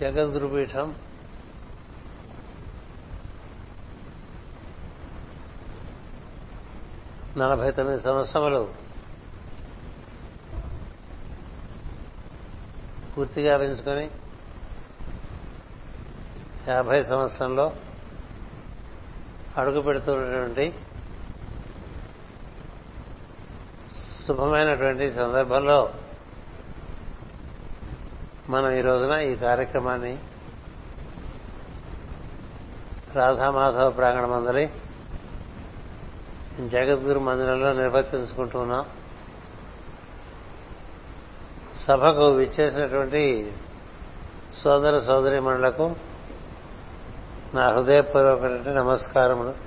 జగద్గురుపీఠం. నలభై తొమ్మిది సంవత్సరములు పూర్తిగా పెంచుకొని యాభై సంవత్సరంలో అడుగు పెడుతున్నటువంటి శుభమైనటువంటి సందర్భంలో మనం ఈ రోజున ఈ కార్యక్రమాన్ని రాధామాధవ ప్రాంగణ మందలి జగద్గురు మందిరంలో నిర్వర్తించుకుంటూ ఉన్నాం. సభకు విచ్చేసినటువంటి సోదర సోదరి మండలకు నా హృదయపూర్వకమైన నమస్కారములు.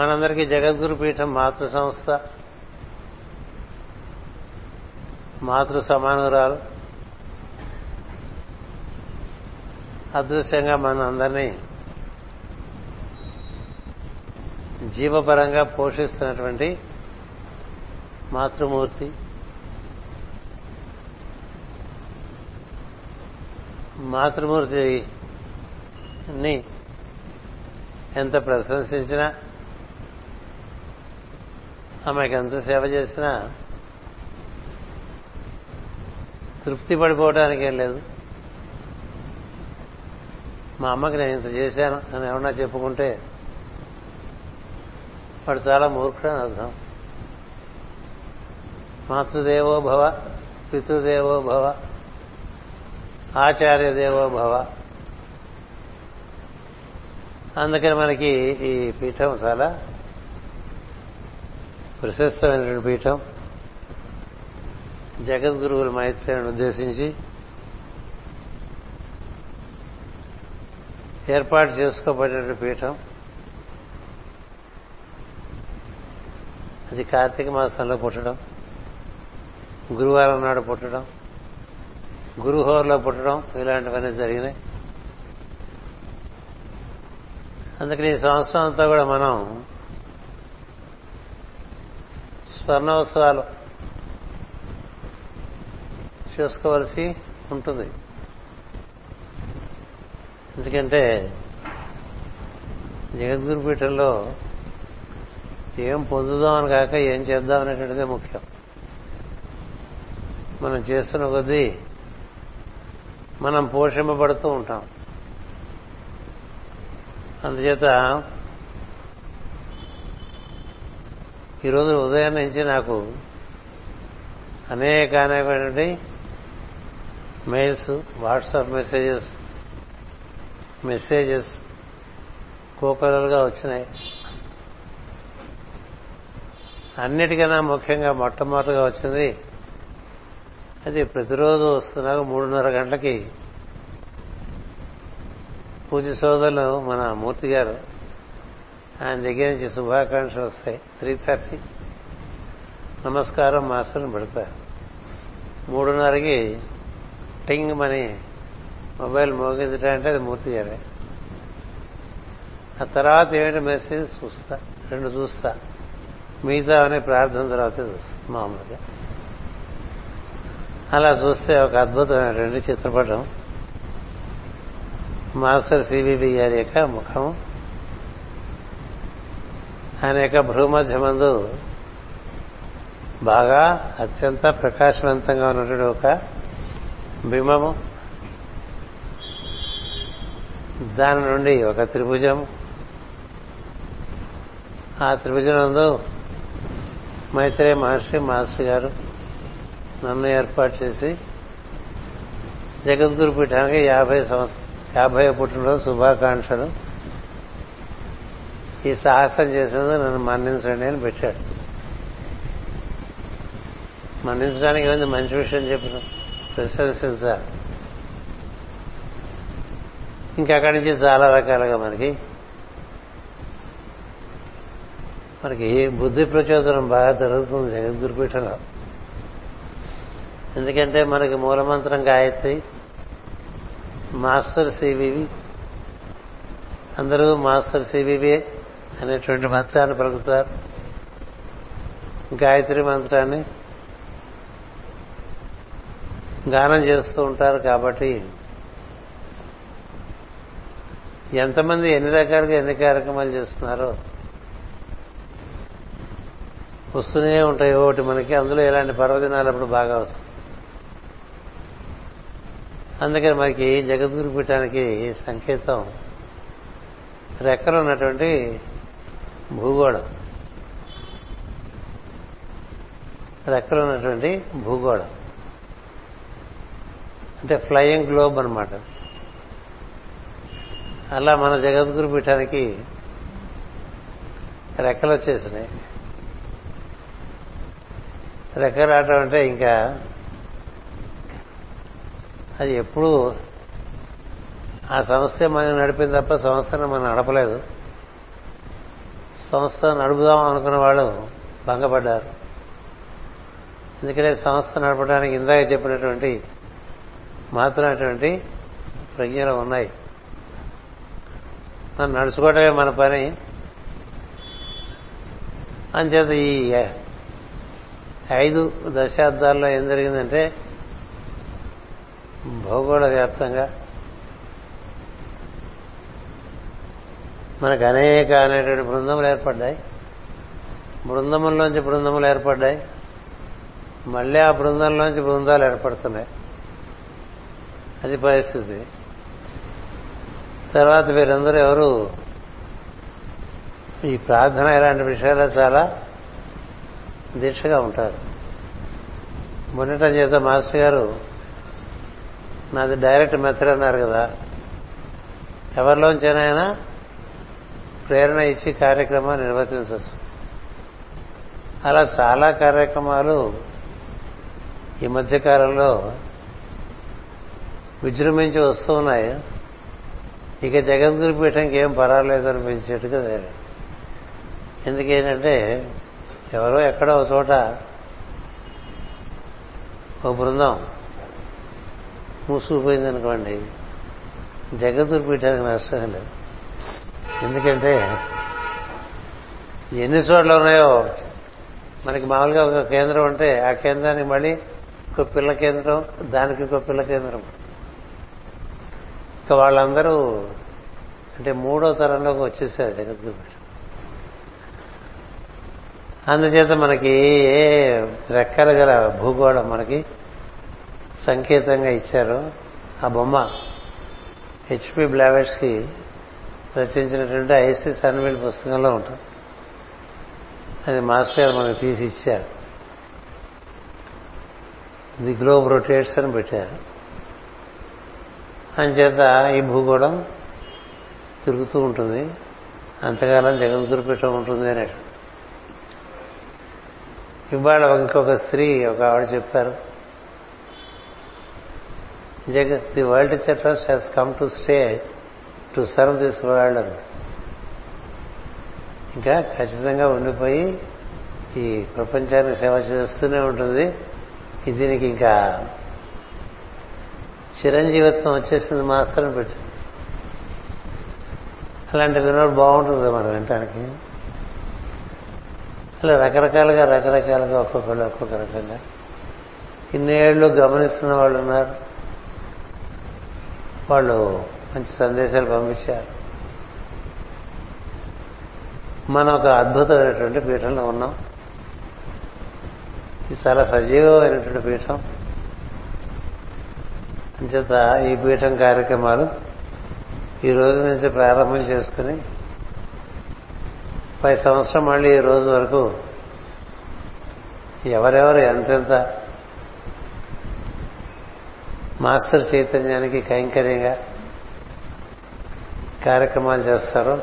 మనందరికీ జగద్గురు పీఠం మాతృ సంస్థ మాతృ సమానురాలు. అదృశ్యంగా మన అందరినీ జీవపరంగా పోషిస్తున్నటువంటి మాతృమూర్తి. మాతృమూర్తిని ఎంత ప్రశంసించినా ఆమెకి ఎంత సేవ చేసినా తృప్తి పడిపోవడానికి ఏం లేదు. మా అమ్మకి నేను ఇంత చేశాను అని ఏమన్నా చెప్పుకుంటే వాడు చాలా మూర్ఖుడు అని అర్థం. మాతృదేవో భవ పితృదేవో భవ ఆచార్య దేవో భవ. అందుకని మనకి ఈ పీఠం చాలా ప్రశస్తమైనటువంటి పీఠం జగద్గురువుల మైత్రిని ఉద్దేశించి ఏర్పాటు చేసుకోబడిన పీఠం. అది కార్తీక మాసంలో పుట్టడం గురువారం నాడు పుట్టడం గురుహోర్లో పుట్టడం ఇలాంటివన్నీ జరిగినాయి. అందుకని ఈ సంవత్సరం అంతా కూడా మనం స్వర్ణోత్సవాలు చేసుకోవలసి ఉంటుంది. ఎందుకంటే జగద్గురు పీఠంలో ఏం పొందుదామని కాక ఏం చేద్దాం అనేటువంటిదే ముఖ్యం. మనం చేస్తున్న కొద్దీ మనం పోషింపబడుతూ ఉంటాం. అందుచేత ఈరోజు ఉదయం నుంచి నాకు అనేక అనేకమైనటువంటి మెయిల్స్ వాట్సాప్ మెసేజెస్ మెసేజెస్ కోకరలుగా వచ్చినాయి. అన్నిటికన్నా ముఖ్యంగా మొట్టమొదటిగా వచ్చింది అది ప్రతిరోజు వస్తున్నాక మూడున్నర గంటలకి. పూజ సోదరులు మన మూర్తి గారు ఆయన దగ్గర నుంచి శుభాకాంక్షలు వస్తాయి. Three thirty. నమస్కారం మాస్టర్ని పెడతారు. మూడున్నరకి టింగ్ మని మొబైల్ మోగించట అంటే అది మూర్తి గారే. ఆ తర్వాత ఏమిటి మెసేజ్? చూస్తా. రెండు చూస్తా. మిగతా అనే ప్రార్థన తర్వాత చూస్తా మామూలుగా. అలా చూస్తే ఒక అద్భుతమైనటువంటి చిత్రపటం. మాస్టర్ సిబిబి గారి యొక్క ముఖం. ఆయన యొక్క భ్రూమధ్యమందు బాగా అత్యంత ప్రకాశవంతంగా ఉన్నటువంటి ఒక బింబము. దాని నుండి ఒక త్రిభుజం ఆ త్రిభుజనందు మైత్రే మహర్షి మాస్టర్ గారు నన్ను ఏర్పాటు చేసి జగద్గురు పీఠానికి యాభై సంవత్సరం యాభై పుట్టినరోజు శుభాకాంక్షలు ఈ సాహసం చేసేందుకు నన్ను మన్నించండి అని పెట్టాడు. మన్నించడానికి ఏమైంది? మంచి విషయం చెప్పిన ప్రశంసించాలి ఇంకా అక్కడి నుంచి చాలా రకాలుగా మనకి మనకి బుద్ధి ప్రచోదనం బాగా జరుగుతుంది జగద్గురుపీఠంలో. ఎందుకంటే మనకి మూలమంత్రం గాయత్రి మాస్టర్ సివివి అందరూ మాస్టర్ సివివి అనేటువంటి మంత్రాన్ని పలుకుతారు. గాయత్రి మంత్రాన్ని గానం చేస్తూ ఉంటారు కాబట్టి ఎంతమంది ఎన్ని రకాలుగా ఎన్ని కార్యక్రమాలు చేస్తున్నారో వస్తూనే ఉంటాయి. ఒకటి మనకి అందులో ఇలాంటి పర్వదినాలు అప్పుడు బాగా వస్తుంది అందుకని మనకి జగద్గురు పీఠానికి సంకేతం రెక్కలు ఉన్నటువంటి భూగోళం. రెక్కలు ఉన్నటువంటి భూగోళం. అంటే ఫ్లయింగ్ గ్లోబ్ అనమాట అలా మన జగద్గురు పీఠానికి రెక్కలు వచ్చేసినాయి. రెక్క రావటం అంటే ఇంకా అది ఎప్పుడు ఆ సంస్థ మనం నడిపింది తప్ప సంస్థను మనం నడపలేదు. సంస్థ నడుపుదాం అనుకున్న వాళ్ళు భంగపడ్డారు. ఎందుకంటే సంస్థ నడపడానికి ఇందాక చెప్పినటువంటి మాత్రమైనటువంటి ప్రజ్ఞలు ఉన్నాయి. మనం నడుచుకోవటమే మన పని. అంచేత ఈ ఐదు దశాబ్దాల్లో ఏం జరిగిందంటే భౌగోళ వ్యాప్తంగా మనకు అనేక అనేటువంటి బృందములు ఏర్పడ్డాయి. బృందముల్లోంచి బృందములు ఏర్పడ్డాయి. మళ్ళీ ఆ బృందంలోంచి బృందాలు ఏర్పడుతున్నాయి. అది పరిస్థితి. తర్వాత వీరందరూ ఎవరు? ఈ ప్రార్థన ఇలాంటి విషయాల్లో చాలా దీక్షగా ఉంటారు. మొన్నటం చేత మాస్టర్ గారు నాది డైరెక్ట్ మెథడ్ అన్నారు కదా. ఎవరిలోంచైనా ప్రేరణ ఇచ్చి కార్యక్రమాన్ని నిర్వర్తించవచ్చు అలా చాలా కార్యక్రమాలు ఈ మధ్యకాలంలో విజృంభించి వస్తూ ఉన్నాయి. ఇక జగద్గురు పీఠంకి ఏం పర్వాలేదు అనిపించేట్టుగా వేరే ఎందుకేంటంటే ఎవరో ఎక్కడో ఒక చోట ఒక బృందం మూసుకుపోయింది అనుకోండి జగద్గురు పీఠానికి నష్టం లేదు. ఎందుకంటే ఎన్ని చోట్ల ఉన్నాయో మనకి మామూలుగా ఒక కేంద్రం ఉంటే ఆ కేంద్రానికి మళ్ళీ ఒక పిల్ల కేంద్రం దానికి ఒక పిల్ల కేంద్రం. ఇక వాళ్ళందరూ అంటే మూడో తరంలోకి వచ్చేసారు జగద్గురు అందుచేత మనకి ఏ రెక్కలు గల భూగోళం మనకి సంకేతంగా ఇచ్చారు ఆ బొమ్మ హెచ్పి బ్లావెట్స్కి రచించినటువంటి ఐసీ సన్వీల్ పుస్తకంలో ఉంటుంది. అది మాస్టర్ గారు మనకు తీసి ఇచ్చారు. ది గ్లోబ్ రొటేట్స్ అని పెట్టారు. అంచేత ఈ భూగోళం తిరుగుతూ ఉంటుంది. అంతకాలం జగద్గురు పీఠం ఉంటుంది అని ఇవాళ ఇంకొక స్త్రీ ఒక ఆవిడ చెప్పారు జగత్ ది వరల్డ్ చట్టం has come to stay to serve this world అని ఇంకా ఖచ్చితంగా ఉండిపోయి ఈ ప్రపంచానికి సేవ చేస్తూనే ఉంటుంది. దీనికి ఇంకా చిరంజీవిత్వం వచ్చేసింది మాస్టర్ అని అలాంటి వినోడు బాగుంటుంది మనం వినటానికి. అలా రకరకాలుగా రకరకాలుగా ఒక్కొక్కళ్ళు ఒక్కొక్క రకంగా. ఇన్నేళ్ళు గమనిస్తున్న వాళ్ళు ఉన్నారు. వాళ్ళు మంచి సందేశాలు పంపించారు. మనం ఒక అద్భుతమైనటువంటి పీఠంలో ఉన్నాం. ఇది చాలా సజీవమైనటువంటి పీఠం. అంచేత ఈ పీఠం కార్యక్రమాలు ఈ రోజు నుంచి ప్రారంభం చేసుకుని పై సంవత్సరం మళ్ళీ ఈ రోజు వరకు ఎవరెవరు ఎంతెంత మాస్టర్ చైతన్యానికి కైంకర్యంగా కార్యక్రమాలు చేస్తారో.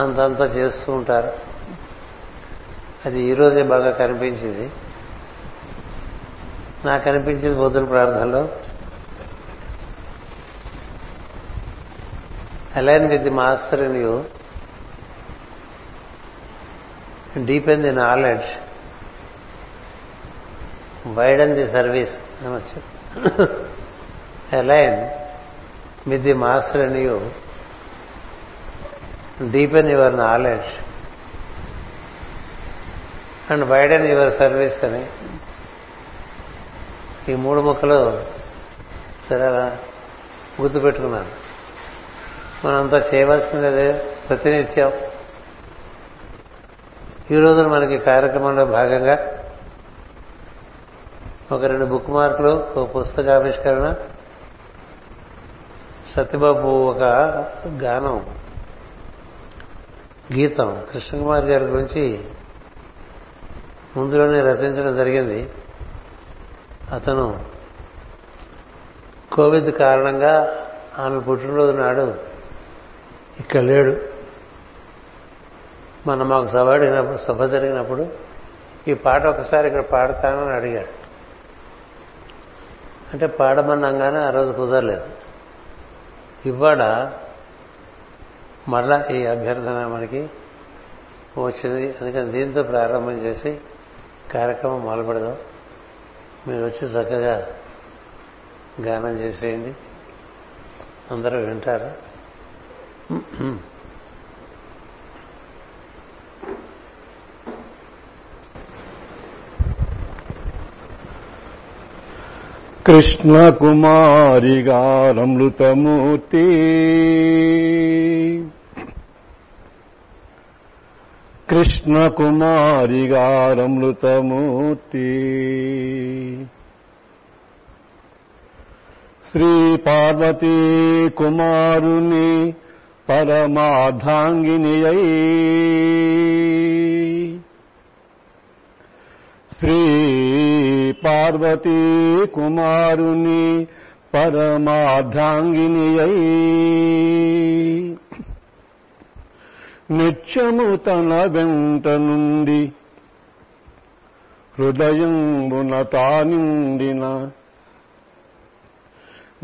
అంతంత చేస్తూ ఉంటారు. అది ఈరోజే బాగా కనిపించింది. నాకు అనిపించింది బుద్ధుల ప్రార్థనలో. Align with the master in you. Deepen the knowledge. Widen the service అని వచ్చారు. Align. With the master and you deepen your knowledge and widen your service అని. ఈ మూడు ముక్కలు సరే అలా గుర్తుపెట్టుకున్నాను. మనంతా చేయవలసింది అదే ప్రతినిత్యం. ఈ రోజున మనకి కార్యక్రమంలో భాగంగా ఒక రెండు బుక్ మార్కులు ఒక పుస్తకావిష్కరణ సత్యబాబు ఒక గానం గీతం కృష్ణకుమార్ గారి గురించి ముందులోనే రచించడం జరిగింది. అతను కోవిడ్ కారణంగా ఆమె పుట్టినరోజు నాడు ఇక్కడ లేడు. మన మాకు సభ అడిగినప్పుడు సభ జరిగినప్పుడు ఈ పాట ఒకసారి ఇక్కడ పాడతానని అడిగాడు. అంటే పాడమన్నాగానే ఆ రోజు కుదరలేదు. ఇవాడ మరలా ఈ అభ్యర్థన మనకి వచ్చింది. అందుకని దీంతో ప్రారంభం చేసి కార్యక్రమం మొదలుపెడదాం మీరు వచ్చి చక్కగా గానం చేసేయండి. అందరూ వింటారు. కృష్ణ కుమారి గారమృతమూర్తి. కృష్ణ కుమారి గారమృతమూర్తి. శ్రీ పార్వతీ కుమారుని పరమాధాంగిని శ్రీ పార్వతీ కుమారుని పరమాధాంగిని నిత్యము తన వెంట నుండి హృదయంబున తానిండిన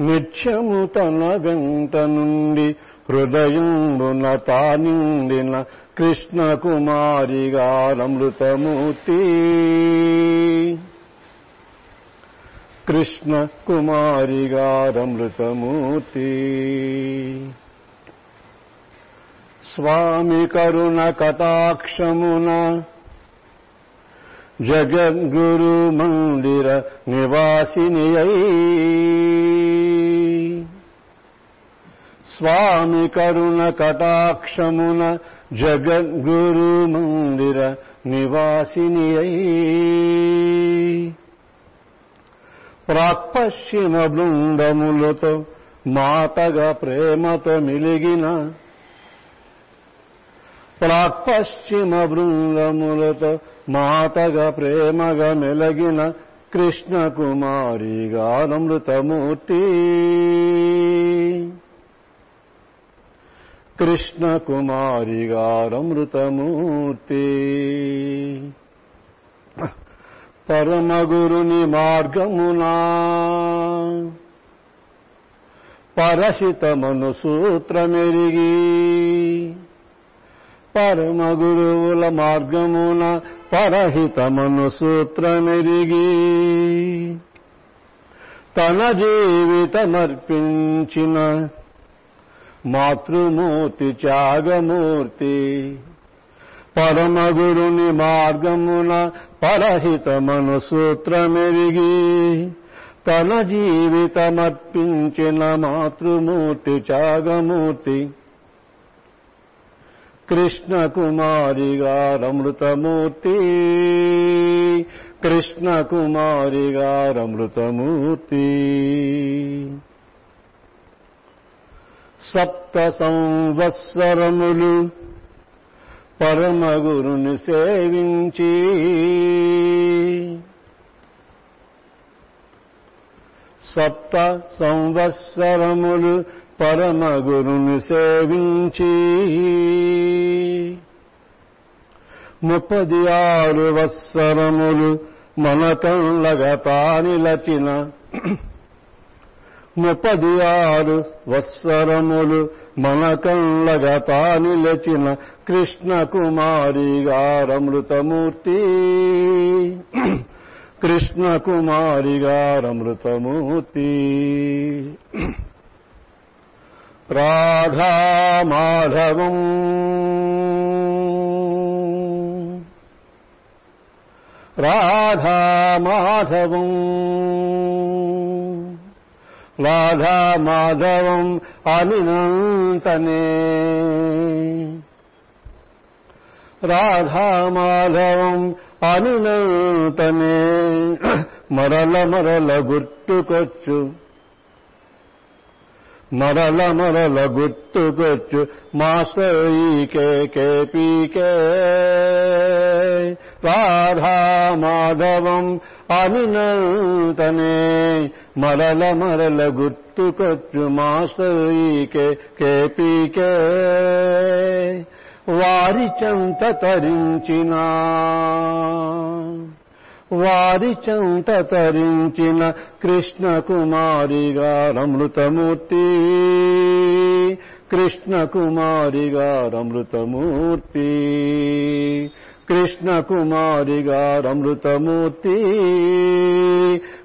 నిత్యము తన వెంట నుండి హృదయంబున తానిండిన కృష్ణ కుమారి గారమృతమూర్తి कृष्णकुमारिगारमृतमूर्ति। स्वामि करुण कटाक्षमुन निवासिनय स्वामि करुण जगद्गुरुमन्दिर निवासिनियै ప్రాక్పశ్చిమ బృందములతో మాతగా ప్రేమతో మిలిగిన ప్రాక్పశ్చిమ బృందములతో మాతగా ప్రేమగా మెలగిన కృష్ణ కుమారి గానమృతమూర్తి కృష్ణ కుమారి గారమృతమూర్తి పరమగురుని మార్గమునా. పరహితమను సూత్రమెరిగి పరమగురువుల మార్గమున పరహితమను సూత్రమెరిగి తన జీవితమర్పించిన మాతృమూర్తి త్యాగమూర్తి పరమగురుని మార్గమున పరహితమను సూత్రమెరిగి తన జీవితమర్పించిన మాతృమూర్తి త్యాగమూర్తి కృష్ణ కుమారి గారమృతమూర్తి కృష్ణ కుమారి గారమృతమూర్తి సప్త సంవత్సరములు పరమ గురుని సేవించి. సప్త సంవత్సరములు పరమ గురుని సేవించి. ముప్పది ఆరు వత్సరములు మన కళ్ళగా తానిలచిన ముప్పది ఆరు వత్సరములు మన కళ్ళగతా నిలచిన కృష్ణ కుమారి గారమృతమూర్తి కృష్ణ కుమారి గారమృతమూర్తి రాధామాధవం. రాధామాధవం. రాధా మాధవం అనినంతనే రాధా మాధవం అనినంతనే మరల మరల గుర్తుకొచ్చు. మరల మరల గుర్తుకొచ్చు. మాసీకే కేపీకే. రాధా మాధవం అనినంతనే మరల మరల గుర్తుకొచ్చు మాసీకే కేపీకే. వారి చెంత తరించిన వారి చెంత తరించిన కృష్ణ కుమారిగా రమృతమూర్తి కృష్ణ కుమారిగా రమృతమూర్తి కృష్ణ కుమారిగా గారమృతమూర్తి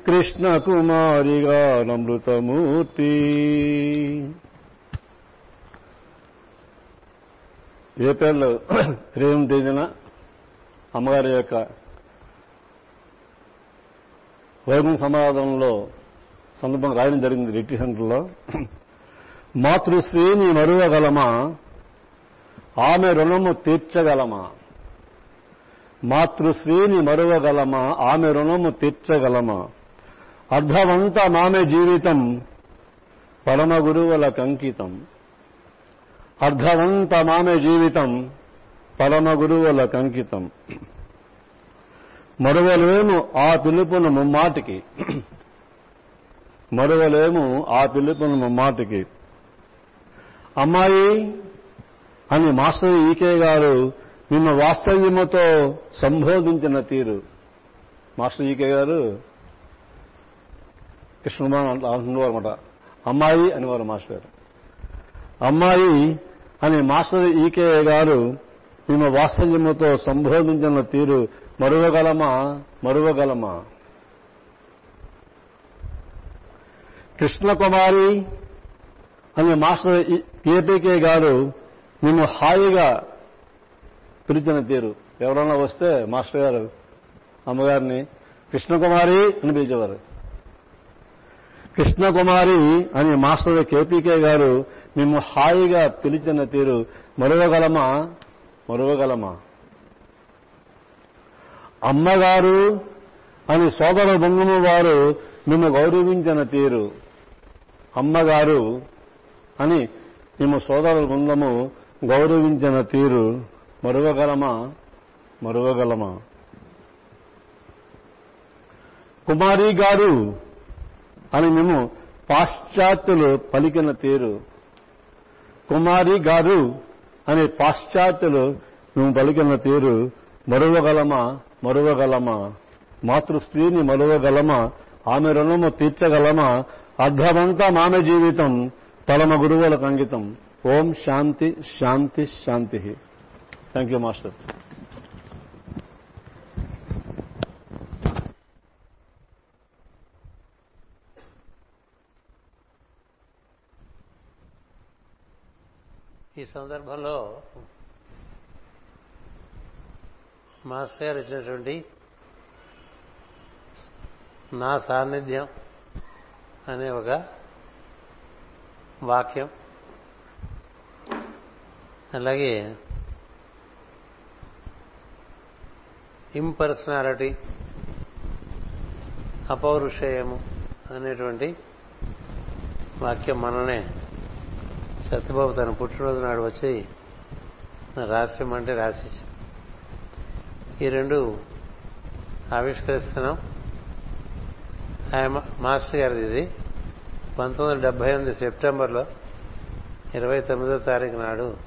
కృష్ణ కుమారిగా గారమృతమూర్తి ఏప్రిల్ ప్రేమ తేదీన అమ్మగారి యొక్క వైభవం సమాధంలో సందర్భంగా రాయడం జరిగింది రెట్టి సెంటర్లో. మాతృశ్రీని మరువగలమా? ఆమె రుణము తీర్చగలమా? మాతృశ్రీని మరువగలమా? ఆమె రుణము తీర్చగలమా? అర్ధవంత మామె జీవితం పరమ గురువుల కంకితం. అర్ధవంత మామె జీవితం పరమ గురువుల కంకితం. మరువలేము ఆ పిలుపును ముమ్మాటికి. మరువలేము ఆ పిలుపును ముమ్మాటికి. అమ్మాయి అని మాస్టర్ ఈకే గారు నిన్న వాత్సల్యముతో సంబోధించిన తీరు. మాస్టర్ ఈకే గారు కృష్ణకుమార్ అంటున్నవారు అనమాట అమ్మాయి అనేవారు మాస్టర్ అమ్మాయి అని మాస్టర్ ఈకే గారు నిన్న వాత్సల్యముతో సంబోధించిన తీరు. మరువగలమా? మరువగలమా? కృష్ణకుమారి అనే మాస్టర్ కేపీకే గారు నిన్ను హాయిగా పిలిచిన తీరు ఎవరన్నా వస్తే మాస్టర్ గారు అమ్మగారిని కృష్ణకుమారి అని పిలిచేవారు. కృష్ణకుమారి అని మాస్టర్ కేపీకే గారు మేము హాయిగా పిలిచిన తీరు మరువగలమా? మరువగలమా? అమ్మగారు అని సోదర బృందము వారు మేము గౌరవించిన తీరు అమ్మగారు అని మేము సోదర బృందము గౌరవించిన తీరు మరువగలమా? మరువగలమా? కుమారి గారు అని మేము పాశ్చాత్యులు పలికిన తీరు. కుమారి గారు అని పాశ్చాత్యులు మేము పలికిన తీరు మరువగలమా? మరువగలమా? మాతృస్త్రీని మరువగలమా? ఆమె రుణము తీర్చగలమా? అర్ధమంతా మామె జీవితం పరమ గురువులకు అంకితం ఓం శాంతి శాంతి శాంతి. థ్యాంక్ యూ మాస్టర్ ఈ సందర్భంలో మాస్టర్ గారు ఇచ్చినటువంటి నా సాన్నిధ్యం అనే ఒక వాక్యం. అలాగే ఇంపర్సనాలిటీ అపౌరుషేయము అనేటువంటి వాక్యం మననే సత్యబాబు తన పుట్టినరోజు నాడు వచ్చి రాసిమంటే రాసిచ్చాం ఈ రెండు ఆవిష్కరిస్తున్నాం. ఆయన మాస్టర్ గారిది ఇది. పంతొమ్మిది వందల డెబ్బై ఎనిమిది సెప్టెంబర్లో ఇరవై తొమ్మిదో తారీఖు నాడు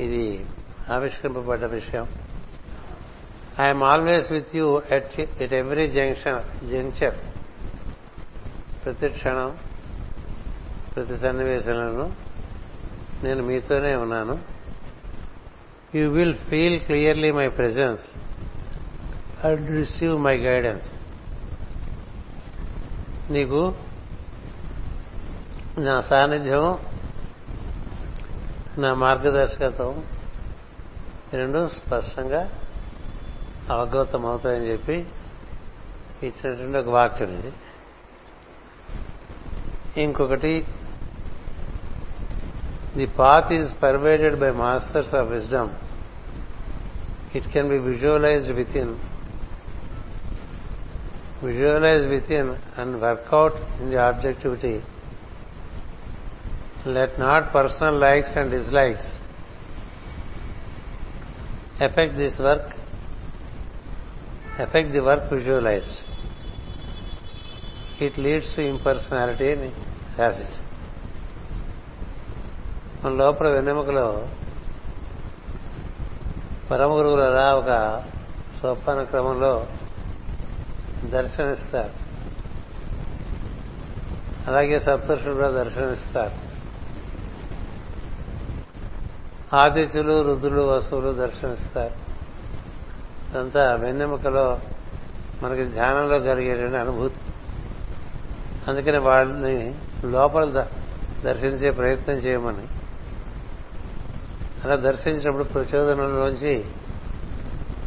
ఇది ఆవిష్కరింపబడ్డ విషయం. I'm always with you at at every junction juncture ప్రతి క్షణం ప్రతి సన్నివేశంలోనూ నేను మీతోనే ఉన్నాను. You will feel clearly my presence and receive my guidance నీకు నా సాన్నిధ్యం నా మార్గదర్శకత్వం రెండు స్పష్టంగా అవగతం అవుతాయని చెప్పి ఇచ్చినటువంటి ఒక వాక్యం ఇది ఇంకొకటి the path is pervaded by masters of wisdom it can be visualized within visualize within and work out in the objectivity. Let not personal likes and dislikes affect this work, affect the work visualize. It leads to impersonality అని రాసి మన లోపల వెన్నెముకలో పరమ గురువులు అలా ఒక సోపాన క్రమంలో దర్శనమిస్తారు. అలాగే సప్తర్షులు కూడా దర్శనమిస్తారు. ఆదిత్యులు రుద్రులు వసువులు దర్శనమిస్తారు. అదంతా వెన్నెముకలో మనకి ధ్యానంలో కలిగేటువంటి అనుభూతి. అందుకని వాళ్ళని లోపల దర్శించే ప్రయత్నం చేయమని. అలా దర్శించినప్పుడు ప్రచోదనంలోంచి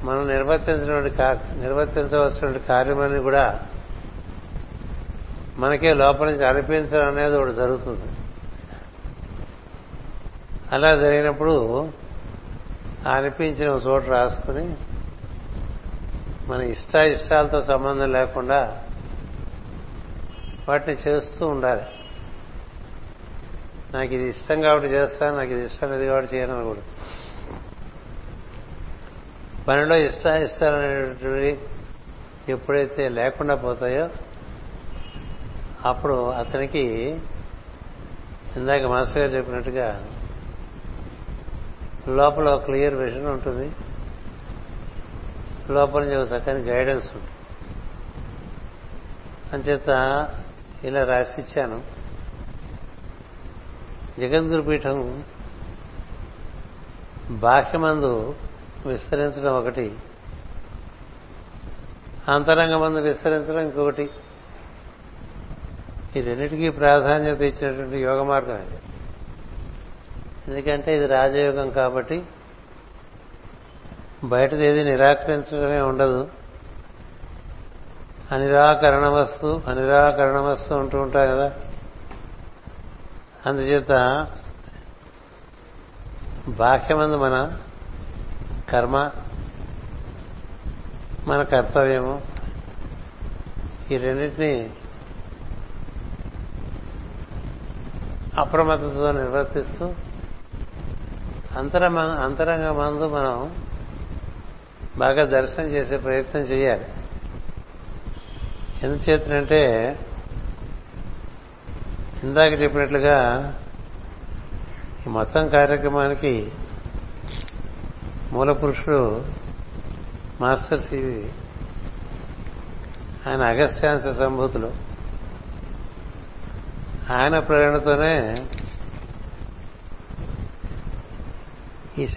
మనం నిర్వర్తించినటువంటి నిర్వర్తించవలసినటువంటి కార్యమని కూడా మనకే లోపల నుంచి అనిపించడం అనేది ఒకటి జరుగుతుంది. అలా జరిగినప్పుడు అనిపించిన చోటు రాసుకుని మన ఇష్ట ఇష్టాలతో సంబంధం లేకుండా వాటిని చేస్తూ ఉండాలి. నాకు ఇది ఇష్టం కాబట్టి చేస్తాను నాకు ఇది ఇష్టం లేదు కాబట్టి చేయను అనకూడదు. పనిలో ఇష్ట ఇష్టాలు అనేటువంటివి ఎప్పుడైతే లేకుండా పోతాయో అప్పుడు అతనికి ఇందాక మాస్టర్ గారు చెప్పినట్టుగా లోపల ఒక క్లియర్ విజన్ ఉంటుంది. లోపల నుంచి ఒక చక్కని గైడెన్స్ ఉంటుంది. అంచేత ఇలా రాసిచ్చాను. జగద్గురు పీఠం బాహ్యమందు విస్తరించడం ఒకటి అంతరంగమందు విస్తరించడం ఇంకొకటి. ఈ రెండింటికీ ప్రాధాన్యత ఇచ్చినటువంటి యోగ మార్గం ఇది. ఎందుకంటే ఇది రాజయోగం కాబట్టి బయటది ఏది నిరాకరించడమే ఉండదు. అనిరాకరణ వస్తు అనిరాకరణ వస్తు ఉంటూ ఉంటాయి కదా. అందుచేత బాహ్యమందు మన కర్మ మన కర్తవ్యము ఈ రెండింటినీ అప్రమత్తతో నిర్వర్తిస్తూ అంతర అంతరంగ మందు మనం బాగా దర్శనం చేసే ప్రయత్నం చేయాలి. ఎందుచేతనంటే ఇందాక చెప్పినట్లుగా ఈ మొత్తం కార్యక్రమానికి మూల పురుషుడు మాస్టర్ సివి ఆయన అగస్త్యాంశ సంభూతులు. ఆయన ప్రేరణతోనే ఈ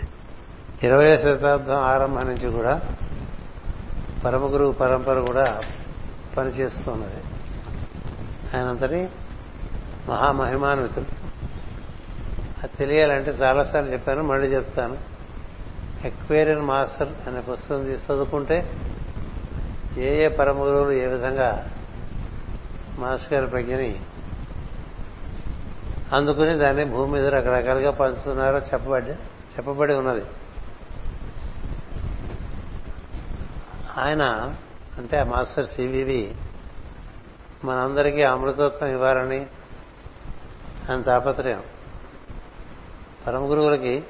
ఇరవై శతాబ్దం ఆరంభం నుంచి కూడా పరమ గురువు పరంపర కూడా పనిచేస్తున్నది. ఆయనంతటి మహామహిమాన్వితులు. అది తెలియాలంటే చాలాసార్లు చెప్పాను మళ్ళీ చెప్తాను. ఎక్వేరియన్ మాస్టర్ అనే పుస్తకం తీసి చదువుకుంటే ఏ ఏ పరమ గురువులు ఏ విధంగా మాస్టర్ గారి ప్రజ్ఞని అందుకుని దాన్ని భూమి మీద రకరకాలుగా పంచుతున్నారో చెప్పబడి చెప్పబడి ఉన్నది. ఆయన అంటే ఆ మాస్టర్ సివివి మనందరికీ అమృతత్వం ఇవ్వాలని ఆయన తాపత్రయం. పరమ గురువులకి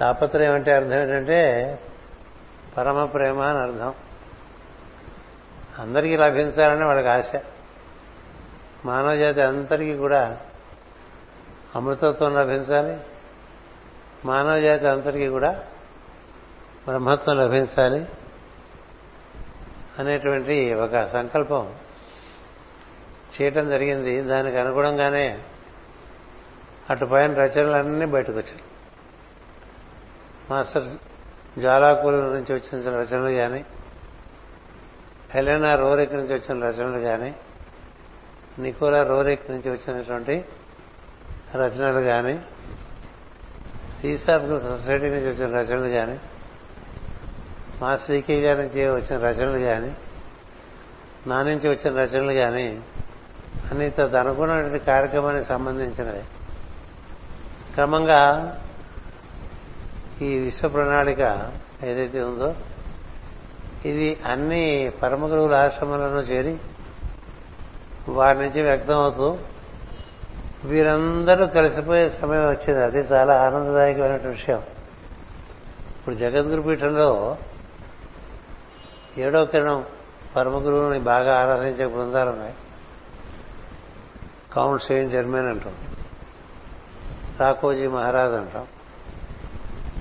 తాపత్రయం అంటే అర్థం ఏంటంటే పరమ ప్రేమ అని అర్థం. అందరికీ లభించాలని వాళ్ళకి ఆశ. మానవ జాతి అందరికీ కూడా అమృతత్వం లభించాలి. మానవ జాతి అందరికీ కూడా బ్రహ్మత్వం లభించాలి అనేటువంటి ఒక సంకల్పం. చేయటం జరిగింది. దానికి అనుగుణంగానే అటుపైన రచనలన్నీ బయటకు వచ్చాయి మాస్టర్ జ్వాలాకుల నుంచి వచ్చిన రచనలు కానీ హెలెనా రోరెక్ నుంచి వచ్చిన రచనలు కానీ నికోలా రోరిక్ నుంచి వచ్చినటువంటి రచనలు కానీ థీసాఫికల్ సొసైటీ నుంచి వచ్చిన రచనలు కానీ మా శ్రీకే గారి నుంచి వచ్చిన రచనలు కానీ నా నుంచి వచ్చిన రచనలు కానీ అన్ని తదనుకున్నటువంటి కార్యక్రమానికి సంబంధించినవి. క్రమంగా ఈ విశ్వ ప్రణాళిక ఏదైతే ఉందో ఇది అన్ని పరమ గురువుల ఆశ్రమాలను చేరి వారి నుంచి వ్యక్తం అవుతూ వీరందరూ కలిసిపోయే సమయం వచ్చేది. అది చాలా ఆనందదాయకమైన విషయం. ఇప్పుడు జగద్గురు పీఠంలో ఏడో కిరణం పరమ గురువుని బాగా ఆరాధించే బృందాలు ఉన్నాయి కౌంట్ సెయింట్ జర్మన్ అంటాం. రాకోజీ మహారాజ్ అంటాం.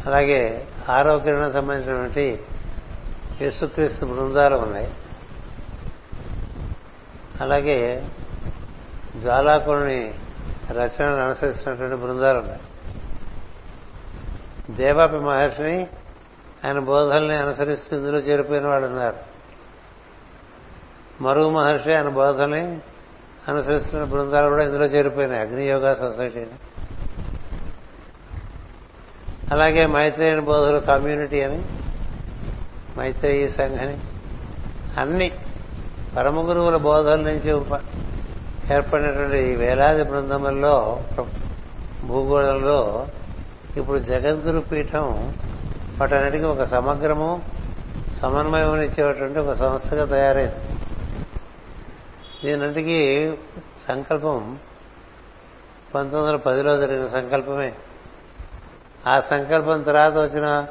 అలాగే ఆరో కిరణం సంబంధించినటువంటి యేసుక్రీస్తు బృందాలు ఉన్నాయి. అలాగే జ్వాలాకుని రచనలు అనుసరిస్తున్నటువంటి బృందాలు ఉన్నాయి. దేవాపి మహర్షిని ఆయన బోధల్ని అనుసరిస్తూ ఇందులో చేరిపోయిన వాళ్ళు ఉన్నారు. మరుగు మహర్షి ఆయన బోధల్ని అనుసరిస్తున్న బృందాలు కూడా ఇందులో చేరిపోయినాయి. అగ్నియోగా సొసైటీని అలాగే మైత్రేయని బోధుల కమ్యూనిటీ అని మైత్రేయి సంఘని అన్ని పరమ గురువుల బోధల నుంచి ఏర్పడినటువంటి ఈ వేలాది బృందముల్లో భూగోళంలో ఇప్పుడు జగద్గురు పీఠం వాటన్నిటికీ ఒక సమగ్రము సమన్వయం ఇచ్చేటువంటి ఒక సంస్థగా తయారైంది. దీనంటికి సంకల్పం పంతొమ్మిది వందల పదిలో జరిగిన సంకల్పమే. ఆ సంకల్పం తర్వాత వచ్చిన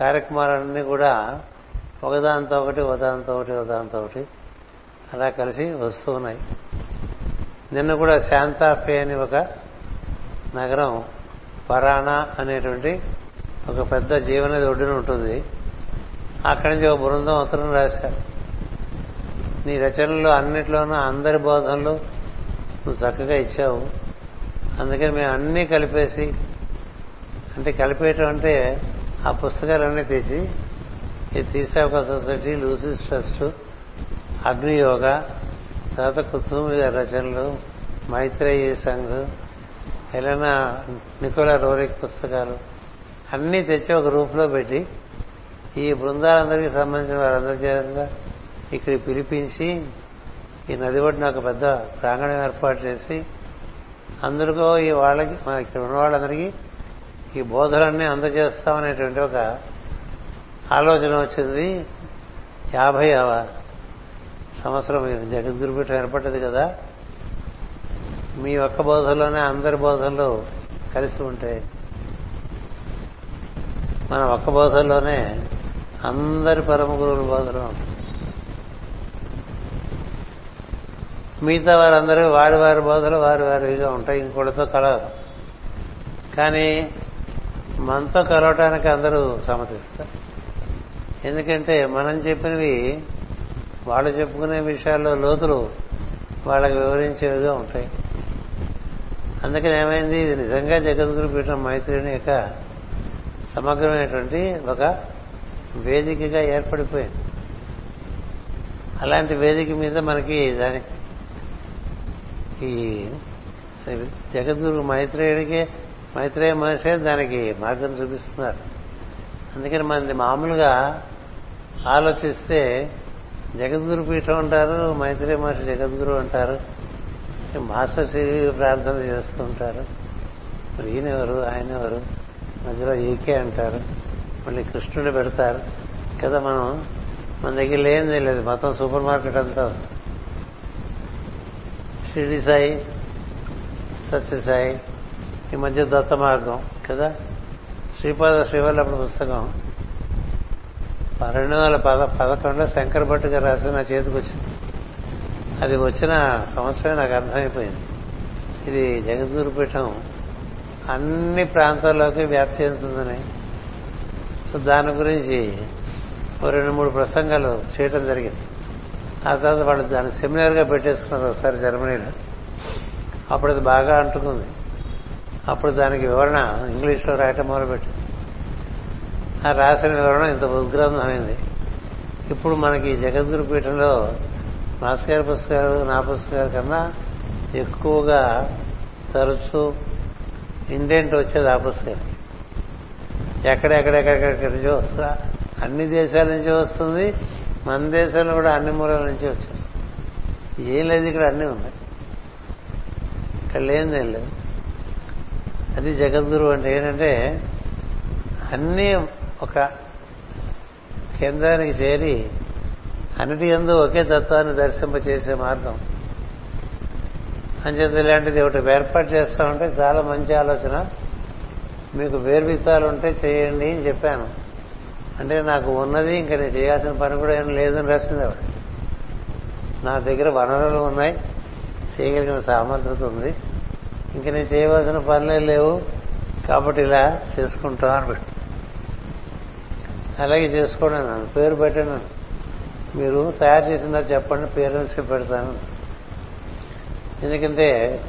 కార్యక్రమాలన్నీ కూడా ఒకదాంతో ఒకటి ఒకదాంతో ఒకటి ఒకదాంతో ఒకటి అలా కలిసి వస్తూ ఉన్నాయి. నిన్న కూడా శాంతాఫే అని ఒక నగరం పరాణా అనేటువంటి ఒక పెద్ద జీవనది ఒడ్డున ఉంటుంది. అక్కడి నుంచి ఒక బృందం ఉత్తరం రాశారు. నీ రచనలు అన్నిట్లోనూ అందరి బోధనలు నువ్వు చక్కగా ఇచ్చావు. అందుకని మేము అన్నీ కలిపేసి అంటే కలిపేయటం అంటే ఆ పుస్తకాలన్నీ తెచ్చి ఇది తీసాక సొసైటీ లూసిస్ ట్రస్ట్ అగ్నియోగ తర్వాత కుతుంబ రచనలు Maitreyi Sangh Elena Nikola Roerich పుస్తకాలు అన్నీ తెచ్చి ఒక రూపులో పెట్టి ఈ బృందాలందరికీ సంబంధించిన వారందరి చేత ఇక్కడ పిలిపించి ఈ నది ఒడ్డున ఒక పెద్ద ప్రాంగణం ఏర్పాటు చేసి అందరికో ఈ వాళ్ళకి మన ఇక్కడ ఉన్న వాళ్ళందరికీ ఈ బోధలన్నీ అందజేస్తామనేటువంటి ఒక ఆలోచన వచ్చింది. యాభై సంవత్సరం జగద్గురుపీఠం ఏర్పడ్డది కదా. మీ ఒక్క బోధలోనే అందరి బోధనలు కలిసి ఉంటాయి మన ఒక్క బోధల్లోనే అందరి పరమ గురువుల బోధలు మిగతా వారందరూ వారి వారి బోధలు వారి వారిగా ఉంటాయి ఇంకోటితో కలవరు. కానీ మనతో కలవటానికి అందరూ సమ్మతిస్తారు. ఎందుకంటే మనం చెప్పినవి వాళ్ళు చెప్పుకునే విషయాల్లో లోతులు వాళ్ళకి వివరించేవిగా ఉంటాయి. అందుకని ఏమైంది? ఇది నిజంగా జగద్గురు పీఠం మైత్రిని యొక్క సమగ్రమైనటువంటి ఒక వేదికగా ఏర్పడిపోయింది. అలాంటి వేదిక మీద మనకి దాని ఈ జగద్గురు మైత్రేయుడికి మైత్రేయ మనిషే దానికి మార్గం చూపిస్తున్నారు. అందుకని మనది మామూలుగా ఆలోచిస్తే జగద్గురు పీఠం అంటారు మైత్రేయ మహర్షి జగద్గురు అంటారు మాస్టర్ శ్రీ ప్రార్థన చేస్తూ ఉంటారు. ఈయనెవరు ఆయన ఎవరు మధ్యలో ఈకే అంటారు. మళ్ళీ కృష్ణుడు పెడతారు. కదా మనం? మన దగ్గర లేనిదే లేదు. మొత్తం సూపర్ మార్కెట్ అంతా షిరిడి సాయి సత్యసాయి ఈ మధ్య దత్త మార్గం కదా? శ్రీపాద శ్రీవల్లభుడు పుస్తకం. రెండు వందల పద పదకొండులో శంకర్ భట్ గారు రాసి నా చేతికి వచ్చింది. అది వచ్చిన సంవత్సరమే నాకు అర్థమైపోయింది. ఇది జగద్గురుపీఠం అన్ని ప్రాంతాల్లోకి వ్యాప్తి చెందుతుందని సో దాని గురించి రెండు మూడు ప్రసంగాలు చేయటం జరిగింది. ఆ తర్వాత వాళ్ళు దాన్ని సెమినార్గా పెట్టేసుకున్నారు ఒకసారి జర్మనీలో. అప్పుడు అది బాగా అంటుకుంది. అప్పుడు దానికి వివరణ ఇంగ్లీష్లో రాయటం మొదలుపెట్టింది. ఆ రాసిన వివరణ ఇంత ఉద్గ్రంథమైంది అయింది. ఇప్పుడు మనకి జగద్గురు పీఠంలో మాస్ గారి పుస్తకాలు నా పుస్తకాల కన్నా ఎక్కువగా తరచు ఇండెంట్ వచ్చేది ఆపోజిట్ పుస్తకం ఎక్కడెక్కడెక్కడెక్కడి నుంచో వస్తా? అన్ని దేశాల నుంచి వస్తుంది. మన దేశంలో కూడా అన్ని మూలల నుంచి వచ్చేస్తుంది ఏం లేదు ఇక్కడ అన్నీ ఉన్నాయి. ఇక్కడ లేనిదేం లేదు. అది జగద్గురు అంటే ఏంటంటే అన్నీ ఒక కేంద్రానికి చేరి అన్నిటి ఎందు ఒకే తత్వాన్ని దర్శింపచేసే మార్గం. అంచేత ఇలాంటిది ఒకటి ఏర్పాటు చేస్తా ఉంటే చాలా మంచి ఆలోచన. మీకు వేర్విత్తాలు ఉంటే చేయండి అని చెప్పాను. అంటే నాకు ఉన్నది ఇంకా నేను చేయాల్సిన పని కూడా ఏం లేదని రాసింది ఆవిడ. నా దగ్గర వనరులు ఉన్నాయి. చేయగలిగిన సామర్థ్యత ఉంది. ఇంక నేను చేయవలసిన పనులే లేవు. కాబట్టి ఇలా చేసుకుంటా అని అలాగే చేసుకోండి నన్ను పేరు పెట్టాను మీరు తయారు చేసిన చెప్పండి. పేరెంట్స్కి పెడతాను ఎందుకంటే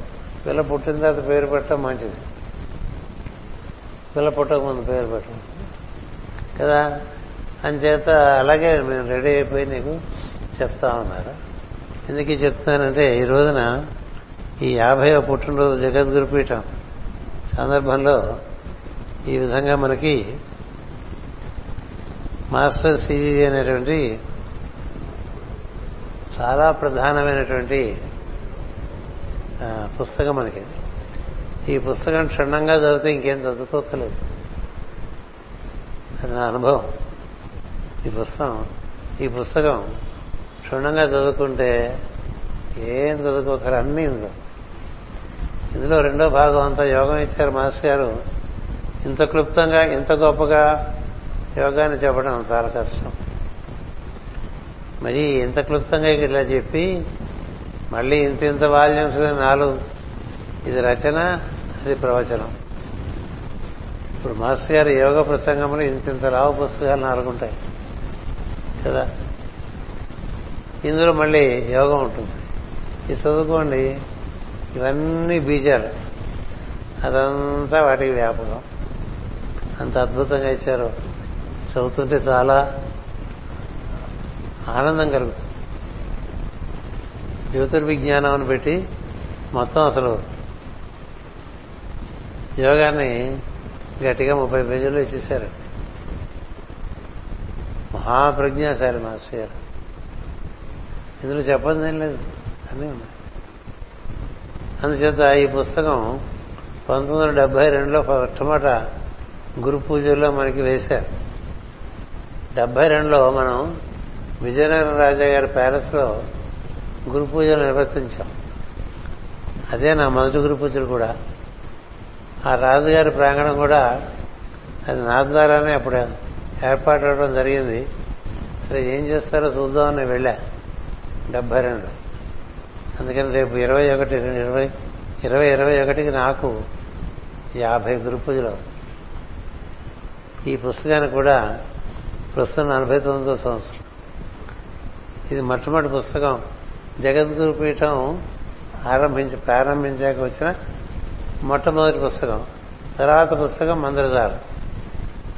పిల్ల పుట్టిన తర్వాత పేరు పెట్టడం మంచిది. పిల్ల పుట్టకముందు పేరు పెట్టడం. కదా? అంచేత అలాగే మేము రెడీ అయిపోయి నీకు చెప్తా ఉన్నారు ఎందుకు చెప్తున్నానంటే ఈ రోజున ఈ యాభైవ పుట్టినరోజు జగద్గురుపీఠం సందర్భంలో ఈ విధంగా మనకి మాస్టర్ సిజీ అనేటువంటి చాలా ప్రధానమైనటువంటి పుస్తకం మనకి. ఈ పుస్తకం క్షుణ్ణంగా చదివితే ఇంకేం చదువుకోకలేదు అది నా అనుభవం. ఈ పుస్తకం ఈ పుస్తకం క్షుణ్ణంగా చదువుకుంటే ఏం చదువుకోకరు అన్నీ ఇందులో. ఇందులో రెండో భాగం అంతా యోగం ఇచ్చారు మాస్టర్ గారు. ఇంత క్లుప్తంగా ఇంత గొప్పగా యోగాన్ని చెప్పడం చాలా కష్టం. మరి ఇంత క్లుప్తంగా ఇట్లా చెప్పి మళ్ళీ ఇంత ఇంత వాల్యూమ్స్ నాలుగు. ఇది రచన అది ప్రవచనం. ఇప్పుడు మాస్టర్ గారి యోగ ప్రసంగంలో ఇంత ఇంత రావు పుస్తకాలు నాలుగు ఉంటాయి. కదా? ఇందులో మళ్ళీ యోగం ఉంటుంది. ఇది చదువుకోండి. ఇవన్నీ బీజాలు. అదంతా వాటికి వ్యాపకం. అంత అద్భుతంగా ఇచ్చారు. చదువుతుంటే చాలా ఆనందం కలుగుతుంది. జ్యోతిర్విజ్ఞానం అని పెట్టి మొత్తం అసలు యోగాన్ని గట్టిగా ముప్పై పేజీల్లో ఇచ్చేశారు. మహాప్రజ్ఞాశాలి మాస్టర్ గారు. ఇందులో చెప్పండి ఏం లేదు. అన్నీ ఉన్నాయి. అందుచేత ఈ పుస్తకం పంతొమ్మిది వందల డెబ్బై రెండులో మొట్టమొదట గురు పూజల్లో మనకి వేశారు. డెబ్బై రెండులో మనం విజయనగరం రాజా గారి ప్యాలెస్లో గురు పూజలు నిర్వర్తించాం. అదే నా మొదటి గురు పూజలు కూడా. ఆ రాజుగారి ప్రాంగణం కూడా అది నా ద్వారానే అప్పుడు ఏర్పాటు అవడం జరిగింది. సరే ఏం చేస్తారో చూద్దామని వెళ్ళా. డెబ్బై రెండు. అందుకని రేపు ఇరవై ఒకటి ఇరవై ఇరవై ఇరవై ఒకటికి నాకు యాభై గురు పూజలు ఈ పుస్తకానికి కూడా ప్రస్తుతం నలభై తొమ్మిదో సంవత్సరం. ఇది మొట్టమొదటి పుస్తకం. జగద్గురు పీఠం ఆరంభించి ప్రారంభించాక వచ్చిన మొట్టమొదటి పుస్తకం. తర్వాత పుస్తకం మందిరదారు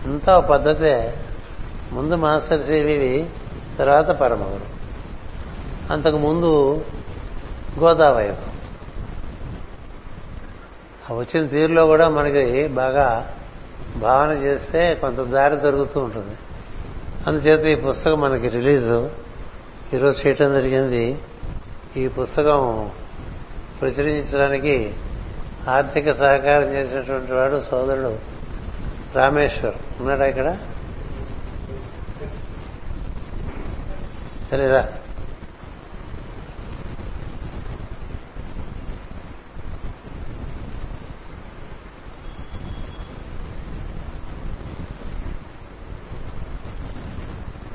అంతా పద్ధతే. ముందు మాస్టర్ సివివి తర్వాత పరమగురు. అంతకు ముందు గోదావరి. వచ్చిన తీరులో కూడా మనకి బాగా భావన చేస్తే కొంత దారి దొరుకుతూ ఉంటుంది. అందుచేత ఈ పుస్తకం మనకి రిలీజు. ఈరోజు చేయటం జరిగింది. ఈ పుస్తకం ప్రచురించడానికి ఆర్థిక సహకారం చేసినటువంటి వాడు సోదరుడు రామేశ్వర్. ఉన్నాడా ఇక్కడ? సరేరా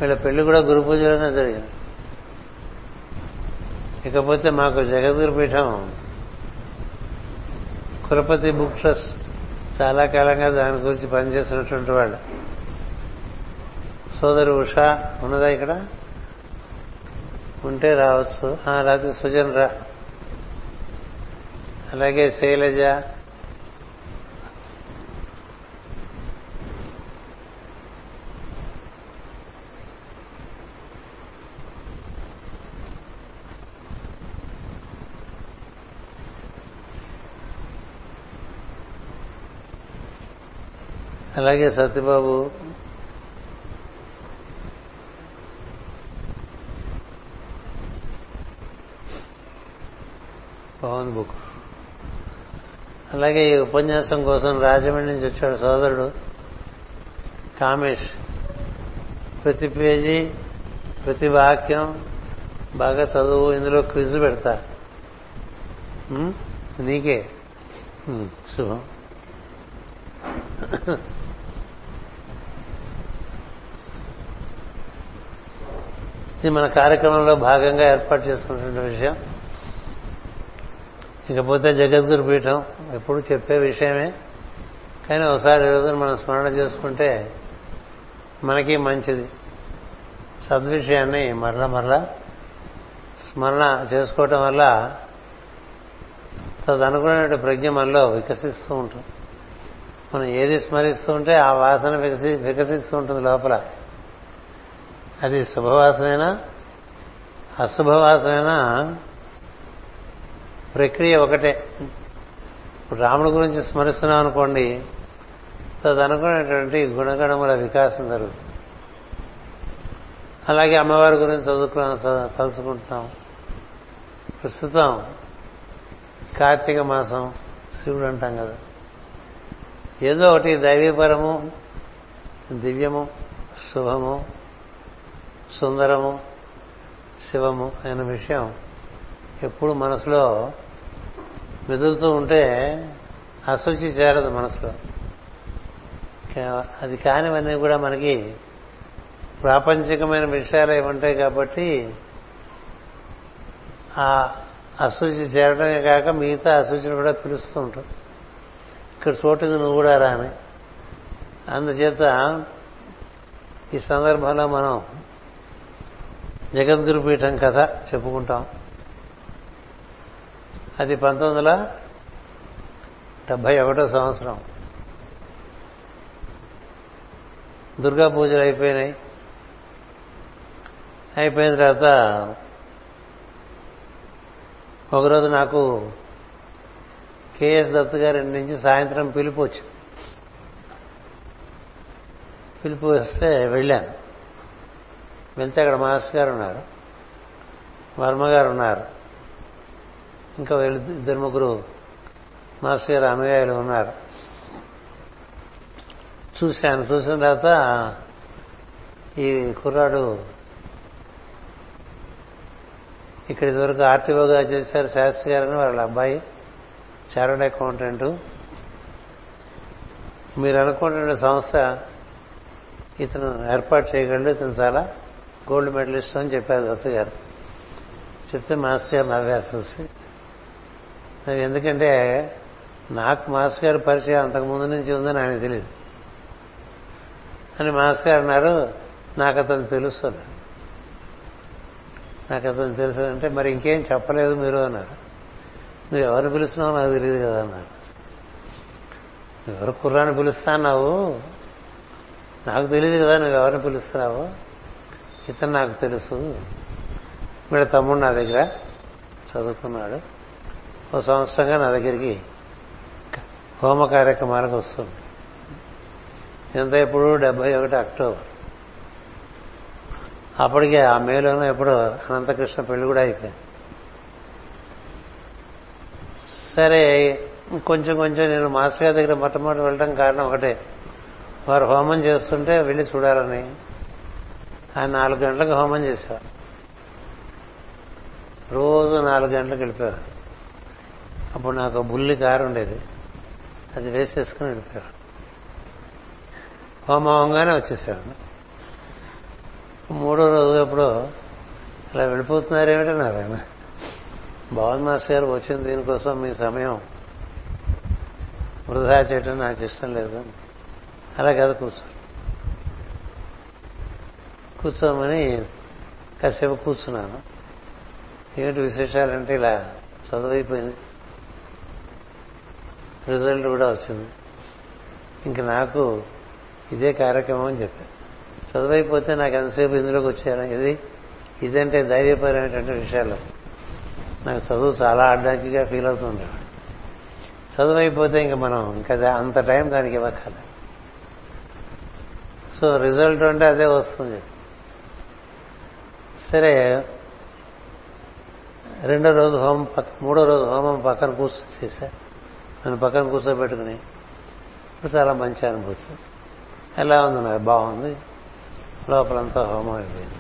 వీళ్ళ పెళ్ళి కూడా గురు పూజలోనే జరిగింది. ఇకపోతే మాకు జగద్గురు పీఠం కులపతి బుక్ ట్రస్ట్ చాలా కాలంగా దాని గురించి పనిచేసినటువంటి వాళ్ళు. సోదరు ఉషా ఉన్నదా ఇక్కడ? ఉంటే రావచ్చు. రాత్రి సుజన్ రా. అలాగే శైలజ అలాగే సత్యబాబు. పవన్ బుక్. అలాగే ఈ ఉపన్యాసం కోసం రాజమండ్రి నుంచి వచ్చాడు సోదరుడు కామేష్. ప్రతి పేజీ ప్రతి వాక్యం బాగా చదువు ఇందులో క్విజ్ పెడతా. నీకే. శుభం. ఇది మన కార్యక్రమంలో భాగంగా ఏర్పాటు చేసుకుంటున్న విషయం. ఇకపోతే జగద్గురు పీఠం ఎప్పుడు చెప్పే విషయమే. కానీ ఒకసారి ఈరోజు మనం స్మరణ చేసుకుంటే మనకి మంచిది. సద్విషయాన్ని మరల మరల స్మరణ చేసుకోవటం వల్ల తదనుకున్న ప్రజ్ఞ మనలో వికసిస్తూ ఉంటుంది. మనం ఏది స్మరిస్తూ ఉంటే ఆ వాసన వికసి వికసిస్తూ ఉంటుంది లోపల. అది శుభవాసమైనా అశుభవాసమైనా ప్రక్రియ ఒకటే. ఇప్పుడు రాముడి గురించి స్మరిస్తున్నాం అనుకోండి తదనుకునేటువంటి గుణగణముల వికాసం జరుగుతుంది. అలాగే అమ్మవారి గురించి చదువుకున్నా తలుచుకుంటున్నాం. ప్రస్తుతం కార్తీక మాసం శివుడు అంటాం కదా. ఏదో ఒకటి దైవీపరము దివ్యము శుభము సుందరము శివము అయిన విషయం ఎప్పుడు మనసులో మెదులుతూ ఉంటే అశుచి చేరదు మనసులో. అది కానివన్నీ కూడా మనకి ప్రాపంచికమైన విషయాలు ఉంటాయి కాబట్టి ఆ అశుచి చేరడమే కాక మిగతా అశుచిని కూడా పిలుస్తూ ఉంటాం. ఇక్కడ చోటుకి నువ్వు కూడా రాని. అందుచేత ఈ సందర్భంలో మనం జగద్గురు పీఠం కథ చెప్పుకుంటాం. అది పంతొమ్మిది వందల డెబ్బై ఒకటో సంవత్సరం. దుర్గా పూజలు అయిపోయినాయి. అయిపోయిన తర్వాత ఒకరోజు నాకు కేఎస్ దత్తు గారి నుంచి సాయంత్రం పిలుపు వచ్చింది. పిలుపు వస్తే వెళ్ళాను. వెళ్తే అక్కడ మాస్టర్ గారు ఉన్నారు వర్మ గారు ఉన్నారు ఇంకా వీళ్ళు ఇద్దరు ముగ్గురు మాస్టర్ గారు అనుయాయులు ఉన్నారు. చూశాను. చూసిన తర్వాత ఈ కుర్రాడు ఇక్కడ ఇదివరకు ఆర్టీఓగా చేశారు శాస్త్రి గారని వాళ్ళ అబ్బాయి చార్టర్డ్ అకౌంటెంట్. మీరు అనుకుంటున్న సంస్థ ఇతను ఏర్పాటు చేయగలడు ఇతను చాలా గోల్డ్ మెడలిస్ట్ అని చెప్పారు దత్త గారు. చెప్తే మాస్టర్ గారు నవ్వారు చూసి. ఎందుకంటే నాకు మాస్టర్ గారి పరిచయం అంతకు ముందు నుంచి ఉందని ఆయన తెలియదు అని మాస్టర్ గారు అన్నారు నాకు అతను తెలుసు నాకు అతను తెలుసు అంటే మరి ఇంకేం చెప్పలేదు మీరు అన్నారు. నువ్వు ఎవరు పిలుస్తున్నావు నాకు తెలియదు కదా అన్నారు. ఎవరు కుర్రాన్ని పిలుస్తాన్నావు? నాకు తెలియదు కదా నువ్వు ఎవరిని పిలుస్తున్నావు? ఇతను నాకు తెలుసు. వీళ్ళ తమ్ముడు నా దగ్గర చదువుకున్నాడు. ఓ సంవత్సరంగా నా దగ్గరికి హోమ కార్యక్రమాలకు వస్తుంది. ఎంత ఇప్పుడు డెబ్బై ఒకటి అక్టోబర్. అప్పటికే ఆ మేలోనూ ఎప్పుడో అనంతకృష్ణ పెళ్ళి కూడా అయిపోయింది. సరే కొంచెం కొంచెం నేను మాస్టర్ గారి దగ్గర మొట్టమొదటి వెళ్ళడం కారణం ఒకటే. వారు హోమం చేస్తుంటే వెళ్ళి చూడాలని ఆయన నాలుగు గంటలకు హోమం చేసేవారు. రోజు నాలుగు గంటలకు వెళ్ళిపోయారు అప్పుడు నాకు బుల్లి కారు ఉండేది. అది వేసేసుకుని వెళ్ళిపోయాడు హోమంగానే వచ్చేసాడు మూడో రోజు అప్పుడు ఇలా వెళ్ళిపోతున్నారేమిటన్నారు ఆయన భవన్ మాస్టర్ గారు వచ్చింది దీనికోసం మీ సమయం వృధా చేయటం నాకు ఇష్టం లేదు అలా కదా కూర్చో. కూర్చోమని కాసేపు కూర్చున్నాను. ఏమిటి విశేషాలంటే ఇలా చదువైపోయింది. రిజల్ట్ కూడా వచ్చింది. ఇంక నాకు ఇదే కార్యక్రమం అని చెప్పాను చదువైపోతే నాకు ఎంతసేపు ఇందులోకి వచ్చాను ఇది ఇదంటే ధైర్యపరమైనటువంటి విషయాలు. నాకు చదువు చాలా అడ్డంకిగా ఫీల్ అవుతుంది చదువు అయిపోతే ఇంకా మనం ఇంకా అంత టైం దానికి ఇవ్వక్కల సో రిజల్ట్ అంటే అదే వస్తుంది. సరే రెండో రోజు హోమం పక్క మూడో రోజు హోమం పక్కన కూర్చో చేశా. నన్ను పక్కన కూర్చోబెట్టుకుని ఇప్పుడు చాలా మంచి అనుభూతి. ఎలా ఉంది నాకు బాగుంది? లోపలంతా హోమం అయిపోయింది.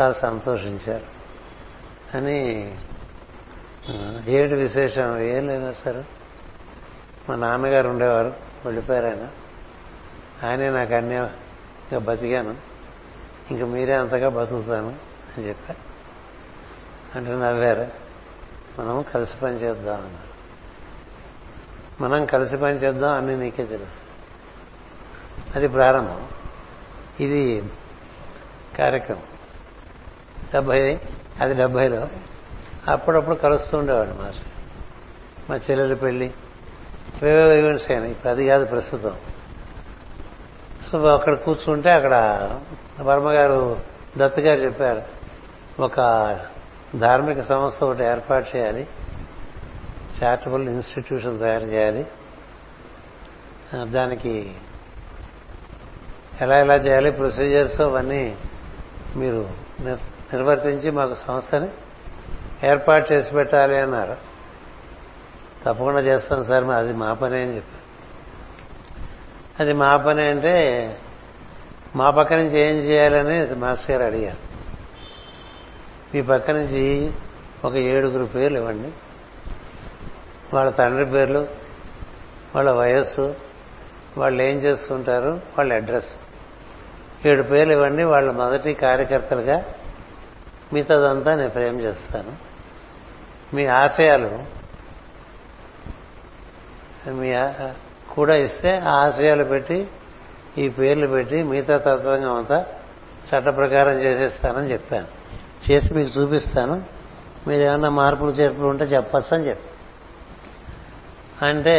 చాలా సంతోషించారు. అని ఆ, ఏమిటి విశేషం ఏం లేదా సార్? మా నాన్నగారు ఉండేవారు వెళ్ళిపోయారు ఆయన. ఆయనే నాకు అన్నీ బతికాను. ఇంక మీరే అంతగా బతుకుతాను అని చెప్పారు అంటే నవ్వారు. మనం కలిసి పని చేద్దాం అన్నారు. మనం కలిసి పని చేద్దాం అని నీకే తెలుసు. అది ప్రారంభం. ఇది కార్యక్రమం. డెబ్బై అది డెబ్బైలో అప్పుడప్పుడు కలుస్తూ ఉండేవాడు మాస్టర్. మా చెల్లెలు పెళ్ళి ఈవెంట్స్ అయినాయి. ఇప్పుడు అది కాదు ప్రస్తుతం. సో అక్కడ కూర్చుంటే అక్కడ వర్మ గారు దత్త గారు చెప్పారు ఒక ధార్మిక సంస్థ ఒకటి ఏర్పాటు చేయాలి చారిటబుల్ ఇన్స్టిట్యూషన్ తయారు చేయాలి. దానికి ఎలా ఎలా చేయాలి ప్రొసీజర్స్ అవన్నీ మీరు నిర్వర్తించి మాకు సంస్థని ఏర్పాటు చేసి పెట్టాలి అన్నారు. తప్పకుండా చేస్తాం సార్ అది మా పని అని చెప్పారు. అది మా పని అంటే మా పక్క నుంచి ఏం చేయాలని మాస్టర్ గారు అడిగారు. మీ పక్క నుంచి ఒక ఏడుగురు పేర్లు ఇవ్వండి. వాళ్ళ తండ్రి పేర్లు వాళ్ళ వయస్సు వాళ్ళు ఏం చేస్తుంటారు వాళ్ళ అడ్రస్. ఏడు పేర్లు ఇవ్వండి వాళ్ళ మొదటి కార్యకర్తలుగా మిగతాదంతా నేను ప్రేమ చేస్తాను. మీ ఆశయాలు మీ కూడా ఇస్తే ఆ ఆశయాలు పెట్టి ఈ పేర్లు పెట్టి మిగతా తత్వంగా అంతా చట్ట ప్రకారం చేసేస్తానని చెప్పాను. చేసి మీకు చూపిస్తాను. మీరు ఏమన్నా మార్పులు చేర్పులు ఉంటే చెప్పచ్చు అని చెప్పి అంటే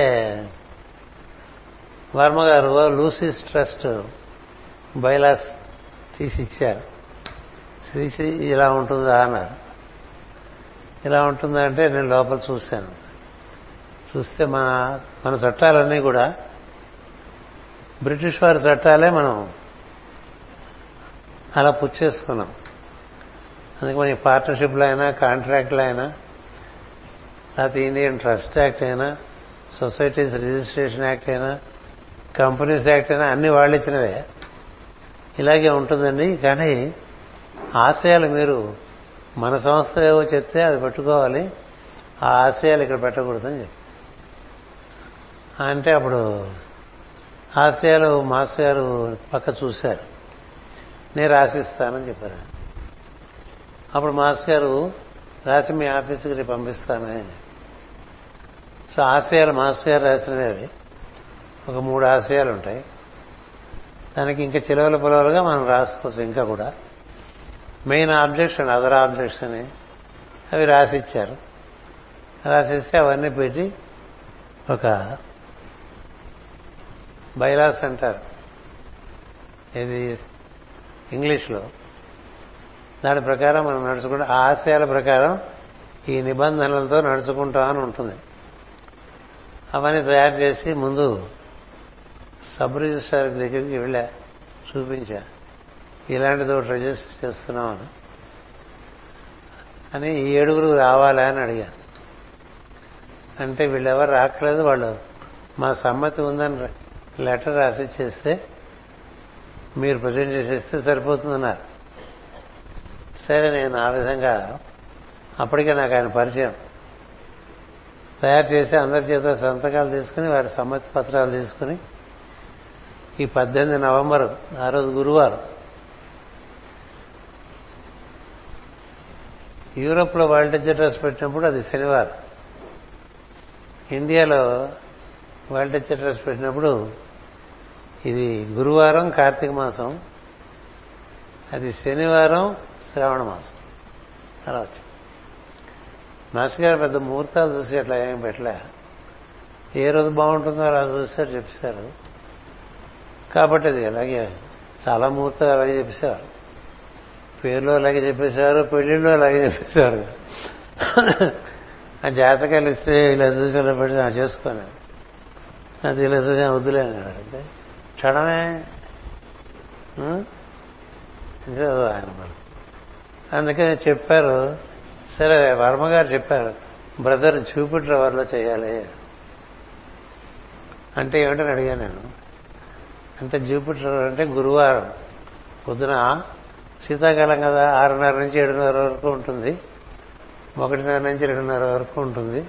వర్మ గారు లూసిస్ ట్రస్ట్ బైలాస్ తీసి ఇచ్చారు ఇలా ఉంటుందా అన్నారు. ఇలా ఉంటుందా అంటే నేను లోపల చూశాను. చూస్తే మన మన చట్టాలన్నీ కూడా బ్రిటిష్ వారి చట్టాలే మనం అలా పుచ్చేసుకున్నాం అందుకే మన పార్ట్నర్షిప్లు అయినా కాంట్రాక్ట్లు అయినా లేకపోతే ఇండియన్ ట్రస్ట్ యాక్ట్ అయినా సొసైటీస్ రిజిస్ట్రేషన్ యాక్ట్ అయినా కంపెనీస్ యాక్ట్ అయినా అన్ని వాళ్ళు ఇచ్చినవే. ఇలాగే ఉంటుందండి. కానీ ఆశయాలు మీరు మన సంస్థ ఏవో చెప్తే అది పెట్టుకోవాలి. ఆ ఆశయాలు ఇక్కడ పెట్టకూడదని చెప్పి. అంటే అప్పుడు ఆశయాలు మాస్టర్ గారు పక్క చూశారు. నేను రాసిస్తానని చెప్పారు. అప్పుడు మాస్టర్ గారు రాసి మీ ఆఫీస్కి రేపు పంపిస్తానని సో ఆశయాలు మాస్టర్ గారు రాసినవి ఒక మూడు ఆశయాలు ఉంటాయి. దానికి ఇంకా చిలవల పొలవలుగా మనం రాసుకోవచ్చు ఇంకా కూడా. Main objection other objection. అని అవి రాసిచ్చారు. రాసిస్తే అవన్నీ పెట్టి ఒక బైలాస్ అంటారు. ఇది ఇంగ్లీష్లో. దాని ప్రకారం మనం నడుచుకుంటే ఆ ఆశయాల ప్రకారం ఈ నిబంధనలతో నడుచుకుంటామని ఉంటుంది. అవన్నీ తయారు చేసి ముందు సబ్ రిజిస్టర్ దగ్గరికి వెళ్ళా చూపించా. ఇలాంటిది ఒకటి రిజిస్టర్ చేస్తున్నామని. అని ఈ ఏడుగురు రావాలా అని అడిగాను అంటే వీళ్ళెవరు రాకలేదు వాళ్ళు. మా సమ్మతి ఉందని లెటర్ రాసి చేస్తే మీరు ప్రజెంట్ చేసేస్తే సరిపోతుందన్నారు. సరే నేను ఆ విధంగా అప్పటికే నాకు ఆయన పరిచయం. తయారు చేసి అందరి చేత సంతకాలు తీసుకుని వారి సమ్మతి పత్రాలు తీసుకుని ఈ పద్దెనిమిది నవంబర్ ఆ రోజు గురువారం యూరోప్లో వరల్డ్ ట్రస్ట్ పెట్టినప్పుడు అది శనివారం. ఇండియాలో వరల్డ్ ట్రస్ట్ పెట్టినప్పుడు ఇది గురువారం కార్తీక మాసం అది శనివారం శ్రావణ మాసం. అలా వచ్చింది మాస్టర్ గారు పెద్ద ముహూర్తాలు చూసి అట్లా ఏం పెట్టలే. ఏ రోజు బాగుంటుందో అలా చూస్తారు చెప్పేశారు. కాబట్టి అది అలాగే చాలా ముహూర్తాలు అలాగే చెప్పేశారు. పేరులో అలాగే చెప్పేశారు పెళ్ళిళ్ళు అలాగే చెప్పేశారు. ఆ జాతకాలు ఇస్తే ఇలా చూసి ఇలా పెడితే చేసుకోలేదు. అది ఇలా చూసి వద్దులే అంటే క్షణమే ఆయన మనం అందుకని చెప్పారు సరే వర్మ గారు చెప్పారు బ్రదర్ జూపిటర్ అవర్లో చేయాలి. అంటే ఏమిటని అడిగాను నేను. అంటే జూపిటర్ అంటే గురువారం పొద్దున శీతాకాలం కదా ఆరున్నర నుంచి ఏడున్నర వరకు ఉంటుంది. ఒకటిన్నర నుంచి రెండున్నర వరకు ఉంటుంది.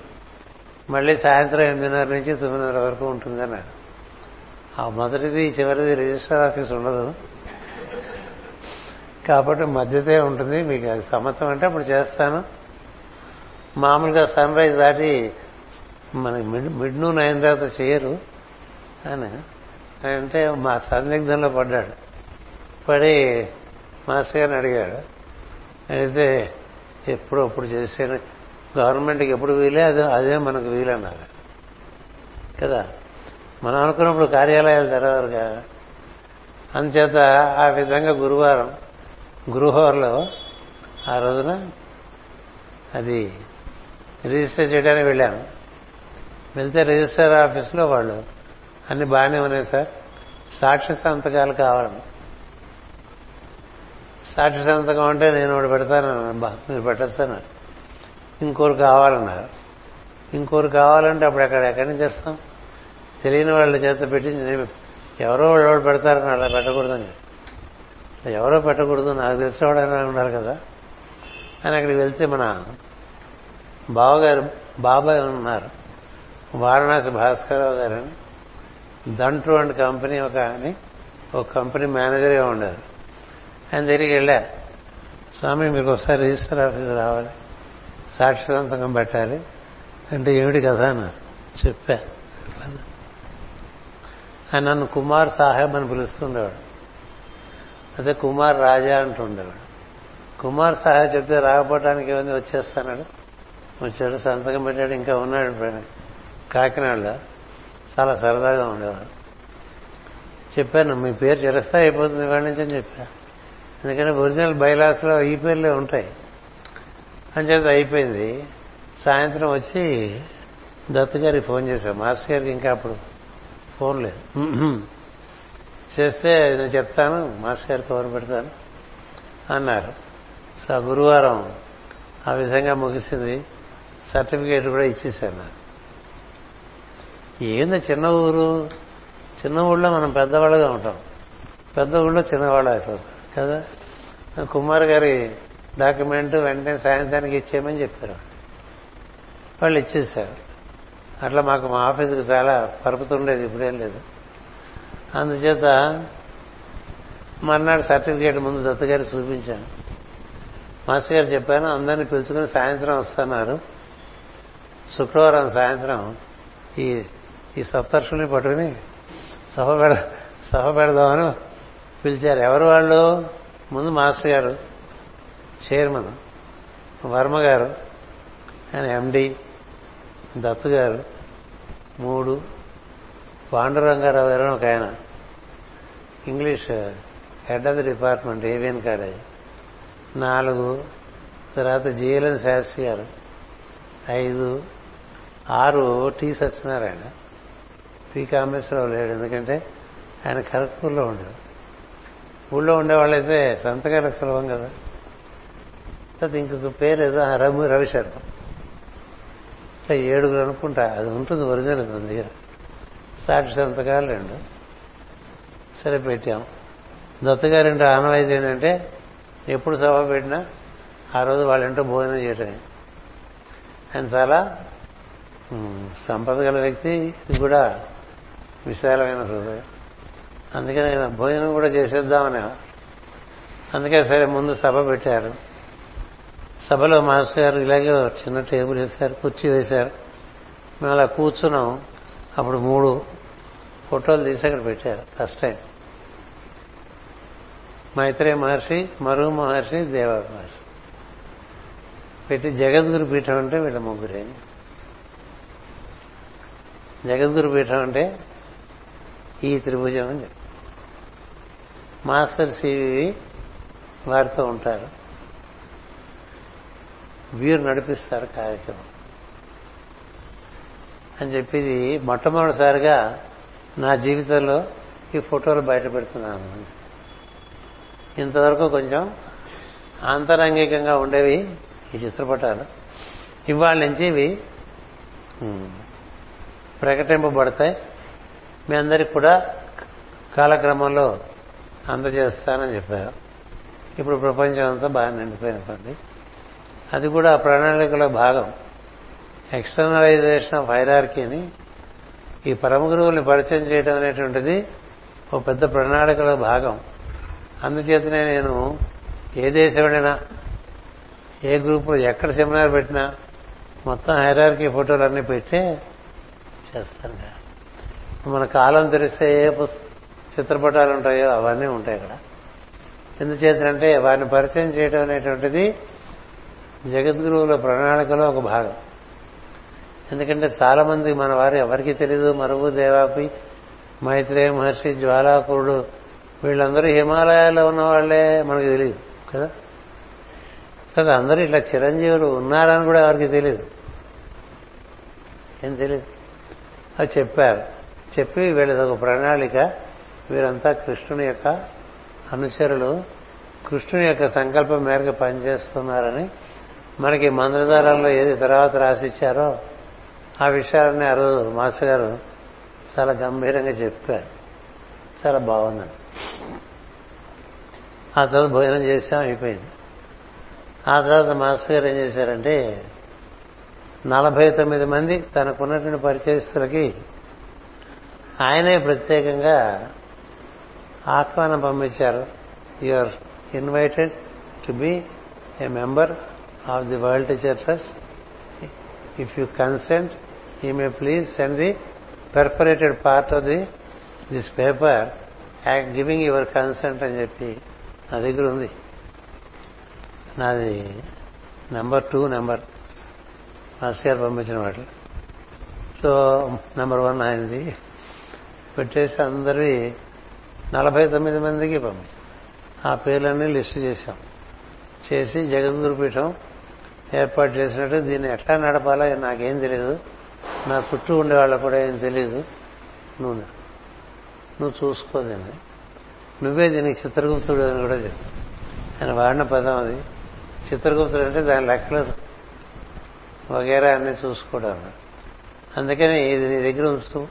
మళ్ళీ సాయంత్రం ఎనిమిదిన్నర నుంచి తొమ్మిదిన్నర వరకు ఉంటుంది అన్నాడు. ఆ మొదటిది చివరిది రిజిస్టర్ ఆఫీస్ ఉండదు. కాబట్టి మధ్యతే ఉంటుంది మీకు అది సమ్మతం అంటే అప్పుడు చేస్తాను. మామూలుగా సన్ రైజ్ దాటి మనకి మిడ్ మిడ్ నూన్ అయిన తర్వాత చేయరు. అని అంటే మా సందిగ్ధంలో పడ్డాడు. పడి మాస్టర్ గారిని అడిగాడు. అయితే ఎప్పుడు అప్పుడు చేసే గవర్నమెంట్కి ఎప్పుడు వీలే అదే అదే మనకు వీలన్నారు. కదా? మనం అనుకున్నప్పుడు కార్యాలయాలు తెరవరుగా అందుచేత ఆ విధంగా గురువారం గురుహోర్లో ఆ రోజున అది రిజిస్టర్ చేయడానికి వెళ్ళాను. వెళ్తే రిజిస్టర్ ఆఫీస్లో వాళ్ళు అన్ని బాగానే ఉన్నాయి సార్. సాక్షి సంతకాలు కావాలని సాక్షి సంతకం అంటే నేను ఒకటి పెడతాను మీరు పెట్టచ్చు ఇంకోరు కావాలన్నారు. ఇంకోరు కావాలంటే అప్పుడు ఎక్కడ ఎక్కడి నుంచి వస్తాం? తెలియని వాళ్ళ చేత పెట్టి నేను ఎవరో వాళ్ళు పెడతారని అలా పెట్టకూడదని. ఎవరో పెట్టకూడదు నాకు తెలిసిన అని ఉండాలి కదా. అని అక్కడికి వెళ్తే మన బావగారు బాబాయ్ ఉన్నారు. వారణాసి భాస్కరరావు గారని దంట్రు అండ్ కంపెనీ ఒక అని ఒక కంపెనీ మేనేజర్గా ఉండారు ఆయన దగ్గరికి వెళ్ళారు. స్వామి మీకు ఒకసారి రిజిస్టర్ ఆఫీస్ రావాలి. సాక్షి సంతకం పెట్టాలి. అంటే ఏమిటి కదా అన్నారు. చెప్పారు ఆయన నన్ను కుమార్ సాహెబ్ అని పిలుస్తుండేవాడు. అదే కుమార్ రాజా అంటుండేవాడు. కుమార్ సాహెబ్ చెప్తే రాకపోవటానికి ఏమైంది వచ్చేస్తాడు వచ్చాడు సంతకం పెట్టాడు ఇంకా ఉన్నాడు కాకినాడలో చాలా సరదాగా ఉండేవాడు. చెప్పాను మీ పేరు చిరస్తా అయిపోతుంది ఇవాళ నుంచి అని చెప్పా. ఎందుకంటే ఒరిజినల్ బైలాస్లో ఈ పేర్లే ఉంటాయి. అంచేత అయిపోయింది. సాయంత్రం వచ్చి దత్తగారికి ఫోన్ చేశాం మాస్టర్ గారికి ఇంకా అప్పుడు ఫోన్ లేదు చేస్తే నేను చెప్తాను మాస్టర్ గారికి కవర్ పెడతాను అన్నారు. సో ఆ గురువారం ఆ విధంగా ముగిసింది. సర్టిఫికేట్ కూడా ఇచ్చేశారు నాకు. ఏందో చిన్న ఊరు చిన్న ఊళ్ళో మనం పెద్దవాళ్ళగా ఉంటాం. పెద్ద ఊళ్ళో చిన్నవాళ్ళు అయిపోతాం కదా? కుమార్ గారి డాక్యుమెంట్ వెంటనే సాయంత్రానికి ఇచ్చేయమని చెప్పారు. వాళ్ళు ఇచ్చేశారు. అట్లా మాకు మా ఆఫీస్కి చాలా పరుపుతుండేది ఇప్పుడేం లేదు. అందుచేత మర్నాడు సర్టిఫికేట్ ముందు దత్తగారి చూపించాను. మాస్టర్ గారు చెప్పాను అందరినీ పిలుచుకుని సాయంత్రం వస్తున్నారు. శుక్రవారం సాయంత్రం ఈ ఈ సప్తర్షుల్ని పట్టుకుని సభ పెడ సభ పెడదామని పిలిచారు. ఎవరు వాళ్ళు? ముందు మాస్టర్ గారు చైర్మన్ వర్మ గారు ఆయన ఎండి దత్తు గారు మూడు పాండురంగారావు గారు ఒక ఆయన. English head of the department AVN college. నాలుగు తర్వాత జీఎల్ఎన్ శాస్త్రి గారు. ఐదు ఆరు టీ సత్యనారాయణ. పి కామేశ్వరరావు లేడు ఎందుకంటే ఆయన ఖరగ్పూర్లో ఉండేవాడు ఊళ్ళో ఉండేవాళ్ళైతే సంతకాలకు సులభం కదా. తర్వాత ఇంకొక పేరు ఏదో రఘు రవిశర్మ. ఇట్లా ఏడుగురు అనుకుంటా అది ఉంటుంది ఒరిజినల్ మన దగ్గర. సాక్షి సంతకాలు రెండు. సరే పెట్టాం. దత్తగారింటి ఆనవాయితీ ఏంటంటే ఎప్పుడు సభ పెట్టినా ఆ రోజు వాళ్ళంటూ భోజనం చేయటమే. ఆయన చాలా సంపద గల వ్యక్తి. ఇది కూడా విశాలమైన హృదయం. అందుకని భోజనం కూడా చేసేద్దామని అందుకే సరే ముందు సభ పెట్టారు. సభలో మాస్టర్ గారు ఇలాగే చిన్న టేబుల్ వేశారు కుర్చీ వేశారు. మేము అలా కూర్చున్నాం. అప్పుడు మూడు ఫోటోలు తీసి అక్కడ పెట్టారు ఫస్ట్ టైం. మైత్రే మహర్షి మరు మహర్షి దేవ మహర్షి. పెట్టి జగద్గురు పీఠం అంటే వీళ్ళ ముగ్గురే. జగద్గురు పీఠం అంటే ఈ త్రిభుజం అని చెప్పి. మాస్టర్ సివి వారితో ఉంటారు. వీరు నడిపిస్తారు కార్యక్రమం. అని చెప్పి మొట్టమొదటిసారిగా నా జీవితంలో ఈ ఫోటోలు బయట పెడుతున్నాను. ఇంతవరకు కొంచెం ఆంతరంగికంగా ఉండేవి ఈ చిత్రపటాలు. ఇవాళ నుంచి ఇవి ప్రకటింపబడతాయి. మీ అందరికి కూడా కాలక్రమంలో అందజేస్తానని చెప్పారు. ఇప్పుడు ప్రపంచం అంతా బాగా నిండిపోయినటువంటి అది కూడా ఆ ప్రణాళికలో భాగం. ఎక్స్టర్నలైజేషన్ ఆఫ్ హైరార్కీని ఈ పరమ గురువుల్ని పరిచయం చేయడం అనేటువంటిది ఒక పెద్ద ప్రణాళికలో భాగం. అందుచేతనే నేను ఏ దేశం వెళ్ళినా ఏ గ్రూపులో ఎక్కడ సెమినార్ పెట్టినా మొత్తం హైరార్కీ ఫోటోలు అన్నీ పెట్టే చేస్తాను మన కాలం తెరిస్తే ఏ చిత్రపటాలు ఉంటాయో అవన్నీ ఉంటాయి ఇక్కడ ఎందుచేతంటే వారిని పరిచయం చేయడం అనేటువంటిది జగద్గురువుల ప్రణాళికలో ఒక భాగం. ఎందుకంటే చాలా మంది మన వారు ఎవరికి తెలియదు మరుగు దేవాపి మైత్రేయ మహర్షి జ్వాలాకురుడు వీళ్ళందరూ హిమాలయాల్లో ఉన్న వాళ్ళే మనకు తెలియదు కదా? కదా అందరూ ఇట్లా చిరంజీవులు ఉన్నారని కూడా ఎవరికి తెలియదు ఏం తెలియదు అది చెప్పారు. చెప్పి వీళ్ళది ఒక ప్రణాళిక వీరంతా కృష్ణుని యొక్క అనుచరులు కృష్ణుని యొక్క సంకల్పం మేరకు పనిచేస్తున్నారని మనకి మంత్రధారంలో ఏది తర్వాత రాసిచ్చారో ఆ విషయాలన్నీ ఆ రోజు మాస్టర్ గారు చాలా గంభీరంగా చెప్పారు. చాలా బాగుందని ఆ తర్వాత భోజనం చేసాం అయిపోయింది. ఆ తర్వాత మాస్టర్ గారు ఏం చేశారంటే నలభై తొమ్మిది మంది తనకున్నటువంటి పరిచయస్తులకి ఆయనే ప్రత్యేకంగా ఆహ్వానం పంపించారు. You are invited to be a member of the world teacher trust if you consent you may please send the perforated part of the this paper giving your consent అని చెప్పి నా దగ్గర ఉంది. నాది నెంబర్ టూ నెంబర్ మాస్టర్ గారు పంపించిన వాటిలో. So number one ఆయనది. పెట్టేసి అందరి నలభై తొమ్మిది మందికి పంపించాం. ఆ పేర్లన్నీ లిస్టు చేశాం. చేసి జగద్గురు పీఠం ఏర్పాటు చేసినట్టు దీన్ని ఎట్లా నడపాలో నాకేం తెలియదు నా చుట్టూ ఉండే వాళ్ళకు కూడా ఏం తెలియదు నువ్వు నువ్వు చూసుకో దీన్ని. నువ్వే దీనికి చిత్రగుప్తుడు అని కూడా చెప్పు. ఆయన వాడిన పదం అది. చిత్రగుప్తుడు అంటే దాని లెక్కలు వగేరా అన్ని చూసుకోవడం. అందుకని ఇది నీ దగ్గర ఉంచుతూ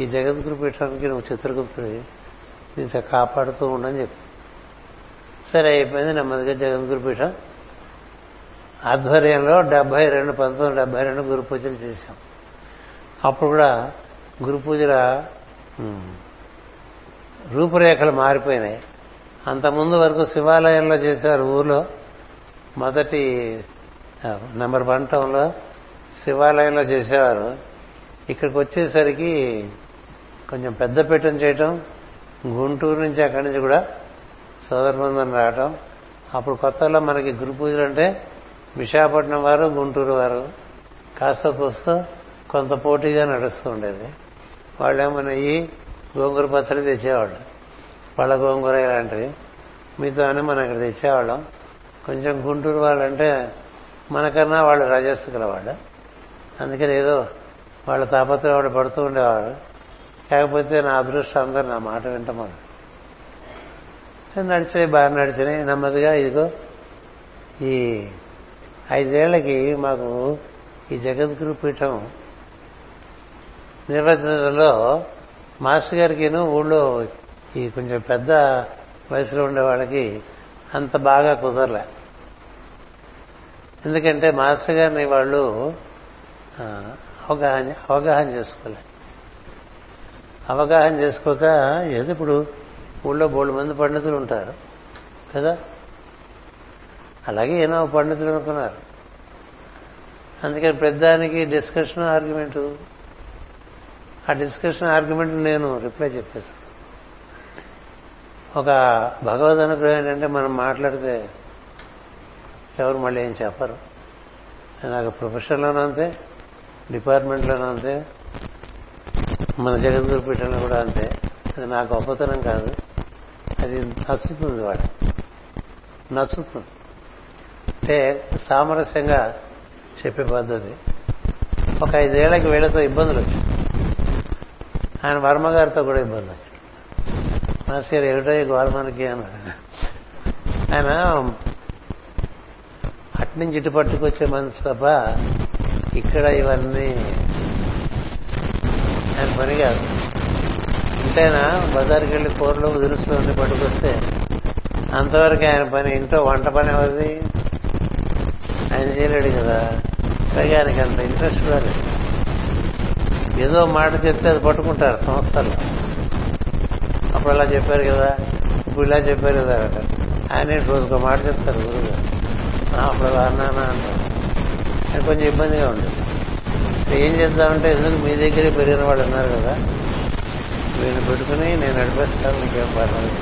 ఈ జగద్గురు పీఠానికి నువ్వు చిత్రగుప్తుడి. దీన్ని కాపాడుతూ ఉండని చెప్పి. సరే అయిపోయింది నెమ్మదిగా జగద్గురు పీఠం. ఆధ్వర్యంలో డెబ్బై రెండు పంతొమ్మిది డెబ్బై రెండు గురు పూజలు చేశాం. అప్పుడు కూడా గురు పూజల రూపురేఖలు మారిపోయినాయి. అంతకుముందు వరకు శివాలయంలో చేసేవారు ఊర్లో. మొదటి నెంబర్ వన్ టౌన్లో శివాలయంలో చేసేవారు. ఇక్కడికి వచ్చేసరికి కొంచెం పెద్ద పెట్టం చేయటం గుంటూరు నుంచి అక్కడి నుంచి కూడా సోదరబంధం రావటం. అప్పుడు కొత్తలో మనకి గురు పూజలు అంటే విశాఖపట్నం వారు గుంటూరు వారు కాస్త కూస్త కొంత పోటీగా నడుస్తూ ఉండేది. వాళ్ళేమో ఈ గోంగూర పచ్చడి తెచ్చేవాళ్ళు. పళ్ళ గోంగూర ఇలాంటివి. మీతో అని మనం ఇక్కడ తెచ్చేవాళ్ళం. కొంచెం గుంటూరు వాళ్ళంటే మనకన్నా వాళ్ళు రజస్సుకుల వాళ్ళు అందుకని ఏదో వాళ్ళ తాపత్రయం వాడు పడుతూ ఉండేవాడు కాకపోతే నా అదృష్టం అందరు నా మాట వింటమని నడిచినాయి బాగా నడిచినాయి. నెమ్మదిగా ఇదిగో ఈ ఐదేళ్ళకి మాకు ఈ జగద్గురు పీఠం నిర్వర్తించడంలో మాస్టర్ గారికిను ఊళ్ళో ఈ కొంచెం పెద్ద వయసులో ఉండే వాళ్ళకి అంత బాగా కుదరలే. ఎందుకంటే మాస్టర్ గారిని వాళ్ళు అవగాహన అవగాహన చేసుకోలే. అవగాహన చేసుకోక ఏదో ఇప్పుడు ఊళ్ళో బోళ్ళు మంది పండితులు ఉంటారు. కదా? అలాగే ఏనో పండితులు అనుకున్నారు. అందుకని పెద్దానికి డిస్కషన్ ఆర్గ్యుమెంటు ఆ డిస్కషన్ ఆర్గ్యుమెంట్ నేను రిప్లై చెప్పేస్తాను. ఒక భగవద్ అనుగ్రహం ఏంటంటే మనం మాట్లాడితే ఎవరు మళ్ళీ ఏం చెప్పరు. నాకు ప్రొఫెషన్లోనూ అంతే డిపార్ట్మెంట్లోనూ అంతే మన జగద్గురు పీఠంలో కూడా అంతే. అది నా గొప్పతనం కాదు. అది నచ్చుతుంది వాడు నచ్చుతుంది. అంటే సామరస్యంగా చెప్పే పద్ధతి. ఒక ఐదేళ్ళకి వీళ్ళతో ఇబ్బందులు వచ్చాయి. ఆయన వర్మ గారితో కూడా ఇబ్బంది వచ్చాయి. మాస్టర్ గారు ఏమిటో ఈ గోల్మానికి ఆయన అట్నుంచి ఇటు పట్టుకొచ్చే మనసు తప్ప ఇక్కడ ఇవన్నీ ఆయన పని కాదు. ఇంతైనా బజార్కి వెళ్ళి కూరలు దినుసులు అన్ని పట్టుకొస్తే అంతవరకు ఆయన పని ఇంట్లో వంట పని ఎవరిది? ఆయన చేయలేడు కదా. పైగా ఆయనకి అంత ఇంట్రెస్ట్ కూడా లేదు. ఏదో మాట చెప్తే అది పట్టుకుంటారు సంస్థల్లో అప్పుడు అలా చెప్పారు కదా. ఇప్పుడు ఇలా చెప్పారు కదా అట. ఆయన రోజుకో మాట చెప్తారు గురువు. అప్పుడు అన్నానా అంటారు అది కొంచెం ఇబ్బందిగా ఉంటుంది ఏం చేద్దామంటే ఎందుకు మీ దగ్గరే పెరిగిన వాళ్ళు ఉన్నారు కదా. వీళ్ళు పెట్టుకుని నేను నడిపేస్తాను నీకేం పర్లేదు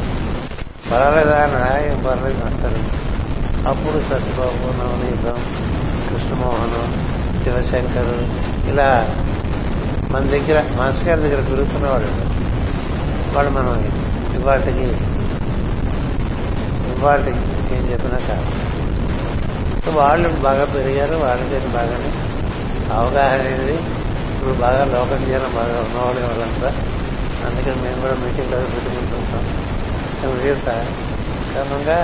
పర్వాలేదా? అన్నా ఏం పర్లేదు వస్తారు అప్పుడు సత్యబాబు నవనీతం కృష్ణమోహనం శివశంకరు ఇలా మన దగ్గర మాస్టర్ గారి దగ్గర పెరుగుతున్నవాడు వాళ్ళు మనం ఇవాటికి ఇవాటికి ఏం చెప్పినా కాదు సో వాళ్ళు బాగా పెరిగారు వాళ్ళకి బాగానే అవగాహన అనేది ఇప్పుడు బాగా లోక జనం బాగా ఉన్నవాళ్ళు వాళ్ళంతా అందుకని మేము కూడా మీటింగ్ అది పెట్టుకుంటుంటాం వీళ్ళ క్రమంగా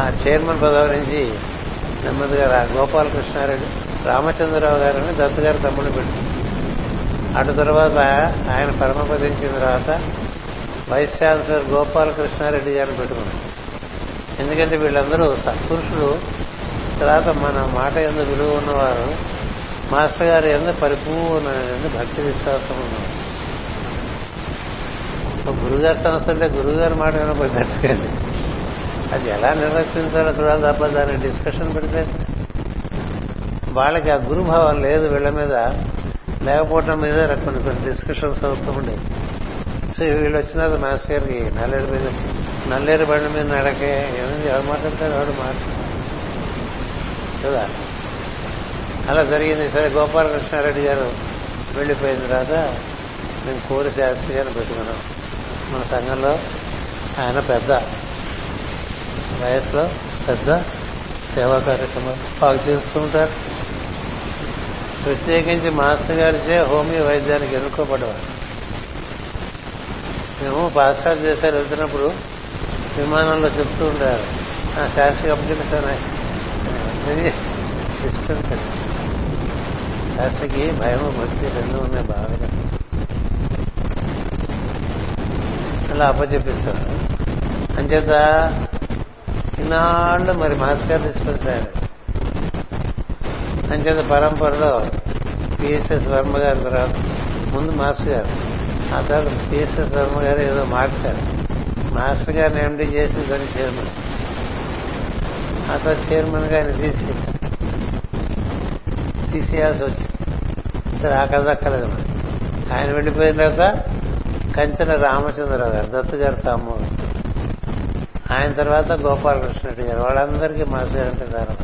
ఆ చైర్మన్ పదవి నుంచి నెమ్మదిగా గోపాలకృష్ణారెడ్డి రామచంద్రరావు గారిని దత్తు గారు తమ్ముడు పెట్టి అటు తర్వాత ఆయన పరమపదించిన తర్వాత వైస్ ఛాన్సలర్ గోపాలకృష్ణారెడ్డి గారిని పెట్టుకున్నారు ఎందుకంటే వీళ్ళందరూ సత్పురుషులు. తర్వాత మన మాట ఎందు విలువ ఉన్నవారు మాస్టర్ గారు ఎందు పరిపూర్ణ భక్తి విశ్వాసం ఉన్నవారు. గురుగారు సంస్థ అంటే గురుగారి మాట పోయి అది ఎలా నిర్వర్తించాలో చూడాలి తప్ప దాన్ని డిస్కషన్ పెడితే. వాళ్ళకి ఆ గురుభావం లేదు వీళ్ళ మీద. లేకపోవటం మీద కొన్ని కొన్ని డిస్కషన్స్ అవుతూ ఉండేవి. సో వీళ్ళు వచ్చినారు మాస్టర్ గారికి నల్లేరు మీద నల్లేరు బండి మీద నడకే ఏమైంది ఎవరు మాట్లాడతారు ఎవరు మాట్లాడు కదా? అలా జరిగింది. సరే గోపాలకృష్ణారెడ్డి గారు వెళ్ళిపోయిన తర్వాత మేము కోరి శాస్త్రి గారిని పెట్టుకున్నాం. మన సంఘంలో ఆయన పెద్ద. వయసులో పెద్ద సేవా కార్యక్రమాలు బాగా చేస్తూ ఉంటారు ప్రత్యేకించి మాస్టర్ గారిచే హోమియో వైద్యానికి ఎన్నుకోబడేవారు మేము పాస్టార్ చేశారు వెళ్తున్నప్పుడు విమానంలో చెప్తూ ఉంటారు ఆ శాస్త్రి అప్లికేషన్ శాస్త్రికి భయం భక్తి రెండు ఉన్నాయి బాగా. అలా అప్పచెప్పించారు అంచేత ఇన్నాళ్ళు మరి మాస్టర్ తీసుకొచ్చారు. అంచేత పరంపరలో పిఎస్ఎస్ వర్మ గారి తర్వాత ముందు మాస్టర్ గారు. ఆ తర్వాత పిఎస్ఎస్ వర్మ గారు ఏదో మార్చారు మాస్టర్ గారిని ఎండి చేసి దాని చైర్మన్. ఆ తర్వాత చైర్మన్ గారిని తీసేశారు. తీసేయాల్సి వచ్చింది. సరే ఆ కథ అక్కలేదు ఆయన వెళ్ళిపోయిన తర్వాత కంచన రామచంద్రరావు గారు దత్తు గారు తమ్ముడు. ఆయన తర్వాత గోపాలకృష్ణ రెడ్డి గారు. వాళ్ళందరికీ మాస్టర్ గారు అంటే దారం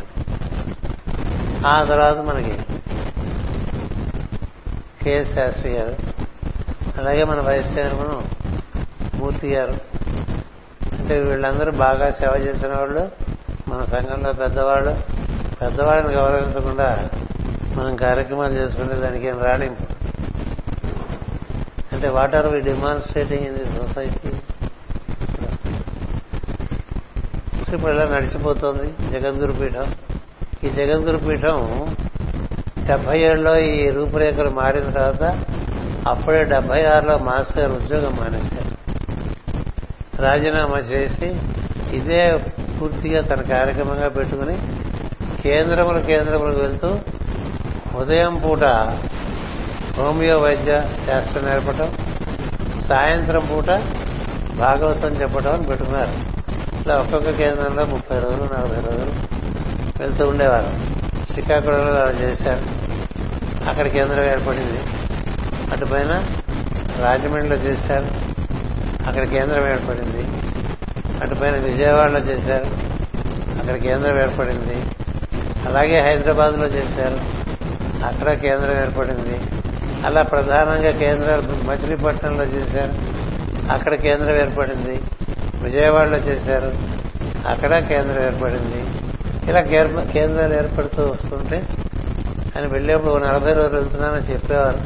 ఆ తర్వాత మనకి కెఎస్ శాస్త్రి గారు అలాగే మన వైస్ చైర్మన్ మూర్తి గారు. అంటే వీళ్ళందరూ బాగా సేవ చేసిన వాళ్ళు మన సంఘంలో పెద్దవాళ్ళు. పెద్దవాళ్ళని గౌరవించకుండా మనం కార్యక్రమాలు చేసుకుంటే దానికి ఏం రాణింపు అంటే what are we demonstrating in the society ఇప్పుడు ఇలా నడిచిపోతుంది? జగద్గురు పీఠం. ఈ జగద్గురు పీఠం డెబ్బై ఏడులో ఈ రూపురేఖలు మారిన తర్వాత అప్పుడే డెబ్బై ఆరులో మాస్టర్ గారు ఉద్యోగం మానేశారు. రాజీనామా చేసి ఇదే పూర్తిగా తన కార్యక్రమంగా పెట్టుకుని కేంద్రముల కేంద్రములకు వెళ్తూ ఉదయం పూట హోమియో వైద్య శాస్త్రం నేర్పడం సాయంత్రం పూట భాగవతం చెప్పడం అని పెట్టుకున్నారు. ఇట్లా ఒక్కొక్క కేంద్రంలో ముప్పై రోజులు నలభై రోజులు వెళ్తూ ఉండేవారు. శ్రీకాకుళంలో అలా చేశారు. అక్కడ కేంద్రం ఏర్పడింది. అటుపైన రాజమండ్రిలో చేశారు. అక్కడ కేంద్రం ఏర్పడింది. అటుపైన విజయవాడలో చేశారు. అక్కడ కేంద్రం ఏర్పడింది. అలాగే హైదరాబాద్లో చేశారు. అక్కడ కేంద్రం ఏర్పడింది. అలా ప్రధానంగా కేంద్రాలు మచిలీపట్నంలో చేశారు. అక్కడ కేంద్రం ఏర్పడింది. విజయవాడలో చేశారు. అక్కడ కేంద్రం ఏర్పడింది. ఇలా కేంద్రాలు ఏర్పడుతూ వస్తుంటే ఆయన వెళ్ళేప్పుడు నలభై రోజులు వెళ్తున్నానని చెప్పేవారు.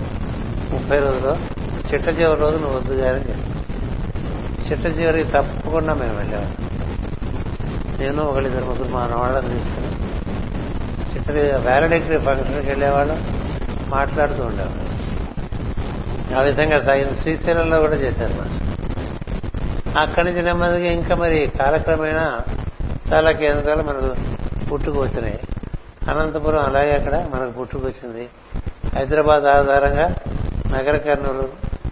ముప్పై రోజులు. చిట్ట చివరి రోజు నువ్వు వద్దు గారని చెప్పి చిట్ట చివరికి తప్పకుండా మేము వెళ్ళేవారు నేను ఒకళ్ళిద్దరు ముగ్గురు మా వాళ్ళని తీసుకుని చిట్ట వ్యాలిడేటరీ ఫంక్షన్కి వెళ్ళేవాళ్ళం. మాట్లాడుతూ ఉండేవాళ్ళం. ఆ విధంగా సాగిన శ్రీశైలంలో కూడా చేశారు మాస్టర్ అక్కడి నుంచి నెమ్మదిగా ఇంకా మరి కాలక్రమేణా చాలా కేంద్రాలు మనకు పుట్టుకొచ్చినాయి అనంతపురం అలాగే అక్కడ మనకు పుట్టుకొచ్చింది హైదరాబాద్ ఆధారంగా నగర కర్నూలు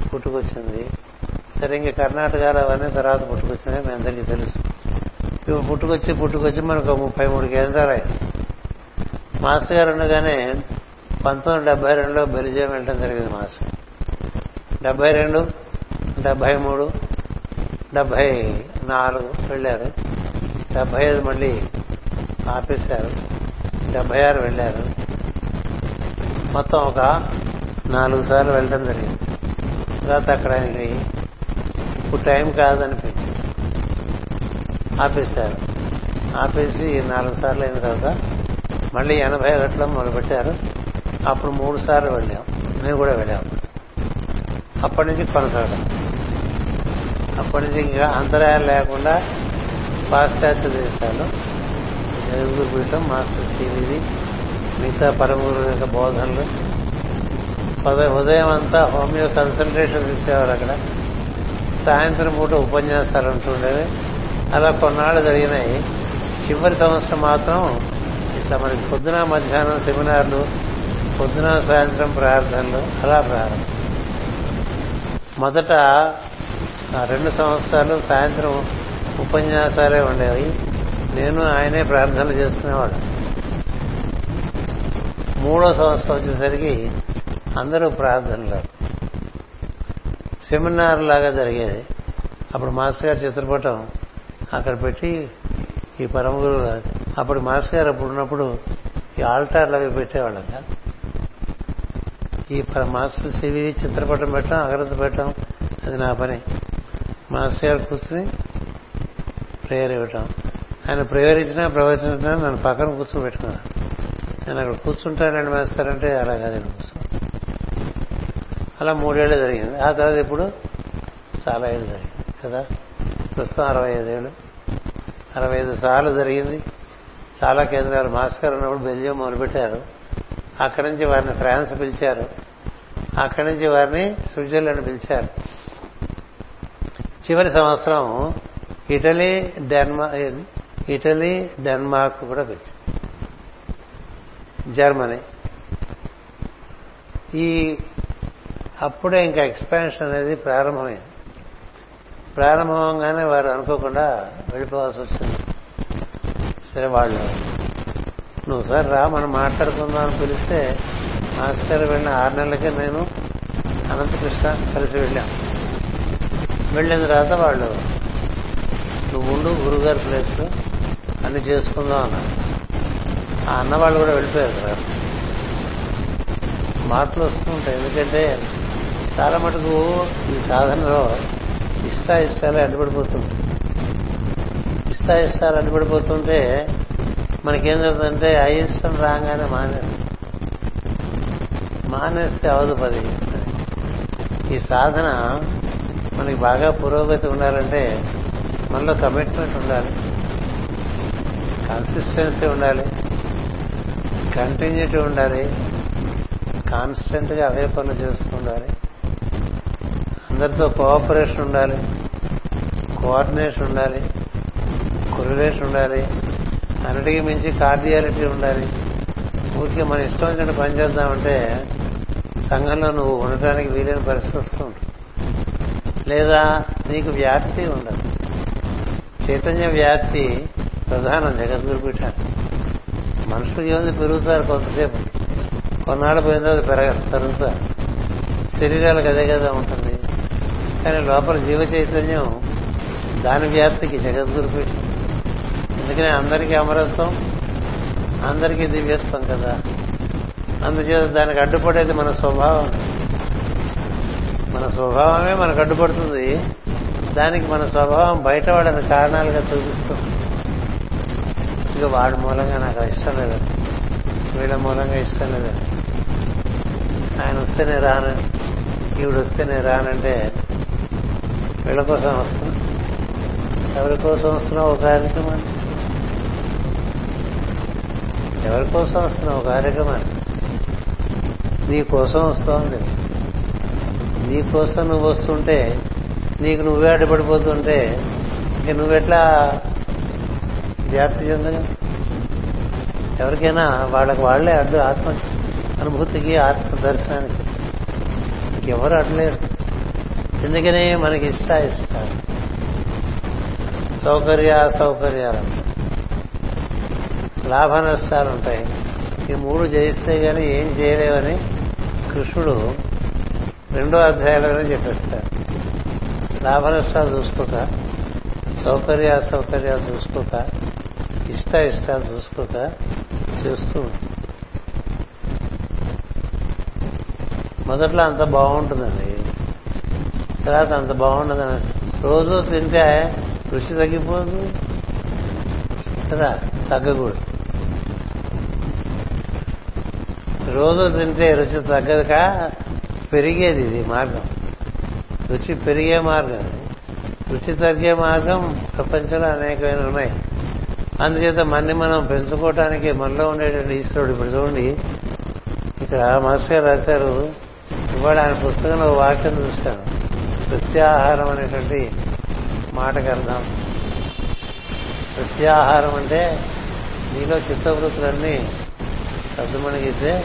పుట్టుకొచ్చింది సరే ఇంకా కర్ణాటకలో అవన్నీ తర్వాత పుట్టుకొచ్చినాయి మీ అందరికీ తెలుసు. ఇప్పుడు పుట్టుకొచ్చి పుట్టుకొచ్చి మనకు ఒక ముప్పై మూడు కేంద్రాలు అయ్యాయి మాస్టర్ గారు ఉండగానే పంతొమ్మిది డెబ్బై రెండులో బెల్జియం వెళ్ళడం జరిగింది మాస్టర్. డెబ్బై రెండు డెబ్బై మూడు డెబ్బై నాలుగు వెళ్ళారు. డెబ్బై ఐదు మళ్ళీ ఆపేశారు. డెబ్బై ఆరు వెళ్ళారు. మొత్తం ఒక నాలుగు సార్లు వెళ్ళడం జరిగింది. తర్వాత అక్కడ ఆయనకి ఇప్పుడు టైం కాదనిపించింది. ఆపేశారు. ఆపేసి నాలుగు సార్లు అయిన తర్వాత మళ్ళీ ఎనభై ఒకటిలో మొదలుపెట్టారు. అప్పుడు మూడు సార్లు వెళ్ళాం. నేను కూడా వెళ్ళాం. అప్పటి నుంచి కొనసాగాం. అప్పటి నుంచి ఇంకా అంతరాయాలు లేకుండా పాశ్చాత్య దేశాలు తెలుగు పీఠం మాస్టర్ శ్రీనిధి మిగతా పరమగురు యొక్క బోధనలు. ఉదయం అంతా హోమియో కన్సల్టేషన్ ఇచ్చేవారు అక్కడ. సాయంత్రం పూట ఉపన్యాసాలు ఉంటుండేవి అలా కొన్నాళ్ళు జరిగినాయి. చివరి సంవత్సరం మాత్రం ఇట్లా మనకి పొద్దున మధ్యాహ్నం సెమినార్లు పొద్దున సాయంత్రం ప్రార్థనలు అలా ప్రారంభం. మొదట ఆ రెండు సంవత్సరాలు సాయంత్రం ఉపన్యాసాలే ఉండేవి. నేను ఆయనే ప్రార్థనలు చేసుకునేవాడు. మూడో సంవత్సరం వచ్చేసరికి అందరూ ప్రార్థనలు. సెమినార్ లాగా జరిగేది. అప్పుడు మాస్టర్ గారి చిత్రపటం అక్కడ పెట్టి ఈ పరమ పరమగురు అప్పుడు మాస్టర్ గారు అప్పుడు ఉన్నప్పుడు ఈ ఆల్టార్లు అవి పెట్టేవాళ్ళం కదా. ఈ మాస్టర్ సివి చిత్రపటం పెట్టడం అగ్రత పెట్టడం అది నా పని. మాస్టర్ గారు కూర్చుని ప్రేయర్ ఇవ్వటం. ఆయన ప్రేయర్ ఇచ్చినా ప్రవచనించినా నన్ను పక్కన కూర్చొని పెట్టుకున్నాను నేను అక్కడ కూర్చుంటానండి మాస్టర్ అంటే అలా కాదండి కూర్చో అలా మూడేళ్ళు జరిగింది. ఆ తర్వాత ఇప్పుడు చాలా ఏళ్ళు జరిగింది కదా? ప్రస్తుతం అరవై ఐదేళ్ళు అరవై ఐదు సార్లు జరిగింది. చాలా కేంద్రాలు మాస్కర్ ఉన్నప్పుడు బెల్జియం మొదలుపెట్టారు. అక్కడి నుంచి వారిని ఫ్రాన్స్ పిలిచారు. అక్కడి నుంచి వారిని స్విట్జర్లాండ్ పిలిచారు. చివరి సంవత్సరం ఇటలీ డెన్మార్క్ ఇటలీ డెన్మార్క్ కూడా పిలిచింది జర్మనీ. ఈ అప్పుడే ఇంకా ఎక్స్పాన్షన్ అనేది ప్రారంభమైంది. ప్రారంభంగానే వారు అనుకోకుండా వెళ్ళిపోవాల్సి వచ్చింది. సరే వాళ్ళు నువ్వు సార్ రా మనం మాట్లాడుకుందాం అని పిలిస్తే మాస్టర్ వెళ్ళిన ఆరు నెలలకే నేను అనంతకృష్ణ కలిసి వెళ్ళాం. వెళ్ళిన తర్వాత వాళ్ళు నువ్వు ఉండు గురుగారి ప్లేస్ అన్ని చేసుకుందాం అన్నారు. ఆ అన్నవాళ్ళు కూడా వెళ్ళిపోయారు కదా. మార్పులు వస్తుంటాయి. ఎందుకంటే చాలా మటుకు ఈ సాధనలో ఇష్ట ఇష్టాయిష్టాలు అడ్డుపడిపోతుంటాయి. ఇష్టాలు అడ్డుపడిపోతుంటే మనకేం జరుగుతుందంటే అయిష్టం రాగానే మానేస్తాం. మానేస్తే అవదు పది. ఈ సాధన మనకి బాగా పురోగతి ఉండాలంటే మనలో కమిట్మెంట్ ఉండాలి. కన్సిస్టెన్సీ ఉండాలి. కంటిన్యూటీ ఉండాలి. కాన్స్టెంట్గా అవే పనులు చేస్తూ ఉండాలి అందరితో కోఆపరేషన్ ఉండాలి. కోఆర్డినేషన్ ఉండాలి. కొరిలేషన్ ఉండాలి. అన్నిటికీ మించి కార్డియాలిటీ ఉండాలి. ఊరికే మన ఇష్టం వచ్చినట్టు పని చేద్దామంటే సంఘంలో నువ్వు ఉండటానికి వీలైన పరిస్థితి వస్తూ ఉంటుంది. లేదా నీకు వ్యాప్తి ఉండదు. చైతన్య వ్యాప్తి ప్రధానం జగద్గురు పీఠాన్ని మనుషులు ఏముంది పెరుగుతారు కొంతసేపు. కొన్నాళ్ళు పోయిన తర్వాత పెరగదు తరుగుతారు. శరీరాలకు అదే కదా ఉంటుంది. కానీ లోపల జీవ చైతన్యం దాని వ్యాప్తికి జగద్గురు పీఠం అందుకనే అందరికీ అమరత్వం అందరికీ దివ్యత్వం కదా. అందుచేత దానికి అడ్డుపడేది మన స్వభావం. మన స్వభావమే మనకు అడ్డుపడుతుంది. దానికి మన స్వభావం బయటపడని కారణాలుగా చూపిస్తుంది ఇక వాడి మూలంగా నాకు ఇష్టం లేదు. వీళ్ళ మూలంగా ఇష్టం లేదు. ఆయన వస్తేనే రాను. ఈవిడ వస్తేనే రానంటే వీళ్ళ కోసం వస్తున్నా. ఎవరి కోసం వస్తున్నావు ఒక కార్యక్రమం? ఎవరి కోసం వస్తున్నావు కార్యక్రమాన్ని నీ కోసం వస్తోంది. నీ కోసం నువ్వు వస్తుంటే నీకు నువ్వే అడ్డుపడిపోతుంటే ఇంక నువ్వెట్లా వ్యాప్తి చెందగా? ఎవరికైనా వాళ్ళకి వాళ్ళే అడ్డు ఆత్మ అనుభూతికి ఆత్మ దర్శనానికి. ఇంకెవరు అడ్డలేరు. ఎందుకనే మనకి ఇష్ట ఇష్టాలు సౌకర్య అసౌకర్యాలు లాభ నష్టాలు ఉంటాయి ఈ మూడు జయిస్తే కానీ ఏం చేయలేవని కృష్ణుడు రెండో అధ్యాయంలోనే చెప్పేస్తారు. లాభ నష్టాలు చూసుకోక సౌకర్య అసౌకర్యాలు చూసుకోక ఇష్ట ఇష్టాలు చూసుకోక చేస్తూ మొదట్లో అంత బాగుంటుందండి. తర్వాత అంత బాగుండదని రోజు తింటే రుచి తగ్గిపోదు కదా? తగ్గకూడదు. రోజు తింటే రుచి తగ్గదుక? పెరిగేది ఇది మార్గం. రుచి పెరిగే మార్గం రుచి తగ్గే మార్గం ప్రపంచంలో అనేకమైన ఉన్నాయి. అందుచేత మన్ని మనం పెంచుకోవటానికి మనలో ఉండేటువంటి ఈశ్వరుడు ఇప్పుడు చూడండి. ఇక్కడ మాస్టర్ గారు రాశారు ఇవాళ ఆయన పుస్తకంలో ఒక వాక్యం చూశాను. ప్రత్యాహారం అనేటువంటి మాటకు అర్థం. ప్రత్యాహారం అంటే నీలో చిత్తవృత్తులన్నీ సర్దుమణిగితే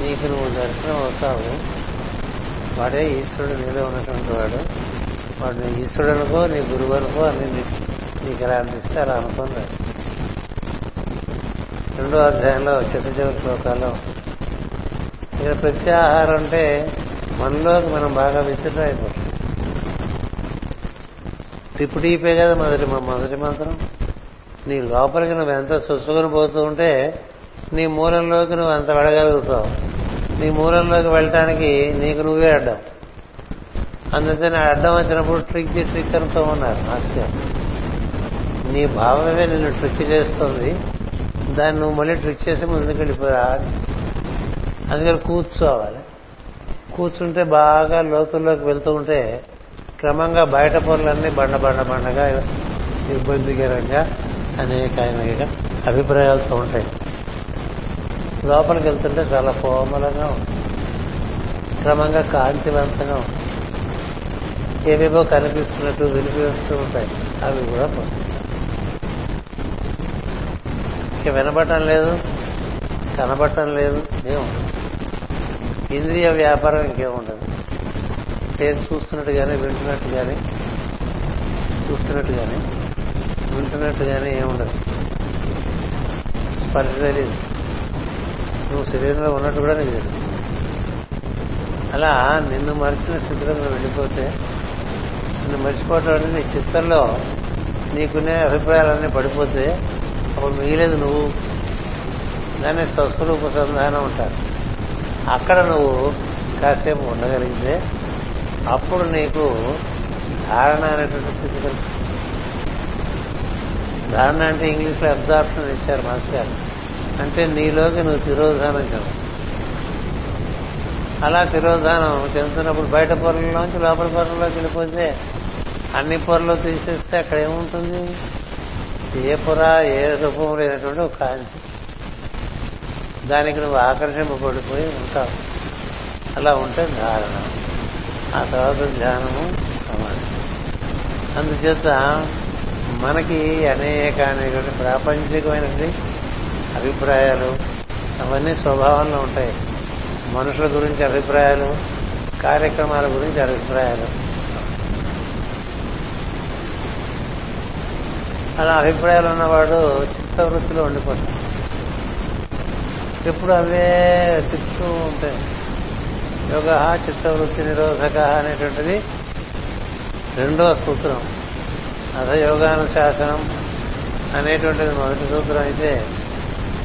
నీకు నువ్వు దర్శనం అవుతావు. వాడే ఈశ్వరుడు నీలో ఉన్నటువంటి వాడు. వాడు నీ ఈశ్వరుడు అనుకో నీ గురువు అనుకో అని నీకు ఎలా అనిపిస్తే అలా అనుకోని రెండో అధ్యాయంలో చిట్ట చివరి శ్లోకాల్లో. ఇక్కడ ప్రత్యాహారం అంటే మనలోకి మనం బాగా విత్డ్రా అయిపోతుంది టిప్పు టీపే కదా మొదటి మొదటి మంత్రం. నీ లోపలికి నువ్వు ఎంత సుసుకుని పోతూ ఉంటే నీ మూలంలోకి నువ్వు అంత వెడగలుగుతావు నీ మూలంలోకి వెళ్ళటానికి నీకు నువ్వే అడ్డం. అందుకని అడ్డం వచ్చినప్పుడు ట్రిక్ ట్రిక్ అనుకో ఉన్నారు మాస్టర్. నీ భావమే నిన్ను ట్రిక్ చేస్తుంది. దాన్ని నువ్వు మళ్ళీ ట్రిక్ చేసి ముందుకు వెళ్ళిపోరా అందుకని కూర్చోవాలి. కూర్చుంటే బాగా లోతుల్లోకి వెళ్తూ ఉంటే క్రమంగా బయట పొరలన్నీ బండ బండ బండగా ఇబ్బందికరంగా అనేక అనేక అభిప్రాయాలతో ఉంటాయి. లోపలికి వెళ్తుంటే చాలా కోమలంగా ఉంటుంది క్రమంగా కాంతివంతంగా ఉంటుంది ఏవేవో కనిపిస్తున్నట్టు వినిపిస్తూ ఉంటాయి. అవి కూడా పోతాయి. ఇక వినబడటం లేదు కనబడటం లేదు ఏముండదు ఇంద్రియ వ్యాపారం ఇంకేముండదు పేరు చూస్తున్నట్టు కానీ వింటున్నట్టు కానీ చూస్తున్నట్టు కానీ వింటున్నట్టు కానీ ఏముండదు స్పర్శ తెలియదు నువ్వు శరీరంలో ఉన్నట్టు కూడా నీకు తెలుసు. అలా నిన్ను మరిచిన స్థితిలో నువ్వు వెళ్ళిపోతే నిన్ను మర్చిపోవటం అంటే నీ చిత్తంలో నీకునే అభిప్రాయాలన్నీ పడిపోతే అప్పుడు మిగిలేదు నువ్వు. దాన్ని స్వస్వరూప సంధానం ఉంటారు అక్కడ నువ్వు కాసేపు ఉండగలిగితే అప్పుడు నీకు ధారణ అనేటువంటి స్థితి కలుగుతుంది. ధారణ అంటే ఇంగ్లీష్లో అబ్జార్ప్షన్ ఇచ్చారు మాస్టర్ గారు. అంటే నీలోకి నువ్వు తిరోధానం కదా. అలా తిరోధానం చెందుతున్నప్పుడు బయట పొరల్లోంచి లోపల పొరల్లోకి వెళ్ళిపోతే అన్ని పొరలు తీసేస్తే అక్కడ ఏముంటుంది? ఏ పొర ఏ రూపం లేనటువంటి ఒక కాంతి. దానికి నువ్వు ఆకర్షింపబడిపోయి ఉంటావు. అలా ఉంటే ధారణ. ఆ తర్వాత ధ్యానము సమాధి. అందుచేత మనకి అనేక అనేటువంటి ప్రాపంచికమైనటువంటి అభిప్రాయాలు అవన్నీ స్వభావంలో ఉంటాయి. మనుషుల గురించి అభిప్రాయాలు కార్యక్రమాల గురించి అభిప్రాయాలు. అలా అభిప్రాయాలు ఉన్నవాడు చిత్తవృత్తిలో ఉండిపోతాడు. ఎప్పుడు అవే తిప్పుతూ ఉంటాయి యోగ చిత్తవృత్తి నిరోధక అనేటువంటిది రెండవ సూత్రం. అథ యోగానుశాసనం అనేటువంటిది మొదటి సూత్రం అయితే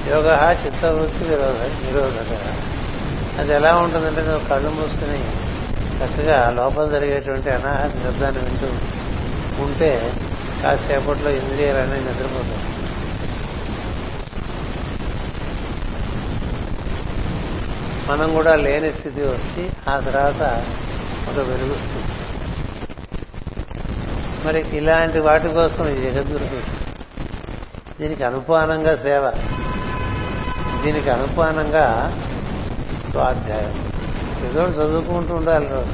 యోగ చిత్తవృత్తి విరోధ నిరోధక అది ఎలా ఉంటుందంటే నువ్వు కళ్ళు మూసుకుని చక్కగా లోపల జరిగేటువంటి అనాహత శబ్దాన్ని వింటూ ఉంటే కాసేపట్లో ఇంద్రియాలన్నీ నిద్రపోతాయి. మనం కూడా లేని స్థితి వచ్చి ఆ తర్వాత ఒక వెలుగుస్తుంది. మరి ఇలాంటి వాటి కోసం ఈ జగద్గురు దీనికి అనుపానంగా సేవ. దీనికి అనుపానంగా స్వాధ్యాయం. ఏదో చదువుకుంటూ ఉండాలి రోజు.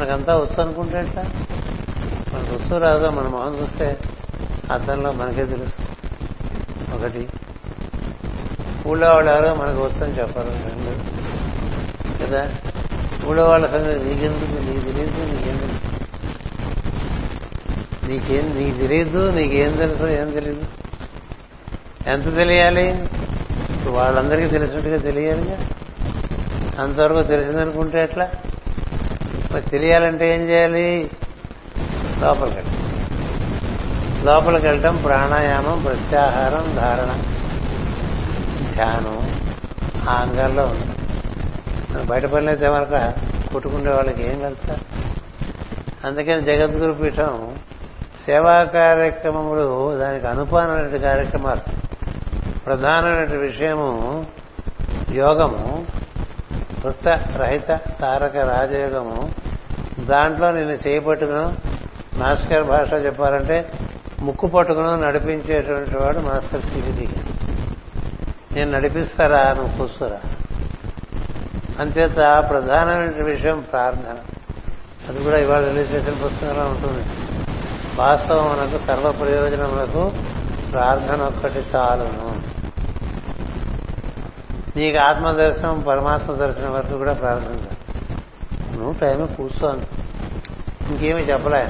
మనకంతా వచ్చు అనుకుంటే మనకు వచ్చు రాదో మన మొహం చూస్తే అర్థంలో మనకే తెలుసు ఒకటి ఊళ్ళో వాళ్ళు ఎవరో మనకు వచ్చని చెప్పరు రెండు. కదా? ఊళ్ళో వాళ్ళ సంగతి నీకెందుకు? నీకు తెలియదు నీకెందుకు? నీకేం నీకు తెలియదు నీకేం తెలుసు ఏం తెలియదు ఎంత తెలియాలి? ఇప్పుడు వాళ్ళందరికీ తెలిసినట్టుగా తెలియాలిగా? అంతవరకు తెలిసిందనుకుంటే ఎట్లా? మరి తెలియాలంటే ఏం చేయాలి? లోపలికి వెళ్ళాలి లోపలికి వెళ్ళటం ప్రాణాయామం ప్రత్యాహారం ధారణ ధ్యానం ఆ అంగాల్లో ఉంది బయట పనులు మనక కొట్టుకునే వాళ్ళకి ఏం కలుగుతారు అందుకని జగద్గురు పీఠం సేవా కార్యక్రమములు దానికి అనుపానమైన కార్యక్రమాలు. ప్రధానమైన విషయము యోగము వృత్త రహిత తారక రాజయోగము. దాంట్లో నేను చేయబట్టుకును మాస్టర్ భాష చెప్పాలంటే ముక్కు పట్టుకును నడిపించేటువంటి వాడు మాస్టర్ సివిధి నేను నడిపిస్తారా? నువ్వు కూర్చోరా. అంచేత ప్రధానమైన విషయం ప్రార్థన. అది కూడా ఇవాళ రిలీజ్ చేసిన పుస్తకంలో ఉంటుంది. వాస్తవం మనకు సర్వ ప్రయోజనములకు ప్రార్థన ఒక్కటి చాలును. నీకు ఆత్మ దర్శనం పరమాత్మ దర్శనం వరకు కూడా ప్రార్థన నువ్వు టైం కూర్చోను ఇంకేమీ చెప్పలే.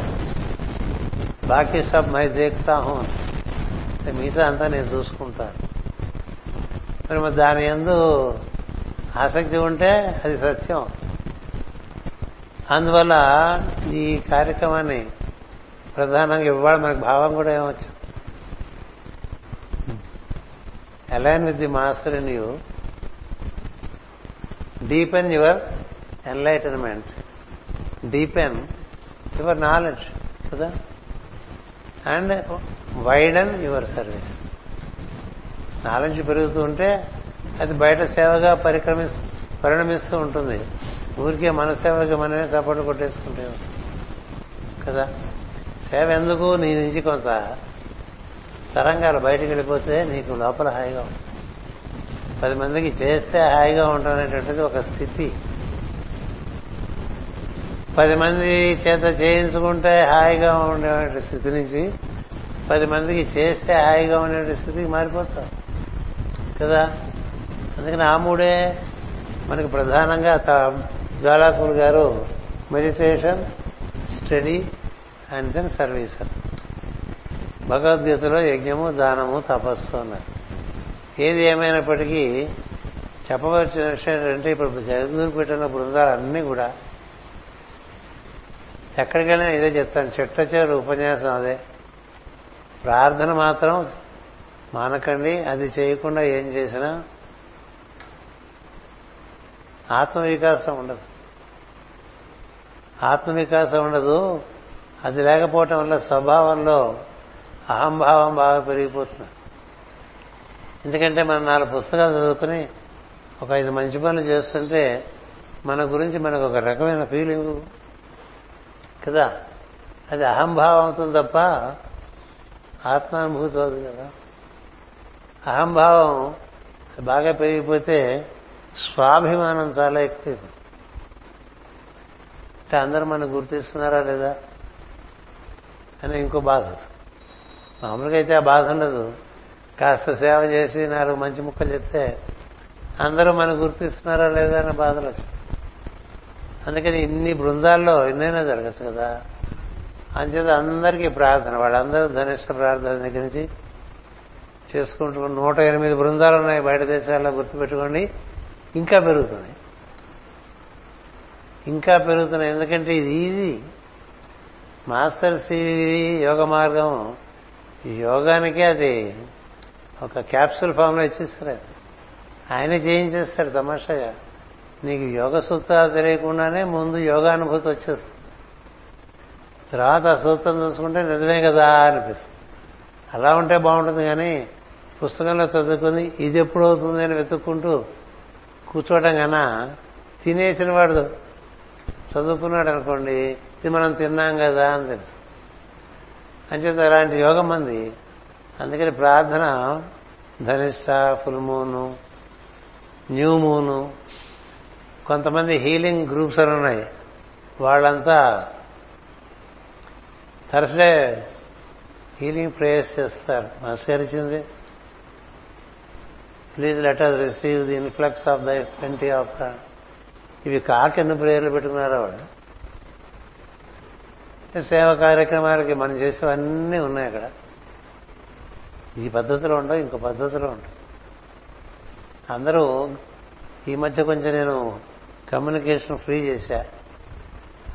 బాకీ సబ్ మై దేక్తా హూ మిగతా అంతా నేను చూసుకుంటాను మరి మరి దాని ఎందు ఆసక్తి ఉంటే అది సత్యం. అందువల్ల ఈ కార్యక్రమాన్ని ప్రధానంగా ఇవాళ మనకు భావం కూడా ఏమొచ్చు align with the master in you. Deepen your enlightenment deepen your knowledge కదా and widen your service knowledge పెరుగుతూ ఉంటే అది బయట సేవగా పరిక్రమి పరిణమిస్తూ ఉంటుంది. ఊరికే మన సేవకి మనమే సపోర్ట్ కొట్టేసుకుంటే కదా? సేవ ఎందుకు నీ నుంచి కొంత తరంగాలు బయటకు వెళ్ళిపోతే నీకు లోపల హాయిగా ఉంటుంది. పది మందికి చేస్తే హాయిగా ఉండడం ఒక స్థితి. పది మంది చేత చేయించుకుంటే హాయిగా ఉండే స్థితి నుంచి పది మందికి చేస్తే హాయిగా ఉండే స్థితికి మారిపోతాం. కదా? అందుకని ఆ మూడే మనకి ప్రధానంగా జ్వాలాకులు గారు meditation study and then service. భగవద్గీతలో యజ్ఞము దానము తపస్సు అన్నారు. ఏది ఏమైనప్పటికీ చెప్పవలసిన విషయం ఏంటంటే ఇప్పుడు జగద్గురు పెట్టిన బృందాలు అన్నీ కూడా ఎక్కడికైనా ఇదే చెప్తాను. చెట్ట చివరి ఉపన్యాసం అదే. ప్రార్థన మాత్రం మానకండి అది చేయకుండా ఏం చేసినా ఆత్మవికాసం ఉండదు. ఆత్మవికాసం ఉండదు. అది లేకపోవటం వల్ల స్వభావంలో అహంభావం బాగా పెరిగిపోతుంది. ఎందుకంటే మనం నాలుగు పుస్తకాలు చదువుకుని ఒక ఐదు మంచి పనులు చేస్తుంటే మన గురించి మనకు ఒక రకమైన ఫీలింగ్ కదా? అది అహంభావం అవుతుంది తప్ప ఆత్మానుభూతి అవుతుంది కదా? అహంభావం బాగా పెరిగిపోతే స్వాభిమానం చాలా ఎక్కువ అంటే అందరూ మనం గుర్తిస్తున్నారా లేదా? అని ఇంకో బాధ మామూలుగా అయితే ఆ బాధ ఉండదు. కాస్త సేవ చేసి నాలుగు మంచి ముక్కలు చెప్తే అందరూ మనం గుర్తిస్తున్నారా లేదా అనే బాధలు వస్తుంది అందుకని ఇన్ని బృందాల్లో ఎన్నైనా జరగచ్చు కదా. అంచేత అందరికీ ప్రార్థన వాళ్ళందరూ ధనిష్ట ప్రార్థన దగ్గర నుంచి చేసుకుంటూ నూట ఎనిమిది బృందాలు ఉన్నాయి బయట దేశాల్లో గుర్తుపెట్టుకోండి. ఇంకా పెరుగుతున్నాయి. ఇంకా పెరుగుతున్నాయి. ఎందుకంటే ఇది ఈజీ. మాస్టర్ సివి యోగ మార్గం. యోగానికే అది ఒక క్యాప్సూల్ ఫామ్లో ఇచ్చేస్తారు ఆయనే చేయించేస్తాడు తమాషాగా. నీకు యోగ సూత్రాలు తెలియకుండానే ముందు యోగానుభూతి వచ్చేస్తుంది. తర్వాత ఆ సూత్రం చూసుకుంటే నిజమే కదా అనిపిస్తుంది. అలా ఉంటే బాగుంటుంది కానీ పుస్తకంలో చదువుకుని ఇది ఎప్పుడు అవుతుంది అని వెతుక్కుంటూ కూర్చోవడం కన్నా తినేసిన వాడు చదువుకున్నాడు అనుకోండి ఇది మనం తిన్నాం కదా అని తెలుసు అంచేత అలాంటి యోగం మంది అందుకని ప్రార్థన Dhanishta full moon new moon కొంతమంది హీలింగ్ గ్రూప్స్ అని ఉన్నాయి. వాళ్ళంతా థర్స్డే హీలింగ్ ప్రేయర్స్ చేస్తారు. నమస్కరించింది please let us receive the influx of the twenty of ఇవి కాక ఎన్ని ప్రేయర్లు పెట్టుకున్నారు వాళ్ళు. సేవా కార్యక్రమాలకి మనం చేసేవన్నీ ఉన్నాయి అక్కడ. ఈ పద్ధతిలో ఉండవు ఇంకో పద్ధతిలో ఉండవు అందరూ ఈ మధ్య కొంచెం నేను కమ్యూనికేషన్ ఫ్రీ చేశా.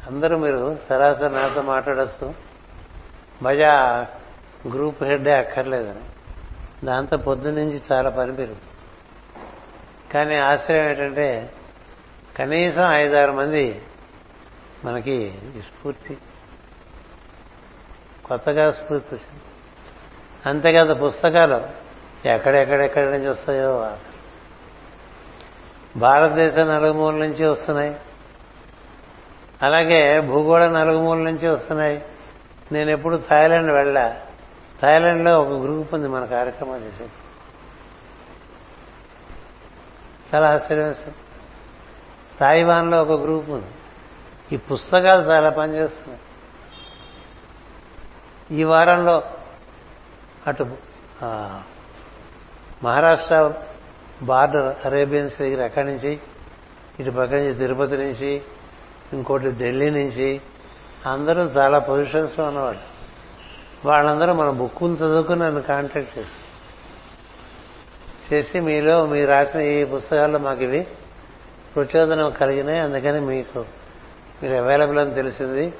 అందరూ మీరు సరాసరి నాతో మాట్లాడచ్చు. మజా గ్రూప్ హెడ్డే అక్కర్లేదని. దాంతో పొద్దున్నుంచి చాలా పని పెరుగు కానీ ఆశ్చర్యం ఏంటంటే కనీసం ఐదారు మంది మనకి స్ఫూర్తి. కొత్తగా స్ఫూర్తి వచ్చింది. అంతేకాదు పుస్తకాలు ఎక్కడెక్కడెక్కడి నుంచి వస్తాయో భారతదేశం నలుగుమూల నుంచి వస్తున్నాయి. అలాగే భూగోళ నలుగుమూల నుంచి వస్తున్నాయి. నేను ఎప్పుడు థాయిలాండ్ వెళ్ళా. థాయిలాండ్లో ఒక గ్రూప్ ఉంది మన కార్యక్రమం చేసేది. చాలా ఆశ్చర్యం తాయివాన్లో ఒక గ్రూప్ ఉంది. ఈ పుస్తకాలు చాలా పనిచేస్తున్నాయి. ఈ వారంలో అటు మహారాష్ట్ర బార్డర్ అరేబియన్స్ దగ్గర అక్కడి నుంచి? ఇటు పక్క నుంచి తిరుపతి నుంచి ఇంకోటి ఢిల్లీ నుంచి. అందరూ చాలా పొజిషన్స్లో ఉన్నవాళ్ళు. వాళ్ళందరూ మన బుక్కులు చదువుకుని నన్ను కాంటాక్ట్ చేసి చేసి మీలో మీరు రాసిన ఈ పుస్తకాల్లో మాకు ఇవి ప్రచోదనం కలిగినాయి. అందుకని మీకు మీరు అవైలబుల్ అని తెలిసింది.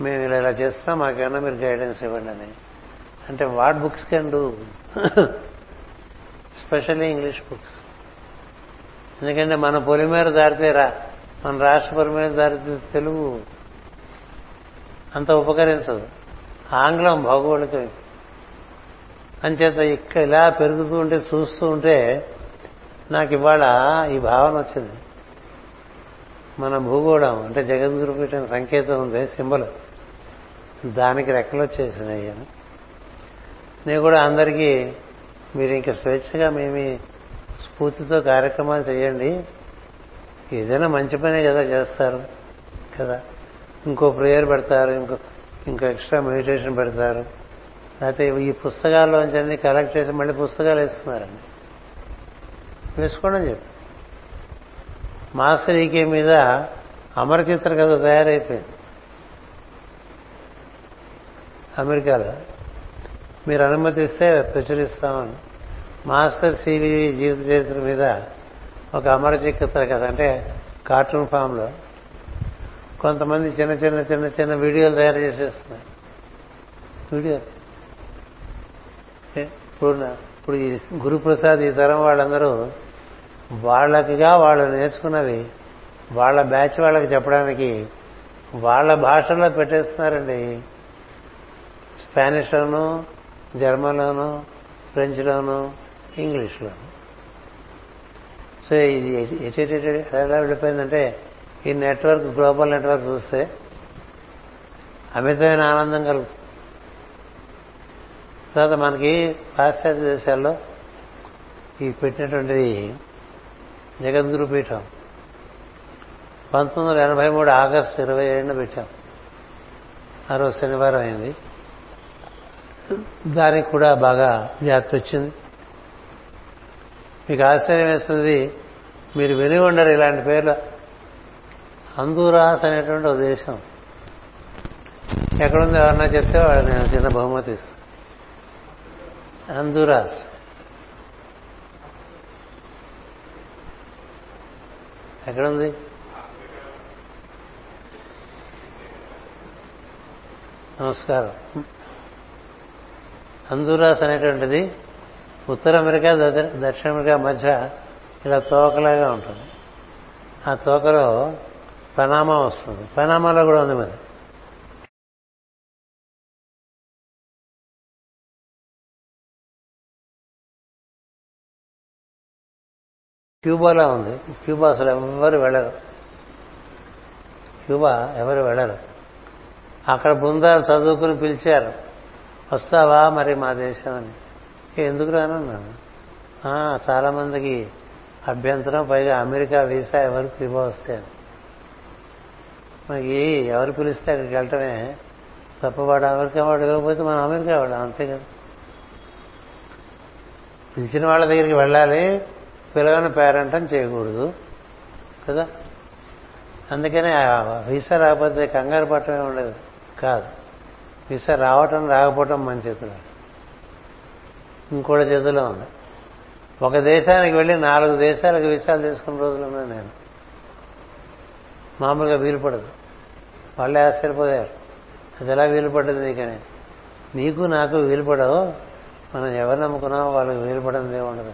మేము ఇలా ఇలా చేస్తున్నాం. మాకేమన్నా మీరు గైడెన్స్ ఇవ్వండి అని. అంటే what books can do? Specially English books. ఎందుకంటే మన పొలిమేర దారితే రా మన రాష్ట్ర పొలిమేర దారితే తెలుగు అంత ఉపకరించదు. ఆంగ్లం భౌగోళికమే. అంచేత ఇక్క ఇలా పెరుగుతూ ఉంటే చూస్తూ ఉంటే నాకు ఇవాళ ఈ భావన వచ్చింది. మన భూగోళం అంటే జగద్గురు పీఠం సంకేతం ఉంది సింబల్. దానికి రెక్కలు వచ్చేసినాయి అని. నేను కూడా అందరికీ మీరు ఇంకా స్వేచ్ఛగా మేమి స్ఫూర్తితో కార్యక్రమాలు చేయండి. ఏదైనా మంచి పనే కదా చేస్తారు కదా? ఇంకో ప్రేయర్ పెడతారు ఇంకో ఇంకో ఎక్స్ట్రా మెడిటేషన్ పెడతారు. లేకపోతే ఈ పుస్తకాల్లోంచి అన్ని కలెక్ట్ చేసి మళ్ళీ పుస్తకాలు వేస్తున్నారండి. వేసుకోండి అని చెప్పి. మాస్టర్ ఈకే మీద అమర చిత్ర కథ తయారైపోయింది. అమెరికాలో. మీరు అనుమతిస్తే ప్రచురిస్తామని. మాస్టర్ సివి జీవిత చరిత్ర మీద ఒక అమర చిక్కుతారు కదా అంటే కార్టూన్ ఫామ్లో. కొంతమంది చిన్న చిన్న చిన్న చిన్న వీడియోలు తయారు చేసేస్తున్నారు. వీడియో? ఇప్పుడు ఇప్పుడు ఈ గురుప్రసాద్ ఈ తరం వాళ్ళందరూ వాళ్ళకిగా వాళ్ళు నేర్చుకున్నవి వాళ్ళ బ్యాచ్ వాళ్ళకి చెప్పడానికి వాళ్ళ భాషలో పెట్టేస్తున్నారండి. స్పానిష్లోను జర్మన్లోను ఫ్రెంచ్లోను ఇంగ్లీష్లోనూ. సో ఇది ఎటు ఎలా వెళ్ళిపోయిందంటే ఈ నెట్వర్క్ గ్లోబల్ నెట్వర్క్ చూస్తే అమితమైన ఆనందం కలుగుతుంది. తర్వాత మనకి పాశ్చాత్య దేశాల్లో ఈ పెట్టినటువంటిది జగద్గురు పీఠం. పంతొమ్మిది వందల ఎనభై మూడు ఆగస్టు ఇరవై ఏడున పెట్టాం. ఆ రోజు శనివారం అయింది. దానికి కూడా బాగా వ్యాప్తి వచ్చింది. మీకు ఆశ్చర్యం వేస్తుంది మీరు విని ఉండరు ఇలాంటి పేర్లు. అందురాస్ అనేటువంటి ఒక దేశం. ఎక్కడుందో ఎవరన్నా చెప్తే వాళ్ళు నేను చిన్న బహుమతి ఇస్తాను అందురాస్ ఎక్కడుంది? నమస్కారం. అందూరాస్ అనేటువంటిది ఉత్తర అమెరికా దక్షిణ అమెరికా మధ్య ఇలా తోకలాగా ఉంటుంది. ఆ తోకలో పనామా వస్తుంది. పనామాలో కూడా ఉంది మరి. క్యూబాలో ఉంది. క్యూబా అసలు ఎవరు వెళ్ళరు. క్యూబా ఎవరు వెళ్ళరు. అక్కడ బృందాలు చదువుకుని పిలిచారు. వస్తావా మరి మా దేశం అని. ఎందుకు రానన్నాను చాలామందికి చాలా మందికి అభ్యంతరం పైగా అమెరికా వీసా ఎవరికి ఇవ్వ వస్తే. మనకి ఎవరు పిలిస్తే అక్కడికి వెళ్ళటమే తప్ప వాడు అమెరికా వాడు ఇవ్వకపోతే మనం అమెరికా వాడు అంతే కదా. పిలిచిన వాళ్ళ దగ్గరికి వెళ్ళాలి పిలవని పేరెంట్ అని చేయకూడదు కదా? అందుకనే వీసా రాకపోతే కంగారు పట్టమే ఉండదు కాదు. వీసా రావటం రాకపోవటం మన చేతిలో. ఇంకోటి చేతిలో ఉంది. ఒక దేశానికి వెళ్ళి నాలుగు దేశాలకు వీసాలు తీసుకున్న రోజులు నేను. మామూలుగా వీలు పడదు. వాళ్ళే ఆశ్చర్యపోయారు. అది ఎలా వీలు పడ్డది నీకని నీకు నాకు వీలు పడవు. మనం ఎవరు నమ్ముకున్నామో వాళ్ళకి వీలు పడనిదే ఉండదు.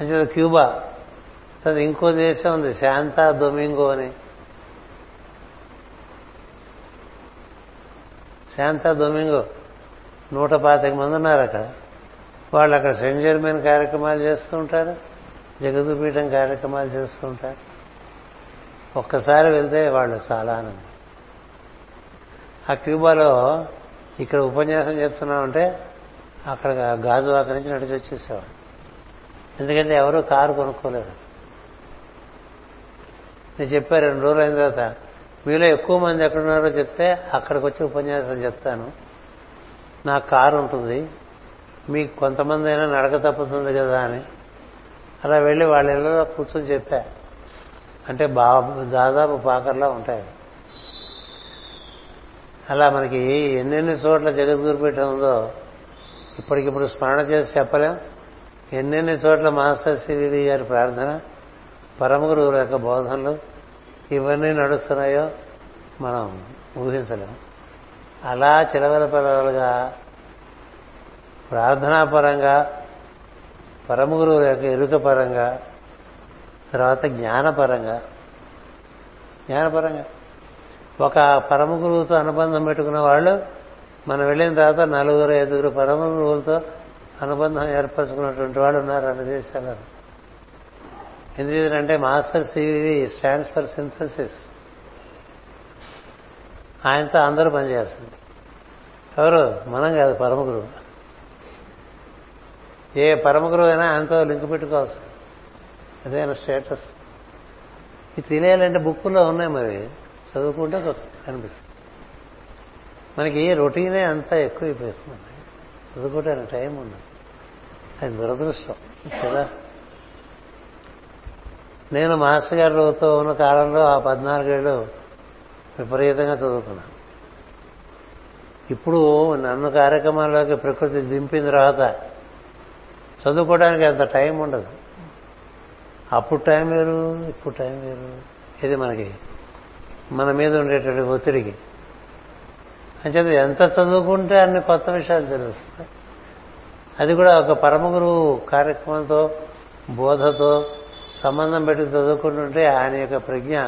అంటే క్యూబా తర్వాత ఇంకో దేశం ఉంది శాంతా డొమింగో అని. శాంతా డొమింగో నూట పాతిక మంది ఉన్నారు అక్కడ వాళ్ళు అక్కడ సెంట్ జర్మన్ కార్యక్రమాలు చేస్తూ ఉంటారు జగదుపీఠం కార్యక్రమాలు చేస్తూ ఉంటారు. ఒక్కసారి వెళ్తే వాళ్ళు చాలా ఆనందం. ఆ క్యూబాలో ఇక్కడ ఉపన్యాసం చెప్తున్నామంటే అక్కడ గాజువాక నుంచి నడిచి వచ్చేసేవాడు ఎందుకంటే ఎవరూ కారు కొనుక్కోలేదు. నేను చెప్పా రెండు రోజులు అయిన తర్వాత మీలో ఎక్కువ మంది ఎక్కడున్నారో చెప్తే అక్కడికి వచ్చి ఉపన్యాసం చెప్తాను. నా కారు ఉంటుంది. మీకు కొంతమంది అయినా నడక తప్పుతుంది కదా అని. అలా వెళ్ళి వాళ్ళ ఇళ్ళలో కూర్చొని చెప్పా. అంటే బా దాదాపు పాకర్లా ఉంటాయి. అలా మనకి ఎన్నెన్ని చోట్ల జగద్గురుపీఠం ఉందో ఇప్పటికిప్పుడు స్మరణ చేసి చెప్పలేం. ఎన్నెన్ని చోట్ల మాస్టర్ సివివి గారి ప్రార్థన పరమ గురువుల యొక్క బోధనలు ఇవన్నీ నడుస్తున్నాయో మనం ఊహించలేము అలా చిలవల పిలవలుగా ప్రార్థనాపరంగా పరమ గురువుల యొక్క ఎరుక పరంగా తర్వాత జ్ఞానపరంగా. జ్ఞానపరంగా. ఒక పరమ గురువుతో అనుబంధం పెట్టుకున్న వాళ్ళు మనం వెళ్ళిన తర్వాత నలుగురు ఐదుగురు పరమ గురువులతో అనుబంధం ఏర్పరచుకున్నటువంటి వాళ్ళు ఉన్నారు అన్ని దేశాలలో ఎందుకంటే master CVV stands for synthesis ఆయనతో అందరూ పనిచేస్తుంది. ఎవరు? మనం కాదు పరమ గురువు ఏ పరమ గురువు అయినా ఆయనతో లింక్ పెట్టుకోవచ్చు అదే ఆయన స్టేటస్ ఇది తెలియాలంటే బుక్కులో ఉన్నాయి మరి. చదువుకుంటే కనిపిస్తుంది. మనకి రొటీనే అంతా ఎక్కువైపోతుంది. చదువుకోవడానికి టైం ఉండదు. అది దురదృష్టం. కదా? నేను మాస్టర్ గారితో ఉన్న కాలంలో ఆ పద్నాలుగేళ్ళు విపరీతంగా చదువుకున్నాను. ఇప్పుడు నన్ను కార్యక్రమాల్లోకి ప్రకృతి దింపిన తర్వాత చదువుకోవడానికి అంత టైం ఉండదు. అప్పుడు టైం వేరు ఇప్పుడు టైం వేరు. ఇది మనకి మన మీద ఉండేటువంటి ఒత్తిడికి. అంచేది ఎంత చదువుకుంటే అన్ని కొత్త విషయాలు తెలుస్తాయి. అది కూడా ఒక పరమ గురువు కార్యక్రమంతో బోధతో సంబంధం పెట్టి చదువుకుంటుంటే ఆయన యొక్క ప్రజ్ఞ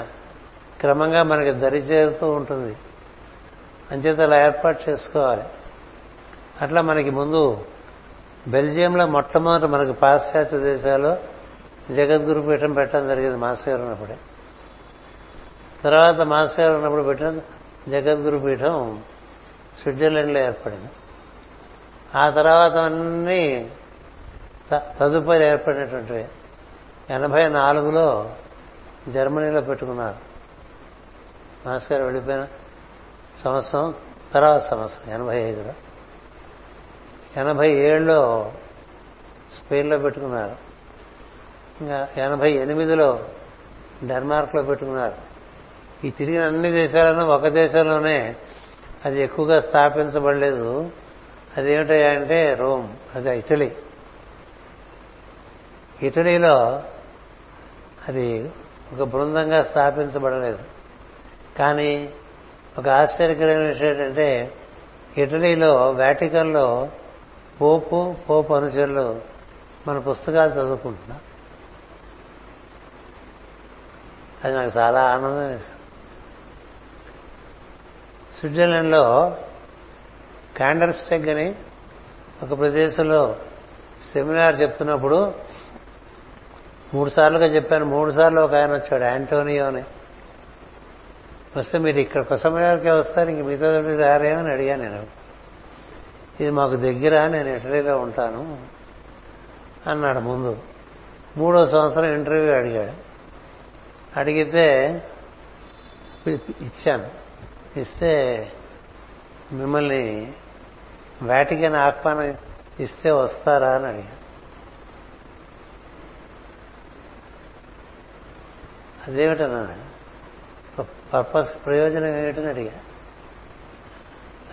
క్రమంగా మనకి దరి చేరుతూ ఉంటుంది. అంచేత అలా ఏర్పాటు చేసుకోవాలి. అట్లా మనకి ముందు బెల్జియంలో మొట్టమొదటి మనకి పాశ్చాత్య దేశాల్లో జగద్గురు పీఠం పెట్టడం జరిగింది మాస్టర్ ఉన్నప్పుడే. తర్వాత మాస్టర్ ఉన్నప్పుడు పెట్టిన జగద్గురు పీఠం స్విట్జర్లాండ్లో ఏర్పడింది. ఆ తర్వాత అన్నీ తదుపరి ఏర్పడినటువంటివి. ఎనభై నాలుగులో జర్మనీలో పెట్టుకున్నారు. మాస్టర్ గారు వెళ్ళిపోయిన సంవత్సరం తర్వాత సంవత్సరం ఎనభై ఐదులో ఎనభై ఏడులో స్పెయిన్లో పెట్టుకున్నారు. ఇంకా ఎనభై ఎనిమిదిలో డెన్మార్క్లో పెట్టుకున్నారు. ఈ తిరిగిన అన్ని దేశాలను ఒక దేశంలోనే అది ఎక్కువగా స్థాపించబడలేదు. అదేమిటంటే రోమ్ అది ఇటలీ. ఇటలీలో అది ఒక బృందంగా స్థాపించబడలేదు. కానీ ఒక ఆశ్చర్యకరమైన విషయం ఏంటంటే ఇటలీలో వ్యాటికన్లో పోపు పోపు అనుచరులు మన పుస్తకాలు చదువుకుంటున్నా అది నాకు చాలా ఆనందం వేస్తుంది స్విట్జర్లాండ్లో క్యాండర్స్టెగ్ అని ఒక ప్రదేశంలో సెమినార్ చెప్తున్నప్పుడు మూడు సార్లుగా చెప్పాను మూడు సార్లు ఒక ఆయన వచ్చాడు యాంటోనియో అని వస్తే మీరు ఇక్కడ ఒక వస్తారు ఇంక మిగతా రారేమని అడిగాను నేను. ఇది మాకు దగ్గర నేను ఇటలీలో ఉంటాను అన్నాడు ముందు. మూడో సంవత్సరం ఇంటర్వ్యూ అడిగాడు. అడిగితే ఇచ్చాను. ఇస్తే మిమ్మల్ని వాటికన్ ఆహ్వానం ఇస్తే వస్తారా అని అడిగాను. అదేమిటన్నా పర్పస్ ప్రయోజనం ఏమిటని అడిగా.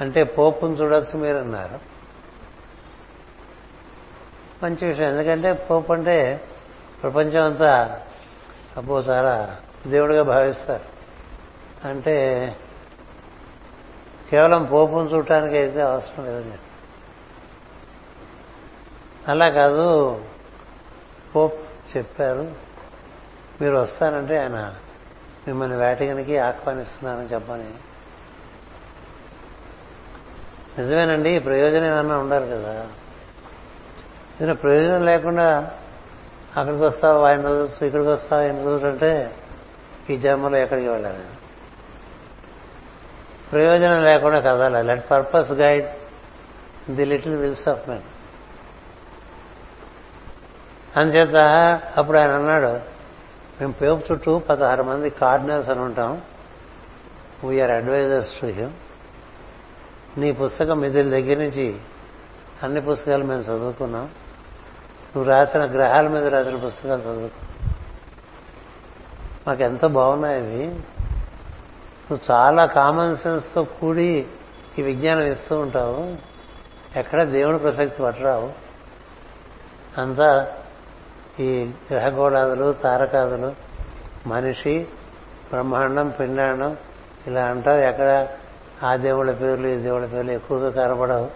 అంటే పోపును చూడొచ్చు మీరు అన్నారు మంచి విషయం. ఎందుకంటే పోపు అంటే ప్రపంచం అంతా అబ్బో చాలా దేవుడిగా భావిస్తారు. అంటే కేవలం పోపును చూడటానికి అయితే అవసరం లేదని అలా కాదు పోప్ చెప్పారు. మీరు వస్తానంటే ఆయన మిమ్మల్ని వేటగనికి ఆహ్వానిస్తున్నానని చెప్పని. నిజమేనండి ప్రయోజనం ఏమన్నా ఉండాలి కదా. ఏదైనా ప్రయోజనం లేకుండా అక్కడికి వస్తావు ఆయన రోజు ఇక్కడికి వస్తావు ఆయన రోజు అంటే ఈ జన్మలో ఎక్కడికి వెళ్ళాలి? ప్రయోజనం లేకుండా కదాలి let purpose guide the little wills of men అంచేత అప్పుడు ఆయన అన్నాడు మేము పేపు చుట్టూ పదహారు మంది కార్డినల్స్ అని ఉంటాం. వీఆర్ అడ్వైజర్స్ టు హిమ్ నీ పుస్తకం మిదిలి దగ్గర నుంచి అన్ని పుస్తకాలు మేము చదువుకున్నాం. నువ్వు రాసిన గ్రహాల మీద రాసిన పుస్తకాలు చదువుకో మాకు ఎంత బాగున్నాయి అవి. నువ్వు చాలా కామన్ సెన్స్తో కూడి ఈ విజ్ఞానం ఇస్తూ ఉంటావు. ఎక్కడ దేవుని ప్రసక్తి పట్టరావు. అంతా ఈ గ్రహగోళాదులు తారకాదులు మనిషి బ్రహ్మాండం పిండాండం ఇలా అంటారు. ఎక్కడ ఆ దేవుళ్ళ పేర్లు ఈ దేవుళ్ళ పేర్లు ఎక్కువగా కనబడవు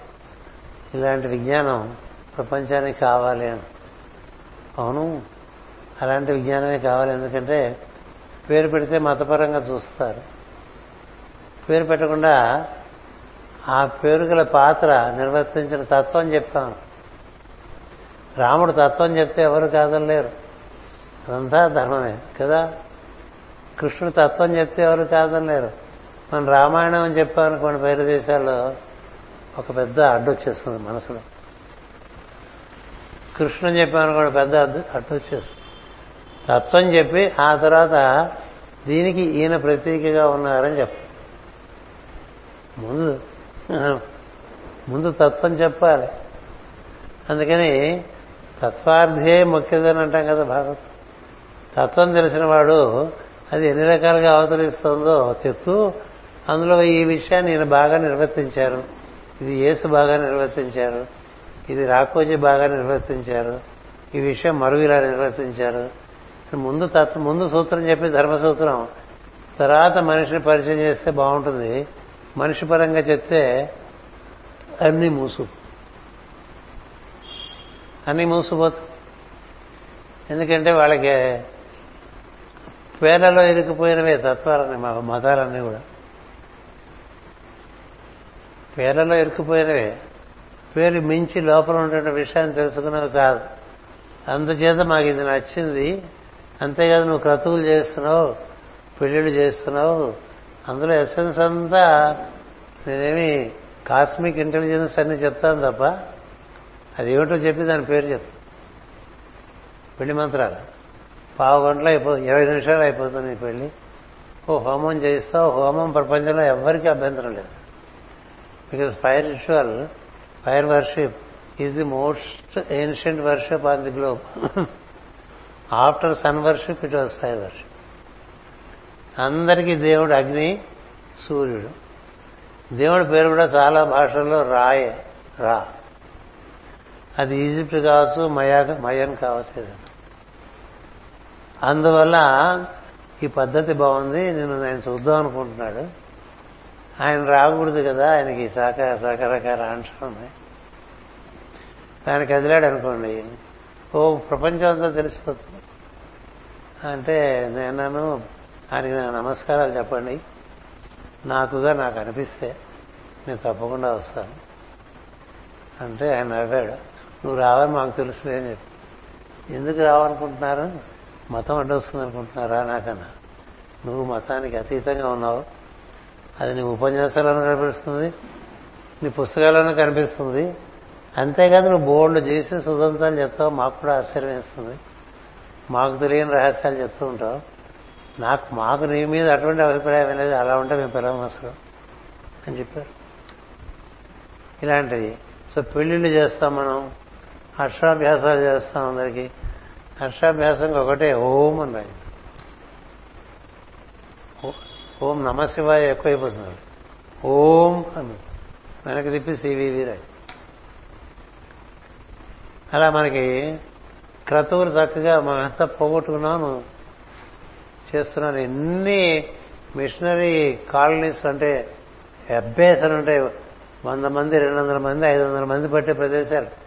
ఇలాంటి విజ్ఞానం ప్రపంచానికి కావాలి అని. అవును అలాంటి విజ్ఞానమే కావాలి. ఎందుకంటే పేరు పెడితే మతపరంగా చూస్తారు. పేరు పెట్టకుండా ఆ పేరు గల పాత్ర నిర్వర్తించిన తత్వం చెప్పాను. రాముడు తత్వం చెప్తే ఎవరు కాదనలేరు అదంతా ధర్మమే కదా? కృష్ణుడు తత్వం చెప్తే ఎవరు కాదనలేరు మన రామాయణం అని చెప్పామనుకోండి పేరు దేశాల్లో ఒక పెద్ద అడ్డు వచ్చేస్తుంది మనసులో. కృష్ణుని చెప్పామనుకోండి పెద్ద అడ్డు అడ్డు వచ్చేస్తుంది. తత్వం చెప్పి ఆ తర్వాత దీనికి ఈయన ప్రతీకగా ఉన్నారని చెప్ప ముందు ముందు తత్వం చెప్పాలి. అందుకని తత్వార్థే మొక్కేదని అంటాం కదా భాగవతం తత్వం తెలిసిన వాడు అది ఎన్ని రకాలుగా అవతరిస్తుందో చెప్తూ అందులో ఈ విషయాన్ని ఈయన బాగా నిర్వర్తించారు. ఇది యేసు బాగా నిర్వర్తించారు. ఇది రాకోజీ బాగా నిర్వర్తించారు. ఈ విషయం మరుగు ఇలా నిర్వర్తించారు. ముందు తత్వ ముందు సూత్రం చెప్పి ధర్మసూత్రం. తర్వాత మనిషిని పరిచయం చేస్తే బాగుంటుంది. మనిషి పరంగా చెప్తే అన్ని మూసు. అన్నీ మూసిపోతాయి ఎందుకంటే వాళ్ళకి పేర్లలో ఇరుక్కుపోయినవే తత్వాలన్నీ మా మతాలన్నీ కూడా. పేర్లలో ఇరుక్కుపోయినవే. పేరు మించి లోపల ఉండే విషయాన్ని తెలుసుకున్నవి కాదు. అందుచేత మాకు ఇది నచ్చింది. అంతేకాదు నువ్వు క్రతువులు చేస్తున్నావు పెళ్ళిళ్ళు చేస్తున్నావు. అందులో ఎసెన్స్ అంతా నేనేమి కాస్మిక్ ఇంటెలిజెన్స్ అన్ని చెప్తాను తప్ప అది ఏమిటో చెప్పి దాని పేరు చెప్తాను పెళ్ళి మంత్రాలు. పావు గంటలో అయిపో ఇరవై నిమిషాలు అయిపోతుంది ఈ పెళ్ళి. ఓ హోమం చేయిస్తావు హోమం ప్రపంచంలో ఎవరికీ అభ్యంతరం లేదు. Because fire ritual fire worship is the most ancient worship on the globe after sun worship it was fire worship అందరికీ దేవుడు అగ్ని సూర్యుడు. దేవుడి పేరు కూడా చాలా భాషల్లో రాయే రా. అది ఈజిప్ట్ కావచ్చు మయా మయన్ కావచ్చు అందువల్ల ఈ పద్ధతి బాగుంది నేను ఆయన చూద్దాం అనుకుంటున్నాడు. ఆయన రాకూడదు కదా ఆయనకి సహకార సహకారకార ఆంక్షలు ఉన్నాయి. ఆయన కదిలాడు అనుకోండి ఓ ప్రపంచం అంతా తెలిసిపోతుంది. అంటే నేను ఆయనకి నా నమస్కారాలు చెప్పండి. నాకుగా నాకు అనిపిస్తే నేను తప్పకుండా వస్తాను. అంటే ఆయన నవ్వాడు. నువ్వు రావని మాకు తెలుసులే అని చెప్పి. ఎందుకు రావనుకుంటున్నారు? మతం అడ్డొస్తుంది అనుకుంటున్నారా నాకన్నా? నువ్వు మతానికి అతీతంగా ఉన్నావు. అది నీ ఉపన్యాసాలను కనిపిస్తుంది. నీ పుస్తకాలను కనిపిస్తుంది. అంతేకాదు నువ్వు బోర్డు చేసి సుదంతాలు చెప్తావు. మాకు కూడా ఆశ్చర్యం వేస్తుంది. మాకు తెలియని రహస్యాలు చెప్తూ ఉంటావు. నాకు మాకు నీ మీద అటువంటి అభిప్రాయం అనేది అలా ఉంటే మేము పిలవం అసలు అని చెప్పారు. ఇలాంటివి. సో పెళ్ళిళ్ళు చేస్తాం మనం. అక్షరాభ్యాసాలు చేస్తాం అందరికీ. అక్షరాభ్యాసం ఒకటే ఓం అని ఓం నమ శివాయ ఎక్కువైపోతున్నాడు ఓం అని వెనక్కి తిప్పి సివివి రాయి. అలా మనకి క్రతువులు చక్కగా మనమంతా పోగొట్టుకున్నాను చేస్తున్నాను. ఎన్ని మిషనరీ కాలనీస్ అంటే ఎబ్బేస్ ఉంటాయి వంద మంది రెండు వందల మంది ఐదు వందల మంది పట్టే ప్రదేశాలు.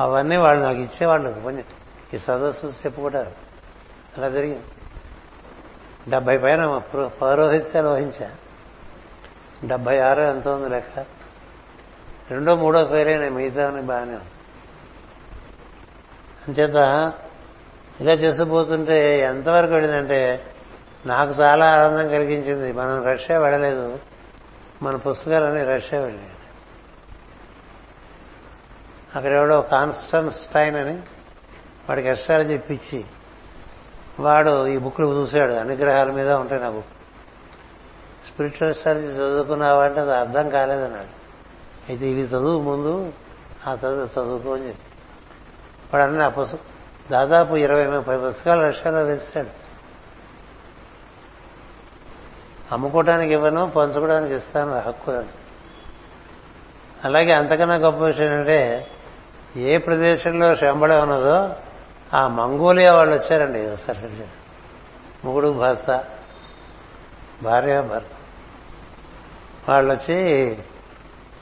అవన్నీ వాళ్ళు నాకు ఇచ్చేవాళ్ళు కొన్ని ఈ సదస్సు చెప్పుకుంటారు అలా జరిగింది. డెబ్బై పైన పౌరోహిత్యాలు వహించా డెబ్బై ఆరో ఎంత ఉంది లెక్క. రెండో మూడో ఫెయిల్ మిగతా బాగానే ఉంది అంచేత ఇలా చేసుకుపోతుంటే ఎంతవరకు వెళ్ళిందంటే నాకు చాలా ఆనందం కలిగించింది. మనం రష్యా వెళ్ళలేదు. మన పుస్తకాలన్నీ రష్యా వెళ్ళాయి. అక్కడ ఎవడో కాన్స్టన్ స్టైన్ అని వాడికి ఎస్ట్రాలజీ ఇప్పించి వాడు ఈ బుక్లు చూశాడు అనుగ్రహాల మీద ఉంటాయి నా బుక్ స్పిరిచువల్ ఎస్ట్రాలజీ చదువుకున్నావంటే అది అర్థం కాలేదన్నాడు. అయితే ఇవి చదువు ముందు ఆ చదువు చదువుకో అని చెప్పి. వాడు అన్న ఆ పుస్తకం దాదాపు ఇరవై ముప్పై పుస్తకాలు రష్యాలో వేశాడు అమ్ముకోవడానికి ఇవ్వను పంచుకోవడానికి ఇస్తాను హక్కు అని అలాగే అంతకన్నా గొప్ప విషయం ఏంటంటే ఏ ప్రదేశంలో శంబళం ఉన్నదో ఆ మంగోలియా వాళ్ళు వచ్చారండి. ఒకసారి మొగుడు భర్త భార్య భర్త. వాళ్ళు వచ్చి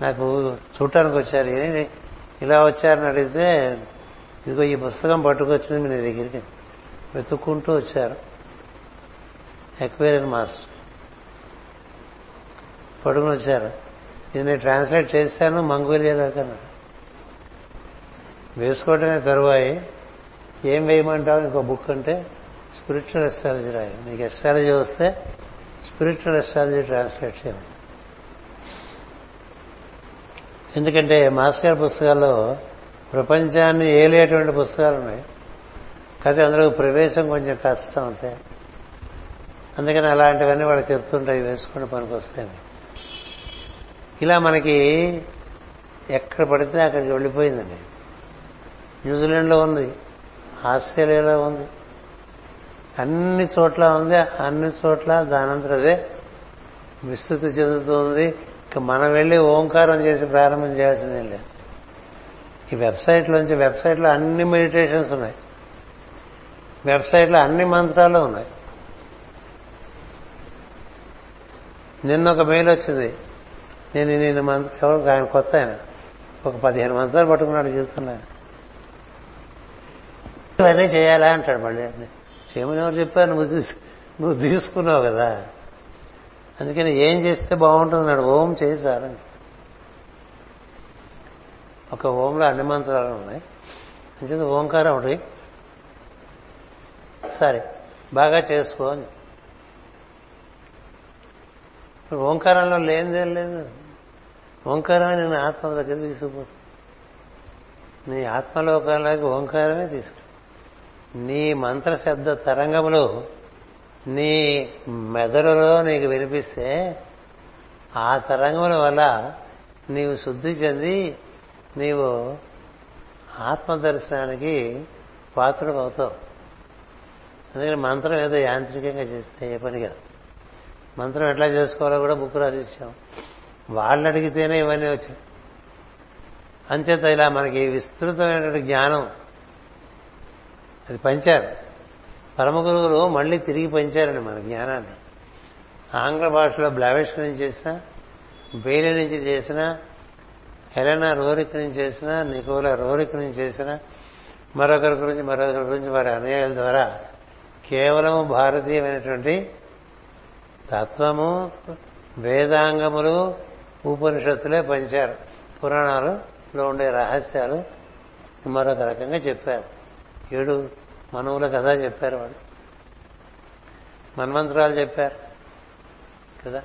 నాకు చూడటానికి వచ్చారు. ఇలా వచ్చారని అడిగితే ఇదిగో ఈ పుస్తకం పట్టుకొచ్చింది మీ దగ్గరికి. వెతుక్కుంటూ వచ్చారు. Aquarian master. పడుకుని వచ్చారు. ఇది నేను ట్రాన్స్లేట్ చేశాను మంగోలియాలోకి అన్నాడు. వేసుకోవటమే తరువాయి. ఏం వేయమంటావు? ఇంకో బుక్ అంటే స్పిరిచువల్ ఎస్ట్రాలజీ రాయి. నీకు ఎస్ట్రాలజీ వస్తే స్పిరిచువల్ ఎస్ట్రాలజీ ట్రాన్స్లేట్ చేయాలి ఎందుకంటే మాస్టర్ పుస్తకాల్లో ప్రపంచాన్ని ఏలేటువంటి పుస్తకాలు ఉన్నాయి. కాకపోతే అందులో ప్రవేశం కొంచెం కష్టం అంతే. అందుకని అలాంటివన్నీ వాళ్ళు చెప్తుంటాయి వేసుకుని పనికి వస్తాయని ఇలా మనకి ఎక్కడ పడితే అక్కడికి వెళ్ళిపోయిందండి. న్యూజిలాండ్లో ఉంది ఆస్ట్రేలియాలో ఉంది. అన్ని చోట్ల ఉంది అన్ని చోట్ల దానంతరదే విస్తృతి చెందుతుంది. ఇక మనం వెళ్ళి ఓంకారం చేసి ప్రారంభం చేయాల్సిందే లేదు ఈ వెబ్సైట్లోంచి వెబ్సైట్లో అన్ని మెడిటేషన్స్ ఉన్నాయి. వెబ్సైట్లో అన్ని మంత్రాలు ఉన్నాయి. నిన్న ఒక మెయిల్ వచ్చింది. నేను నేను మంత్రం ఎవరు? ఆయన కొత్త ఆయన. ఒక పదిహేను మంత్రాలు పట్టుకున్నాడు జీవితంలో ఇవన్నీ చేయాలా అంటాడు మళ్ళీ. చేయమని ఎవరు చెప్పారు? నువ్వు తీసు నువ్వు తీసుకున్నావు కదా. అందుకని ఏం చేస్తే బాగుంటుంది నాడు ఓం చేయి సార్ అని. ఒక ఓంలో అన్ని మంత్రాలు ఉన్నాయి. అంచేది ఓంకారం ఒకటి. సరే బాగా చేసుకో అని. ఓంకారంలో లేనిదేం లేదు. ఓంకారమే నేను ఆత్మ దగ్గర తీసుకుపోతుంది. నీ ఆత్మలోకాలకి ఓంకారమే తీసుకు నీ మంత్ర శబ్ద తరంగములు నీ మెదడులో నీకు వినిపిస్తే ఆ తరంగముల వల్ల నీవు శుద్ధి చెంది నీవు ఆత్మదర్శనానికి పాత్రుడు అవుతావు అందుకని మంత్రం ఏదో యాంత్రికంగా చేస్తే ఏ పని కాదు. మంత్రం ఎట్లా చేసుకోవాలో కూడా బుక్ రాసిచ్చాం. వాళ్ళు అడిగితేనే ఇవన్నీ వచ్చాయి. అంచేత ఇలా మనకి విస్తృతమైనటువంటి జ్ఞానం అది పంచారు. పరమ గురువులు మళ్ళీ తిరిగి పంచారండి మన జ్ఞానాన్ని. ఆంగ్ల భాషలో బ్లావెష్ నుంచి చేసిన నుంచి చేసిన హెలెనా రోరిక్ నుంచి చేసిన నికోలా రోరిక్ నుంచి చేసిన మరొకరి గురించి మరొకరి గురించి వారి అనుయాయుల ద్వారా కేవలం భారతీయమైనటువంటి తత్వము వేదాంగములు ఉపనిషత్తులే పంచారు. పురాణాలులో ఉండే రహస్యాలు మరొక రకంగా చెప్పారు. ఏడు మనవుల కథ చెప్పారు వాళ్ళు. మన్మంత్రాలు చెప్పారు. కదా?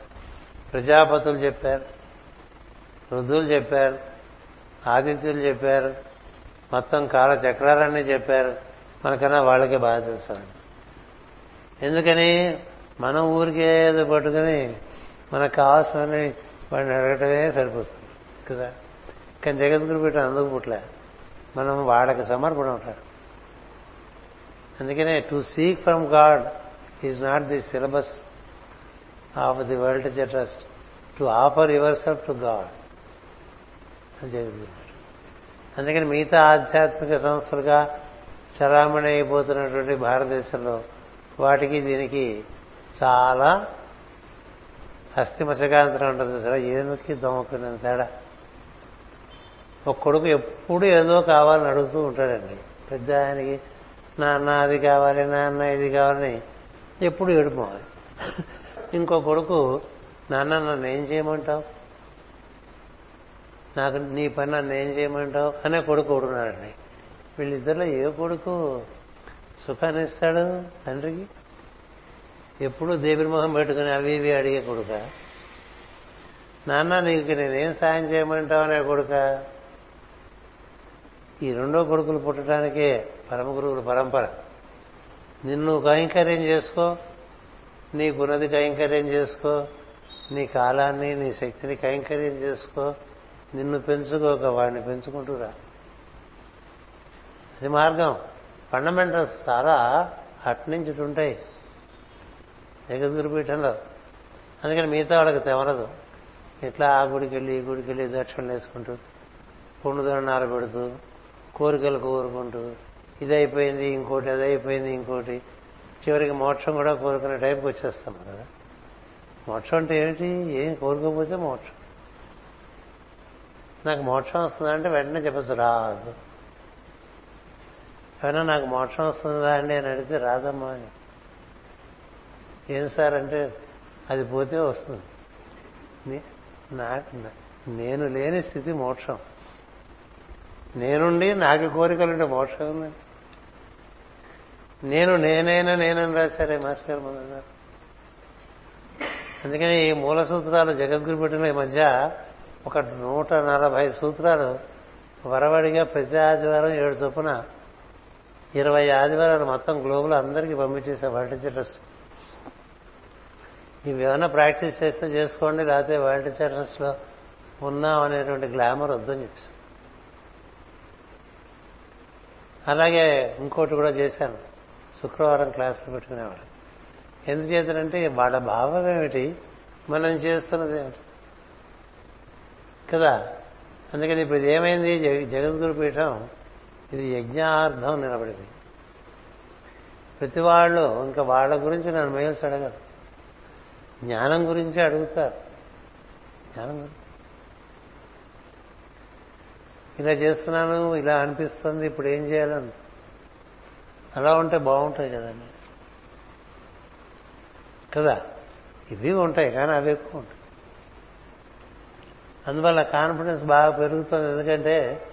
ప్రజాపతులు చెప్పారు. రుద్రులు చెప్పారు. ఆదిత్యులు చెప్పారు. మొత్తం కాల చక్రాలన్నీ చెప్పారు. మనకన్నా వాళ్ళకే బాగా తెలుసు ఎందుకని? మనం ఊరికే ఏదో పట్టుకుని మనకు కావాల్సినవి వాడిని అడగటమే సరిపోతుంది. కదా? కానీ జగద్గురు పెట్టిన అందుకు పుట్లే మనం వాళ్ళకి సమర్పణ ఉంటాడు. అందుకనే to seek from God is not the syllabus of the world trust to offer yourself to God అని జగద్గురు అందుకని మిగతా ఆధ్యాత్మిక సంస్థలుగా చరామణి అయిపోతున్నటువంటి భారతదేశంలో వాటికి దీనికి చాలా అస్థిమశకాంతరం ఉంటుంది సరే. ఏనుకి దొమ్మకున్న తేడా. ఒక కొడుకు ఎప్పుడు ఏదో కావాలని అడుగుతూ ఉంటాడండి. పెద్ద ఆయనకి నాన్న అది కావాలి నాన్న ఇది కావాలని ఎప్పుడు ఏడుపోవాలి ఇంకో కొడుకు నాన్న నన్ను ఏం చేయమంటావు? నాకు నీ పని నన్ను ఏం చేయమంటావు? అనే కొడుకు కొడుకున్నాడండి వీళ్ళిద్దరిలో ఏ కొడుకు సుఖాన్ని ఇస్తాడు తండ్రికి? ఎప్పుడు దేవుని పెట్టుకుని అవి ఇవి అడిగే కొడుక. నాన్న నీకు నేనేం సాయం చేయమంటావు? అనే కొడుక. ఈ రెండో కొడుకులు పుట్టడానికే పరమ గురువుల పరంపర. నిన్ను కైంకర్యం చేసుకో నీ గుణది కైంకర్యం చేసుకో నీ కాలాన్ని నీ శక్తిని కైంకర్యం చేసుకో నిన్ను పెంచుకోక వాడిని పెంచుకుంటూరా. అది మార్గం. ఫండమెంటల్స్ చాలా అట్నుంచి ఉంటాయి జగద్గురు పీఠంలో అందుకని మిగతా వాళ్ళకి తెవరదు ఇట్లా ఆ గుడికి వెళ్ళి ఈ గుడికి వెళ్ళి దక్షిణలు వేసుకుంటూ పుణ్యదండాలు పెడుతూ కోరికలు కోరుకుంటూ ఇది అయిపోయింది ఇంకోటి అది అయిపోయింది ఇంకోటి. చివరికి మోక్షం కూడా కోరుకునే టైంకి వచ్చేస్తాం కదా. మోక్షం అంటే ఏమిటి? ఏం కోరుకోకపోతే మోక్షం. నాకు మోక్షం వస్తుందా అంటే వెంటనే చెప్పచ్చు రాదు. ఏమైనా నాకు మోక్షం వస్తుందా అండి అని అడిగితే రాదమ్మా అని. ఏం సార్ అంటే అది పోతే వస్తుంది. నాకు నేను లేని స్థితి మోక్షం. నేనుండి నాకు కోరికలుంటే మోక్షం ఉంది నేను నేనైనా నేనని రాశారే మాస్టర్ గారు అందుకని ఈ మూల సూత్రాలు జగద్గురు పెట్టిన ఈ మధ్య ఒక నూట నలభై సూత్రాలు వరవడిగా ప్రతి ఆదివారం ఏడు చొప్పున ఇరవై ఆదివారాలు మొత్తం గ్లోబల్ అందరికీ పంపించేసా వరల్డ్ ట్రస్ట్ ఇవి ప్రాక్టీస్ చేస్తే చేసుకోండి లేకపోతే వరల్డ్ ట్రస్ట్లో ఉన్నాం అనేటువంటి గ్లామర్ వద్దని చెప్పేసి. అలాగే ఇంకోటి కూడా చేశాను. శుక్రవారం క్లాసులు పెట్టుకునేవాడు. ఎందుచేతనంటే వాళ్ళ భావం ఏమిటి? మనం చేస్తున్నది ఏమిటి? కదా? అందుకని ఇప్పుడు ఇది ఏమైంది జగద్గురు పీఠం ఇది యజ్ఞార్థం నిలబడింది. ప్రతి వాళ్ళు ఇంకా వాళ్ళ గురించి నన్ను మేల్స్ అడగరు. జ్ఞానం గురించి అడుగుతారు. జ్ఞానం ఇలా చేస్తున్నాను ఇలా అనిపిస్తుంది ఇప్పుడు ఏం చేయాలని? అలా ఉంటే బాగుంటుంది కదండి. కదా? ఇవి ఉంటాయి కానీ అవి ఎక్కువ ఉంటాయి. అందువల్ల కాన్ఫిడెన్స్ బాగా పెరుగుతుంది. ఎందుకంటే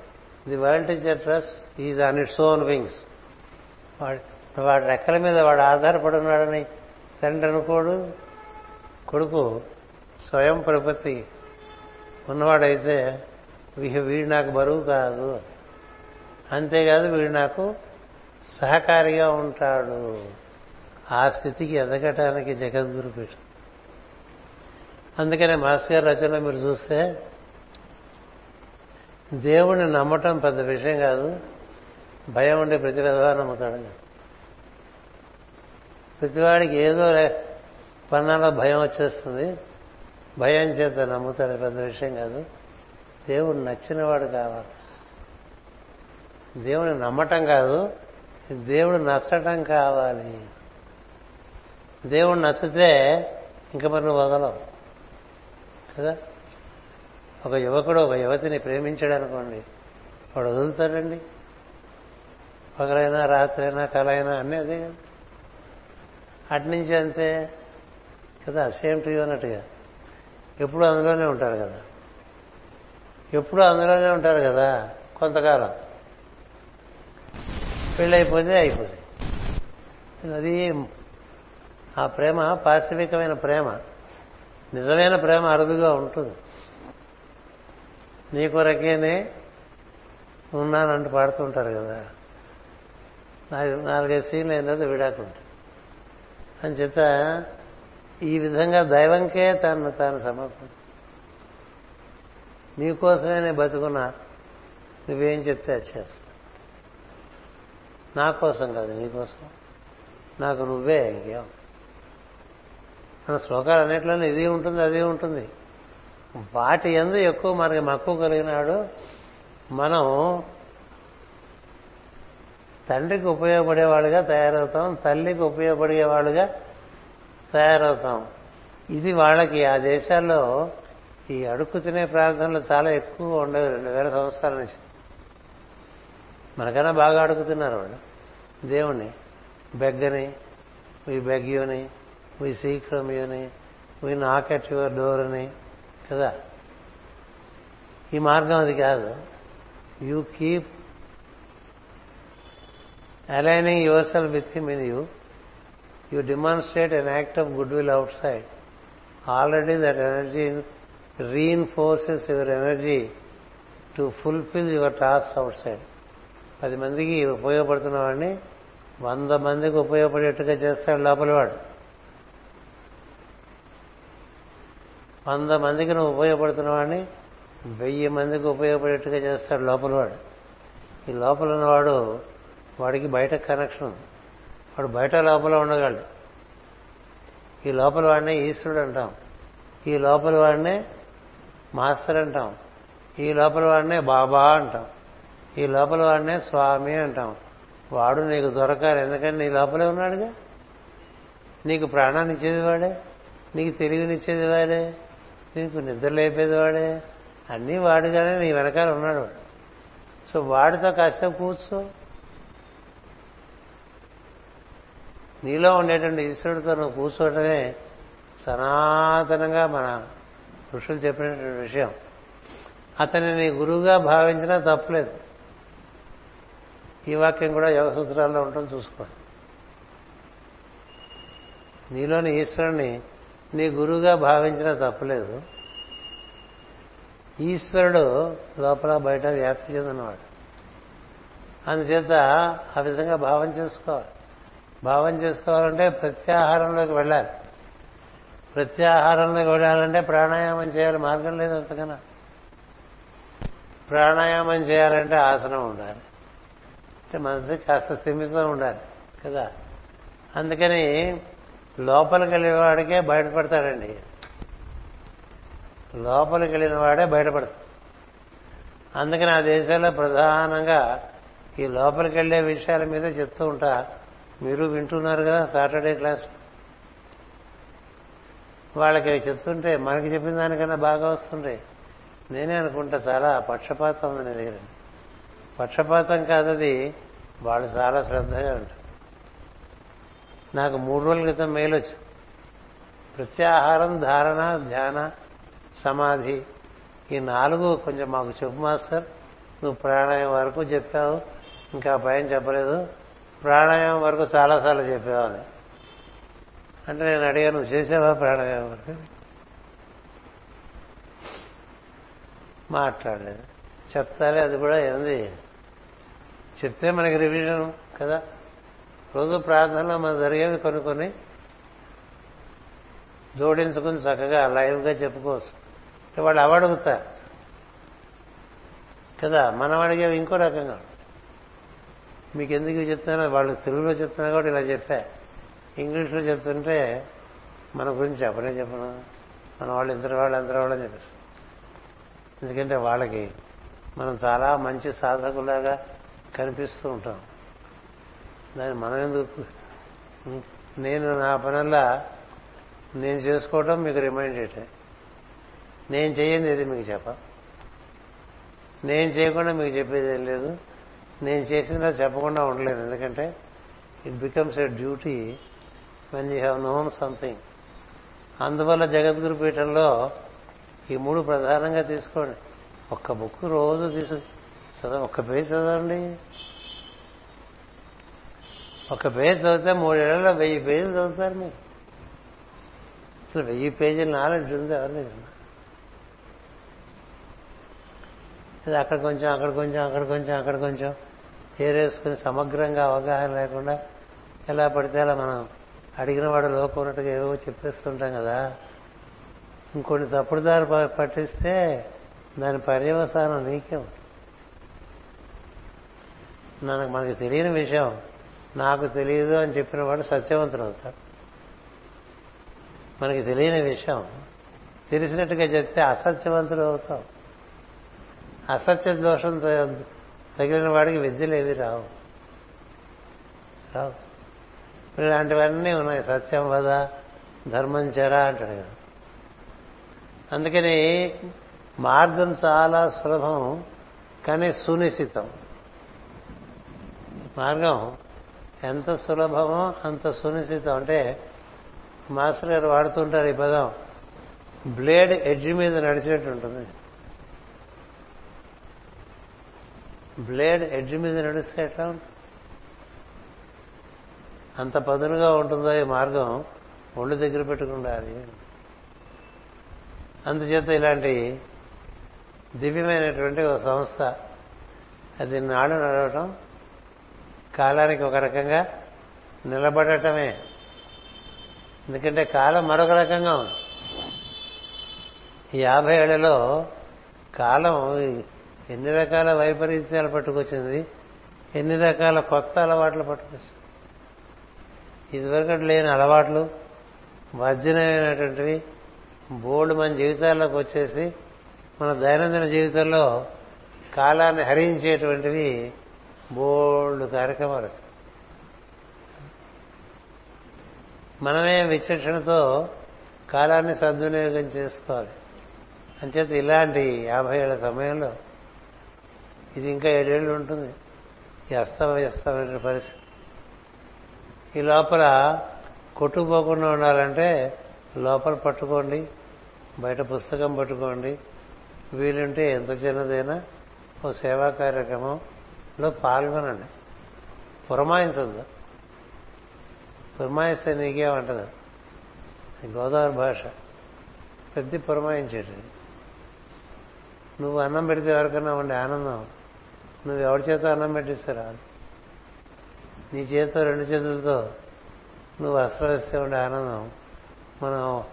the world teacher trust is on its own wings వాడు వాడి రెక్కల మీద వాడు ఆధారపడి ఉన్నాడని తండ్రి అనుకోడు. కొడుకు స్వయం ప్రపత్తి ఉన్నవాడైతే వీడు నాకు బరువు కాదు. అంతేకాదు వీడు నాకు సహకారిగా ఉంటాడు. ఆ స్థితికి ఎదగటానికి జగద్గురు పీఠం అందుకనే మాస్ గారి రచనలో మీరు చూస్తే దేవుణ్ణి నమ్మటం పెద్ద విషయం కాదు భయం ఉండే ప్రతి విధవా నమ్ముతాడు. ప్రతివాడికి ఏదో పన్నాలో భయం వచ్చేస్తుంది. భయం చేత నమ్ముతాడు పెద్ద విషయం కాదు. దేవుడు నచ్చినవాడు కావాలి. దేవుని నమ్మటం కాదు దేవుడు నచ్చటం కావాలి. దేవుడు నచ్చితే ఇంకా మరి నువ్వు వదలవు. కదా? ఒక యువకుడు ఒక యువతిని ప్రేమించాడు అనుకోండి వాడు వదులుతాడండి. పగలైనా రాత్రైనా కలైనా అన్నీ అదే కదా. అట్నుంచి అంతే కదా? సేమ్ టు అన్నట్టుగా. ఎప్పుడు అందులోనే ఉంటారు కదా. ఎప్పుడు అందులోనే ఉంటారు కదా కొంతకాలం. పెళ్ళైపోతే అయిపోతుంది అది ఆ ప్రేమ పాశవికమైన ప్రేమ. నిజమైన ప్రేమ అరుదుగా ఉంటుంది. నీ కొరకేనే ఉన్నానంటూ పాడుతుంటారు కదా. నాలుగు నాలుగైదు సీన్లు అయిన తర్వాత విడాకుంటుంది అని చేత ఈ విధంగా దైవంకే తను తాను సమర్పణ. నీకోసమే బతుకున్నా. నువ్వేం చెప్తే అది చేస్తా. నా కోసం కాదు నీకోసం నాకు నువ్వే ఇంకేం మన శ్లోకాలు అన్నిట్లోనే ఇది ఉంటుంది అది ఉంటుంది. వాటి ఎందు ఎక్కువ మనకి మక్కువ కలిగినాడు మనం తండ్రికి ఉపయోగపడేవాళ్ళుగా తయారవుతాం తల్లికి ఉపయోగపడేవాళ్ళుగా తయారవుతాం. ఇది వాళ్ళకి ఆ దేశాల్లో ఈ అడుక్కు తినే ప్రాంతంలో చాలా ఎక్కువ ఉండేవి రెండు వేల సంవత్సరాల నుంచి. మనకన్నా బాగా అడుగుతున్నారు వాళ్ళు. దేవుణ్ణి బెగ్గని వీ బెగ్ యూని we seek from uni we knock at your door అని కదా ఈ మార్గం అది కాదు you keep aligning yourself with him in you you demonstrate an act of good will outside already that energy reinforces your energy to fulfil your task outside పది మందికి ఉపయోగపడుతున్న వాడిని వంద మందికి ఉపయోగపడేట్టుగా చేస్తాడు లోపల వాడు. వంద మందికి నువ్వు ఉపయోగపడుతున్న వాడిని వెయ్యి మందికి ఉపయోగపడేట్టుగా చేస్తాడు లోపల వాడు. ఈ లోపల ఉన్నవాడు వాడికి బయట కనెక్షన్ ఉంది వాడు బయట లోపల ఉండగలడు. ఈ లోపల వాడినే ఈశ్వరుడు అంటాం. ఈ లోపల వాడినే మాస్టర్ అంటాం. ఈ లోపల వాడినే బాబా అంటాం. ఈ లోపల వాడినే స్వామి అంటాం. వాడు నీకు దొరకాలి ఎందుకంటే నీ లోపలే ఉన్నాడుగా? నీకు ప్రాణాన్ని ఇచ్చేది వాడే? నీకు తెలివినిచ్చేది వాడే? నీకు నిద్ర లేపేది వాడే? అన్నీ వాడుగానే నీ వెనకాల ఉన్నాడు వాడు. సో వాడితో కాస్త కూర్చో. నీలో ఉండేటువంటి ఈశ్వరుడితో నువ్వు కూర్చోవటమే సనాతనంగా మన ఋషులు చెప్పినటువంటి విషయం. అతన్ని నీ గురువుగా భావించినా తప్పలేదు. ఈ వాక్యం కూడా యోగ సూత్రాల్లో ఉంటుంది చూసుకోండి. నీలోని ఈశ్వరుణ్ణి నీ గురువుగా భావించినా తప్పులేదు. ఈశ్వరుడు లోపల బయట వ్యాప్తి చెందినవాడు. అందుచేత ఆ విధంగా భావం చేసుకోవాలి. భావం చేసుకోవాలంటే ప్రత్యాహారంలోకి వెళ్ళాలి. ప్రత్యాహారంలోకి వెళ్ళాలంటే ప్రాణాయామం చేయాలి. మార్గం లేదు అంతకన్నా. ప్రాణాయామం చేయాలంటే ఆసనం ఉండాలి. అంటే మనసు కాస్త స్థిమితం ఉండాలి కదా? అందుకని లోపలికి వెళ్ళేవాడికే బయటపడతాడండి. లోపలికి వెళ్ళిన వాడే బయటపడతాడు. అందుకని ఆ దేశాల్లో ప్రధానంగా ఈ లోపలికి వెళ్ళే విషయాల మీద చెప్తూ ఉంటా. మీరు వింటున్నారు కదా సాటర్డే క్లాస్. వాళ్ళకి చెప్తుంటే మనకి చెప్పిన దానికన్నా బాగా వస్తుండే. నేనే అనుకుంటా చాలా పక్షపాతం ఉంది దగ్గర. పక్షపాతం కాదది వాళ్ళు చాలా శ్రద్ధగా ఉంటారు. నాకు మూడు రోజుల క్రితం మెయిల్ వచ్చింది. ప్రత్యాహారం ధారణ ధ్యాన సమాధి ఈ నాలుగు కొంచెం మాకు చెప్పు మాస్టర్. నువ్వు ప్రాణాయం వరకు చెప్పావు. ఇంకా పైన చెప్పలేదు. ప్రాణాయామం వరకు చాలాసార్లు చెప్పావు అని. అంటే నేను అడిగాను నువ్వు చేసావా ప్రాణాయామం వరకు? మాట్లాడలేదు. చెప్తాలే అది కూడా ఏంది? చెప్తే మనకి రివిజన్ కదా? రోజు ప్రార్థనలో మన జరిగేవి కొన్ని కొన్ని జోడించుకుని చక్కగా లైవ్గా చెప్పుకోవచ్చు. అంటే వాళ్ళు అవడుగుతారు కదా? మనం అడిగేవి ఇంకో రకంగా. మీకు ఎందుకు చెప్తున్నా వాళ్ళు తెలుగులో చెప్తున్నా కూడా ఇలా చెప్పా. ఇంగ్లీష్లో చెప్తుంటే మన గురించి చెప్పనే చెప్పను? మన వాళ్ళు ఇంతటి వాళ్ళు ఎంతటి వాళ్ళని చెప్పేస్తారు. ఎందుకంటే వాళ్ళకి మనం చాలా మంచి సాధకులాగా కనిపిస్తూ ఉంటాం. దాన్ని మనం ఎందుకు నేను నా పనల్లా నేను చేసుకోవటం మీకు రిమైండెడ్ నేను చేయండి ఇది మీకు చెప్ప? నేను చేయకుండా మీకు చెప్పేది ఏం లేదు. నేను చేసిందా చెప్పకుండా ఉండలేదు ఎందుకంటే it becomes a duty when you have known something అందువల్ల జగద్గురు పీఠంలో ఈ మూడు ప్రధానంగా తీసుకోండి. ఒక్క బుక్ రోజు తీసు చదవ ఒక్క పేజ్ చదవండి. ఒక పేజ్ చదివితే మూడేళ్ళలో వెయ్యి పేజీలు చదువుతారు మీరు. అసలు వెయ్యి పేజీల నాలెడ్జ్ ఉంది ఎవరు ఇది అక్కడ కొంచెం అక్కడ కొంచెం అక్కడ కొంచెం అక్కడ కొంచెం ఏరేసుకుని సమగ్రంగా అవగాహన లేకుండా ఎలా పడితే అలా మనం అడిగిన వాడు లోపం ఉన్నట్టుగా ఏవో చెప్పేస్తుంటాం కదా. ఇంకొన్ని తప్పుడు దారి పట్టిస్తే దాని పర్యవసానం నీకే ఉంటుంది. మనకు మనకి తెలియని విషయం. నాకు తెలియదు అని చెప్పిన వాడు సత్యవంతుడు అవుతాడు. మనకి తెలియని విషయం. తెలిసినట్టుగా చెప్తే అసత్యవంతుడు అవుతాం. అసత్య దోషం తగిలిన వాడికి విద్యలేవి రావు. రావు. ఇప్పుడు ఇలాంటివన్నీ ఉన్నాయి. సత్యం వద ధర్మం చెరా అంటాడు కదా. అందుకని మార్గం చాలా సులభం కానీ సునిశ్చితం. మార్గం ఎంత సులభమో అంత సునిశ్చితం. అంటే మాస్టర్ గారు వాడుతుంటారు ఈ పదం. బ్లేడ్ ఎడ్జ్ మీద నడిచినట్టు ఉంటుంది. బ్లేడ్ ఎడ్జ్ మీద నడిస్తే ఎట్లా ఉంటుంది? అంత పదునుగా ఉంటుందో ఈ మార్గం ఒళ్ళు దగ్గర పెట్టుకుండాలి అందుచేత ఇలాంటి దివ్యమైనటువంటి ఒక సంస్థ అది నాడు నడవటం కాలానికి ఒక రకంగా నిలబడటమే. ఎందుకంటే కాలం మరొక రకంగా ఉంది. యాభై ఏళ్ళలో కాలం ఎన్ని రకాల వైపరీత్యాలు పట్టుకొచ్చింది ఎన్ని రకాల కొత్త అలవాట్లు పట్టుకొచ్చింది. ఇదివరకటి లేని అలవాట్లు వర్జనమైనటువంటివి బోల్డ్ మన జీవితాల్లోకి వచ్చేసి మన దైనందిన జీవితంలో కాలాన్ని హరించేటువంటివి బోల్డ్ కార్యక్రమాలు మనమే విచక్షణతో కాలాన్ని సద్వినియోగం చేసుకోవాలి. అంచేత ఇలాంటి యాభై ఏళ్ళ సమయంలో ఇది ఇంకా ఏడేళ్ళు ఉంటుంది. ఈ అస్తవ్యస్తమైన పరిస్థితి. ఈ లోపల కొట్టుకుపోకుండా ఉండాలంటే లోపల పట్టుకోండి బయట పుస్తకం పట్టుకోండి. వీలుంటే ఎంత చిన్నదైనా ఓ సేవా కార్యక్రమం లో పాల్గొనండి. పురమాయించదు పురమాయిస్తే నీకేమంటది? గోదావరి భాష. పెద్ద పురమాయించేటది. నువ్వు అన్నం పెడితే ఎవరికన్నా ఉండే ఆనందం. నువ్వు ఎవరి చేత అన్నం పెట్టిస్తారా? నీ చేతితో రెండు చేతులతో నువ్వు వస్త్రం ఉండే ఆనందం. మనం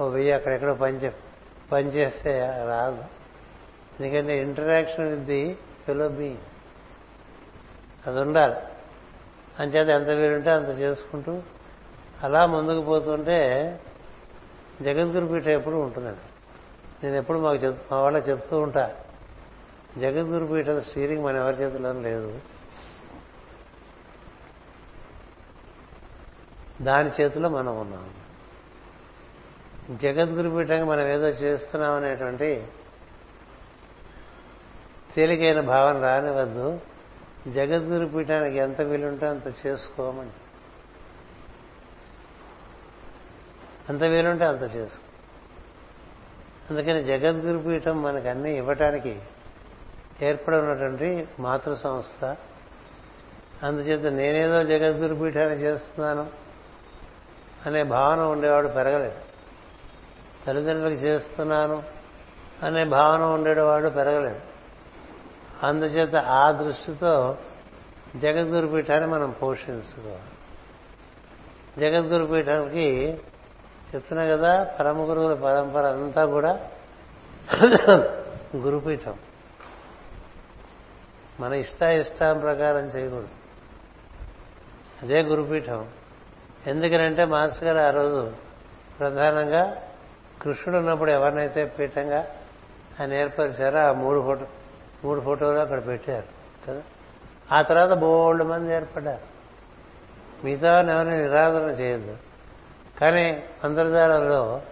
ఓ వెయ్యి అక్కడెక్కడో పని పని చేస్తే రాదు. ఎందుకంటే interaction with the fellow being. అది ఉండాలి అంచేత ఎంత వీలుంటే అంత చేసుకుంటూ అలా ముందుకు పోతుంటే జగద్గురు పీఠ ఎప్పుడు ఉంటుందండి నేను ఎప్పుడు మాకు చెప్ మా వాళ్ళకి చెప్తూ ఉంటా జగద్గురు పీఠ స్టీరింగ్ మన ఎవరి చేతిలో లేదు. దాని చేతిలో మనం ఉన్నాం. జగద్గురు పీఠంగా మనం ఏదో చేస్తున్నాం అనేటువంటి తేలికైన భావన రానివద్దు. జగద్గురు పీఠానికి ఎంత వీలుంటే అంత చేసుకోమని అంత వీలుంటే అంత చేసుకో. అందుకని జగద్గురు పీఠం మనకు అన్ని ఇవ్వటానికి ఏర్పడి ఉన్నటువంటి మాతృ సంస్థ. అందుచేత నేనేదో జగద్గురు పీఠాన్ని చేస్తున్నాను అనే భావన ఉండేవాడు పెరగలేదు. తల్లిదండ్రులకు చేస్తున్నాను అనే భావన ఉండేవాడు పెరగలేదు. అందుచేత ఆ దృష్టితో జగద్గురు పీఠాన్ని మనం పోషించుకోవాలి. జగద్గురు పీఠానికి చెప్తున్నా కదా పరమ గురువుల పరంపర అంతా కూడా గురుపీఠం. మన ఇష్ట ఇష్టం ప్రకారం చేయకూడదు. అదే గురుపీఠం. ఎందుకనంటే మాస్టర్ గారు ఆ రోజు ప్రధానంగా కృష్ణుడు ఉన్నప్పుడు ఎవరినైతే పీఠంగా ఆయన ఏర్పరిచారో ఆ మూడు ఫోటో మూడు ఫోటోలు అక్కడ పెట్టారు కదా? ఆ తర్వాత బోళ్ళు మంది ఏర్పడ్డారు. మిగతా ఎవరిని నిరాదరణ చేయొద్దు. కానీ అంతర్జాలంలో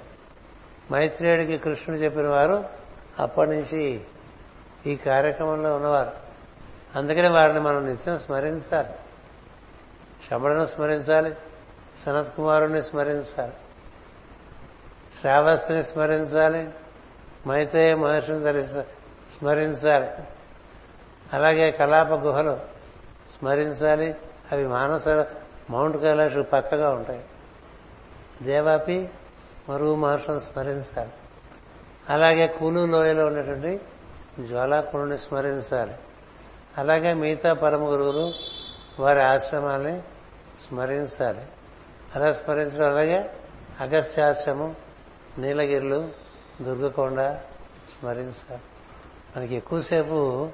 మైత్రేయుడికి కృష్ణుడు చెప్పిన వారు అప్పటి నుంచి ఈ కార్యక్రమంలో ఉన్నవారు. అందుకని వారిని మనం నిత్యం స్మరించాలి. శమణను స్మరించాలి సనత్ కుమారుణ్ణి స్మరించాలి శ్రావస్తిని స్మరించాలి మైత్రేయ మహర్షిని ధరించ స్మరించాలి. అలాగే కలాప గుహలు స్మరించాలి. అవి మానస మౌంట్ కైలాష్ పక్కగా ఉంటాయి. దేవాపి మరువు మహర్షులను స్మరించాలి. అలాగే కూలు లోయలో ఉన్నటువంటి జ్వాలాకులుని స్మరించాలి. అలాగే మిగతా పరమ గురువులు వారి ఆశ్రమాల్ని స్మరించాలి. అలా స్మరించడం అలాగే అగస్త్యాశ్రమం నీలగిరిలు దుర్గకొండ స్మరించాలి. మనకి ఎక్కువసేపు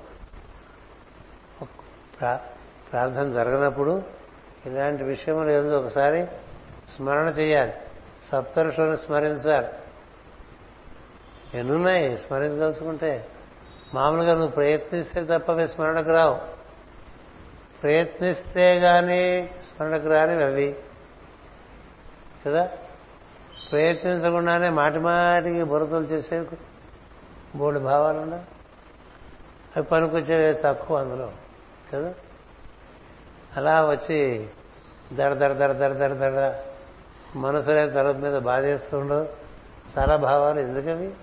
ప్రా- ప్రార్థన జరగనప్పుడు ఇలాంటి విషయములు ఏదో ఒకసారి స్మరణ చేయాలి. సప్తరుషులను స్మరించాలి. ఎన్నున్నాయి? స్మరించదలుచుకుంటే. మామూలుగా నువ్వు ప్రయత్నిస్తే తప్ప అవి స్మరణకు రావు. ప్రయత్నిస్తే గాని స్మరణకు రానివి అవి. కదా? ప్రయత్నించకుండానే మాటి మాటికి బురదలు చేసే బోడి భావాలు అవి పనికొచ్చేవి తక్కువ అందులో కదా? అలా వచ్చి దడ దడ దడ దడ దడ దడ మనసులే తలుపు మీద బాధేస్తుండవు చాలా భావాలు ఎందుకవి?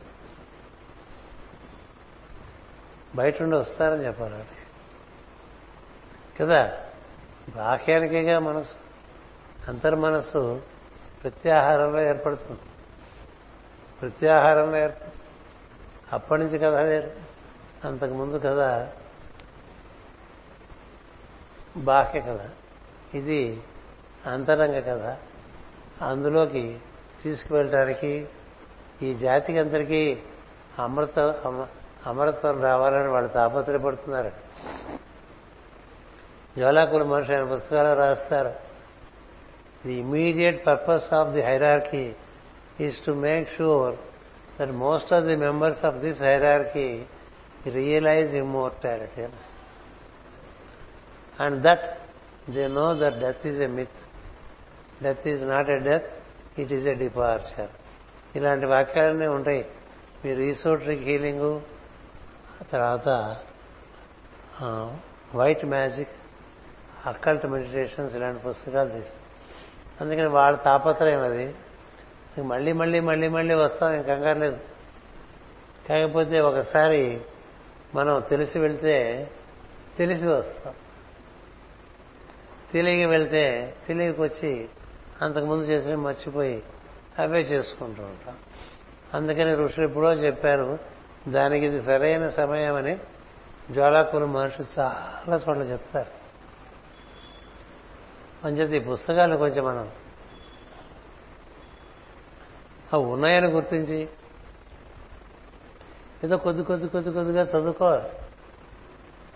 బయట ఉండి వస్తారని చెప్పారు కదా? బాహ్యానికేగా మనసు అంతర్మనస్సు ప్రత్యాహారంలో ఏర్పడుతుంది. ప్రత్యాహారంలో ఏర్పడుతుంది అప్పటి నుంచి కథ వేరు. అంతకుముందు కథ బాహ్య కథ. ఇది అంతరంగ కథ. అందులోకి తీసుకువెళ్ళటానికి ఈ జాతికి అందరికీ అమృత అమ- అమరత్వం రావాలని వాళ్ళు తాపత్రయపడుతున్నారు. జ్వాలాకుల మనిషి ఆయన పుస్తకాలు రాస్తారు. The immediate purpose of the hierarchy is to make sure that most of the members of this hierarchy realise immortality and that they know that death is a myth death is not a death it is a departure ఇలాంటి వాక్యాలన్నీ ఉంటాయి. మీరు esoteric healing తర్వాత white magic occult meditations ఇలాంటి పుస్తకాలు తీసి అందుకని వాళ్ళ తాపత్రయం అది. మళ్ళీ మళ్ళీ మళ్ళీ మళ్ళీ వస్తాం ఇంక కంగారు లేదు. కాకపోతే ఒకసారి మనం తెలిసి వెళ్తే తెలిసి వస్తాం. తెలియక వెళ్తే తెలియకొచ్చి అంతకుముందు చేసినవి మర్చిపోయి అవే చేసుకుంటూ ఉంటాం. అందుకని ఋషులు ఎప్పుడో చెప్పారు దానికి ఇది సరైన సమయం అని జ్వాలాకులు మహర్షి చాలా చోట్ల చెప్తారు. అంచేత ఈ పుస్తకాలు కొంచెం మనం అవి ఉన్నాయని గుర్తించి ఏదో కొద్ది కొద్ది కొద్ది కొద్దిగా చదువుకోవాలి.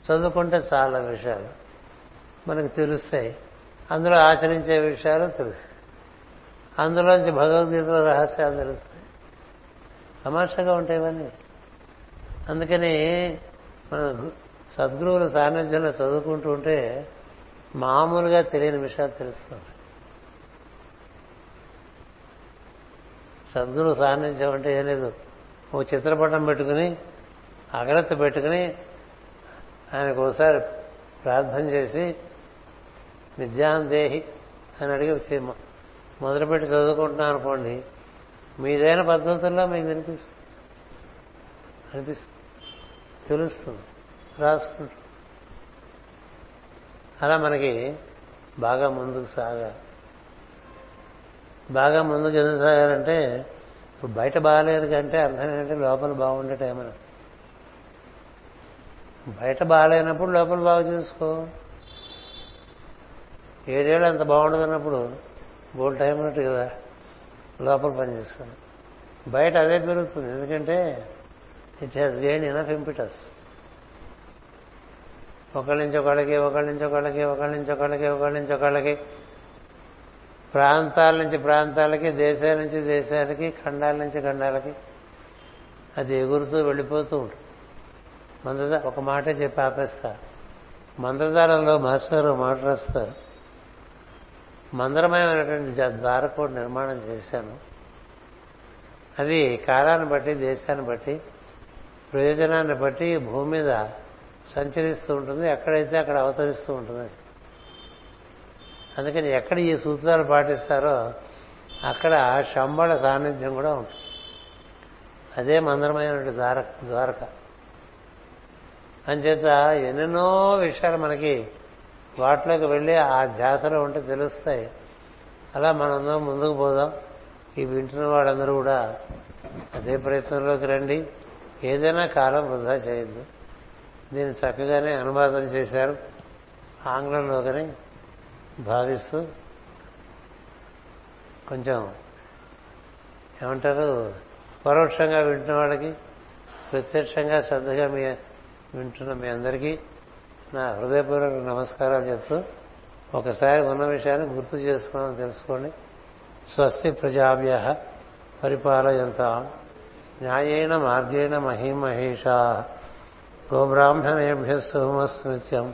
చదువుకుంటే చాలా విషయాలు మనకు తెలుస్తాయి. అందులో ఆచరించే విషయాలు తెలుస్తాయి. అందులోంచి భగవద్గీత రహస్యాలు తెలుస్తాయి. తమాషగా ఉంటాయి ఇవన్నీ. అందుకని మన సద్గురువుల సాన్నిధ్యంలో చదువుకుంటూ ఉంటే మామూలుగా తెలియని విషయాలు తెలుస్తుంది సద్గురు సాన్నిధ్యం అంటే ఏం లేదు. ఓ చిత్రపటం పెట్టుకుని అగ్రత పెట్టుకుని ఆయనకు ఒకసారి ప్రార్థన చేసి విద్యాందేహి అని అడిగి మొదలుపెట్టి చదువుకుంటున్నాను అనుకోండి మీదైన పద్ధతుల్లో మీకు వినిపిస్తుంది. అనిపిస్తుంది తెలుస్తుంది. రాసుకుంటాం అలా మనకి బాగా ముందుకు సాగా బాగా ముందుకు ఎందుకు సాగారంటే ఇప్పుడు బయట బాగాలేదు కంటే అర్థం ఏంటంటే లోపల బాగుండే టైం బయట బాగాలేనప్పుడు లోపల బాగు చూసుకో. ఏడేళ్ళు అంత బాగుండదు అన్నప్పుడు బోల్ టైం ఉన్నట్టు కదా లోపల పని చేసుకోండి బయట అదే పెరుగుతుంది ఎందుకంటే it has gain enough impetus ఒకళ్ళ నుంచి ఒకళ్ళకి ఒకళ్ళ నుంచి ఒకళ్ళకి ఒకళ్ళ నుంచి ఒకళ్ళకి ఒకళ్ళ నుంచి ఒకళ్ళకి ప్రాంతాల నుంచి ప్రాంతాలకి దేశాల నుంచి దేశాలకి ఖండాల నుంచి ఖండాలకి అది ఎగురుతూ వెళ్ళిపోతూ ఉంటుంది. మందద ఒక మాటే చెప్పి ఆపేస్తా. మందదారంలో మాస్టర్ మాట రాస్తారు. మందరమయమైనటువంటి ద్వారకోటి నిర్మాణం చేశాను. అది కాలాన్ని బట్టి దేశాన్ని బట్టి ప్రయోజనాన్ని బట్టి భూమి మీద సంచరిస్తూ ఉంటుంది. ఎక్కడైతే అక్కడ అవతరిస్తూ ఉంటుంది. అందుకని ఎక్కడ ఈ సూత్రాలు పాటిస్తారో అక్కడ శంబళ సాన్నిధ్యం కూడా ఉంటుంది. అదే మందరమైనటువంటి ద్వారక ద్వారక. అంచేత ఎన్నెన్నో విషయాలు మనకి వాటిలోకి వెళ్ళి ఆ ధ్యాసలో ఉంటే తెలుస్తాయి. అలా మనందరం ముందుకు పోదాం. ఈ వింటున్న వాళ్ళందరూ కూడా అదే ప్రయత్నంలోకి రండి. ఏదైనా కాలం వృధా చేయొద్దు. దీన్ని చక్కగానే అనువాదం చేశారు. ఆంగ్లంలోకని భావిస్తూ కొంచెం ఏమంటారు పరోక్షంగా వింటున్న వాళ్ళకి ప్రత్యక్షంగా శ్రద్ధగా మీ వింటున్న మీ అందరికీ నా హృదయపూర్వక నమస్కారాలు చెప్తూ ఒకసారి ఉన్న విషయాన్ని గుర్తు చేసుకున్నాం తెలుసుకోండి. స్వస్తి ప్రజాభ్య పరిపాలయంత. న్యాయేన మార్గేణ మహిమహేషా. గోబ్రాహ్మణేభ్య సోమస్మృత్యం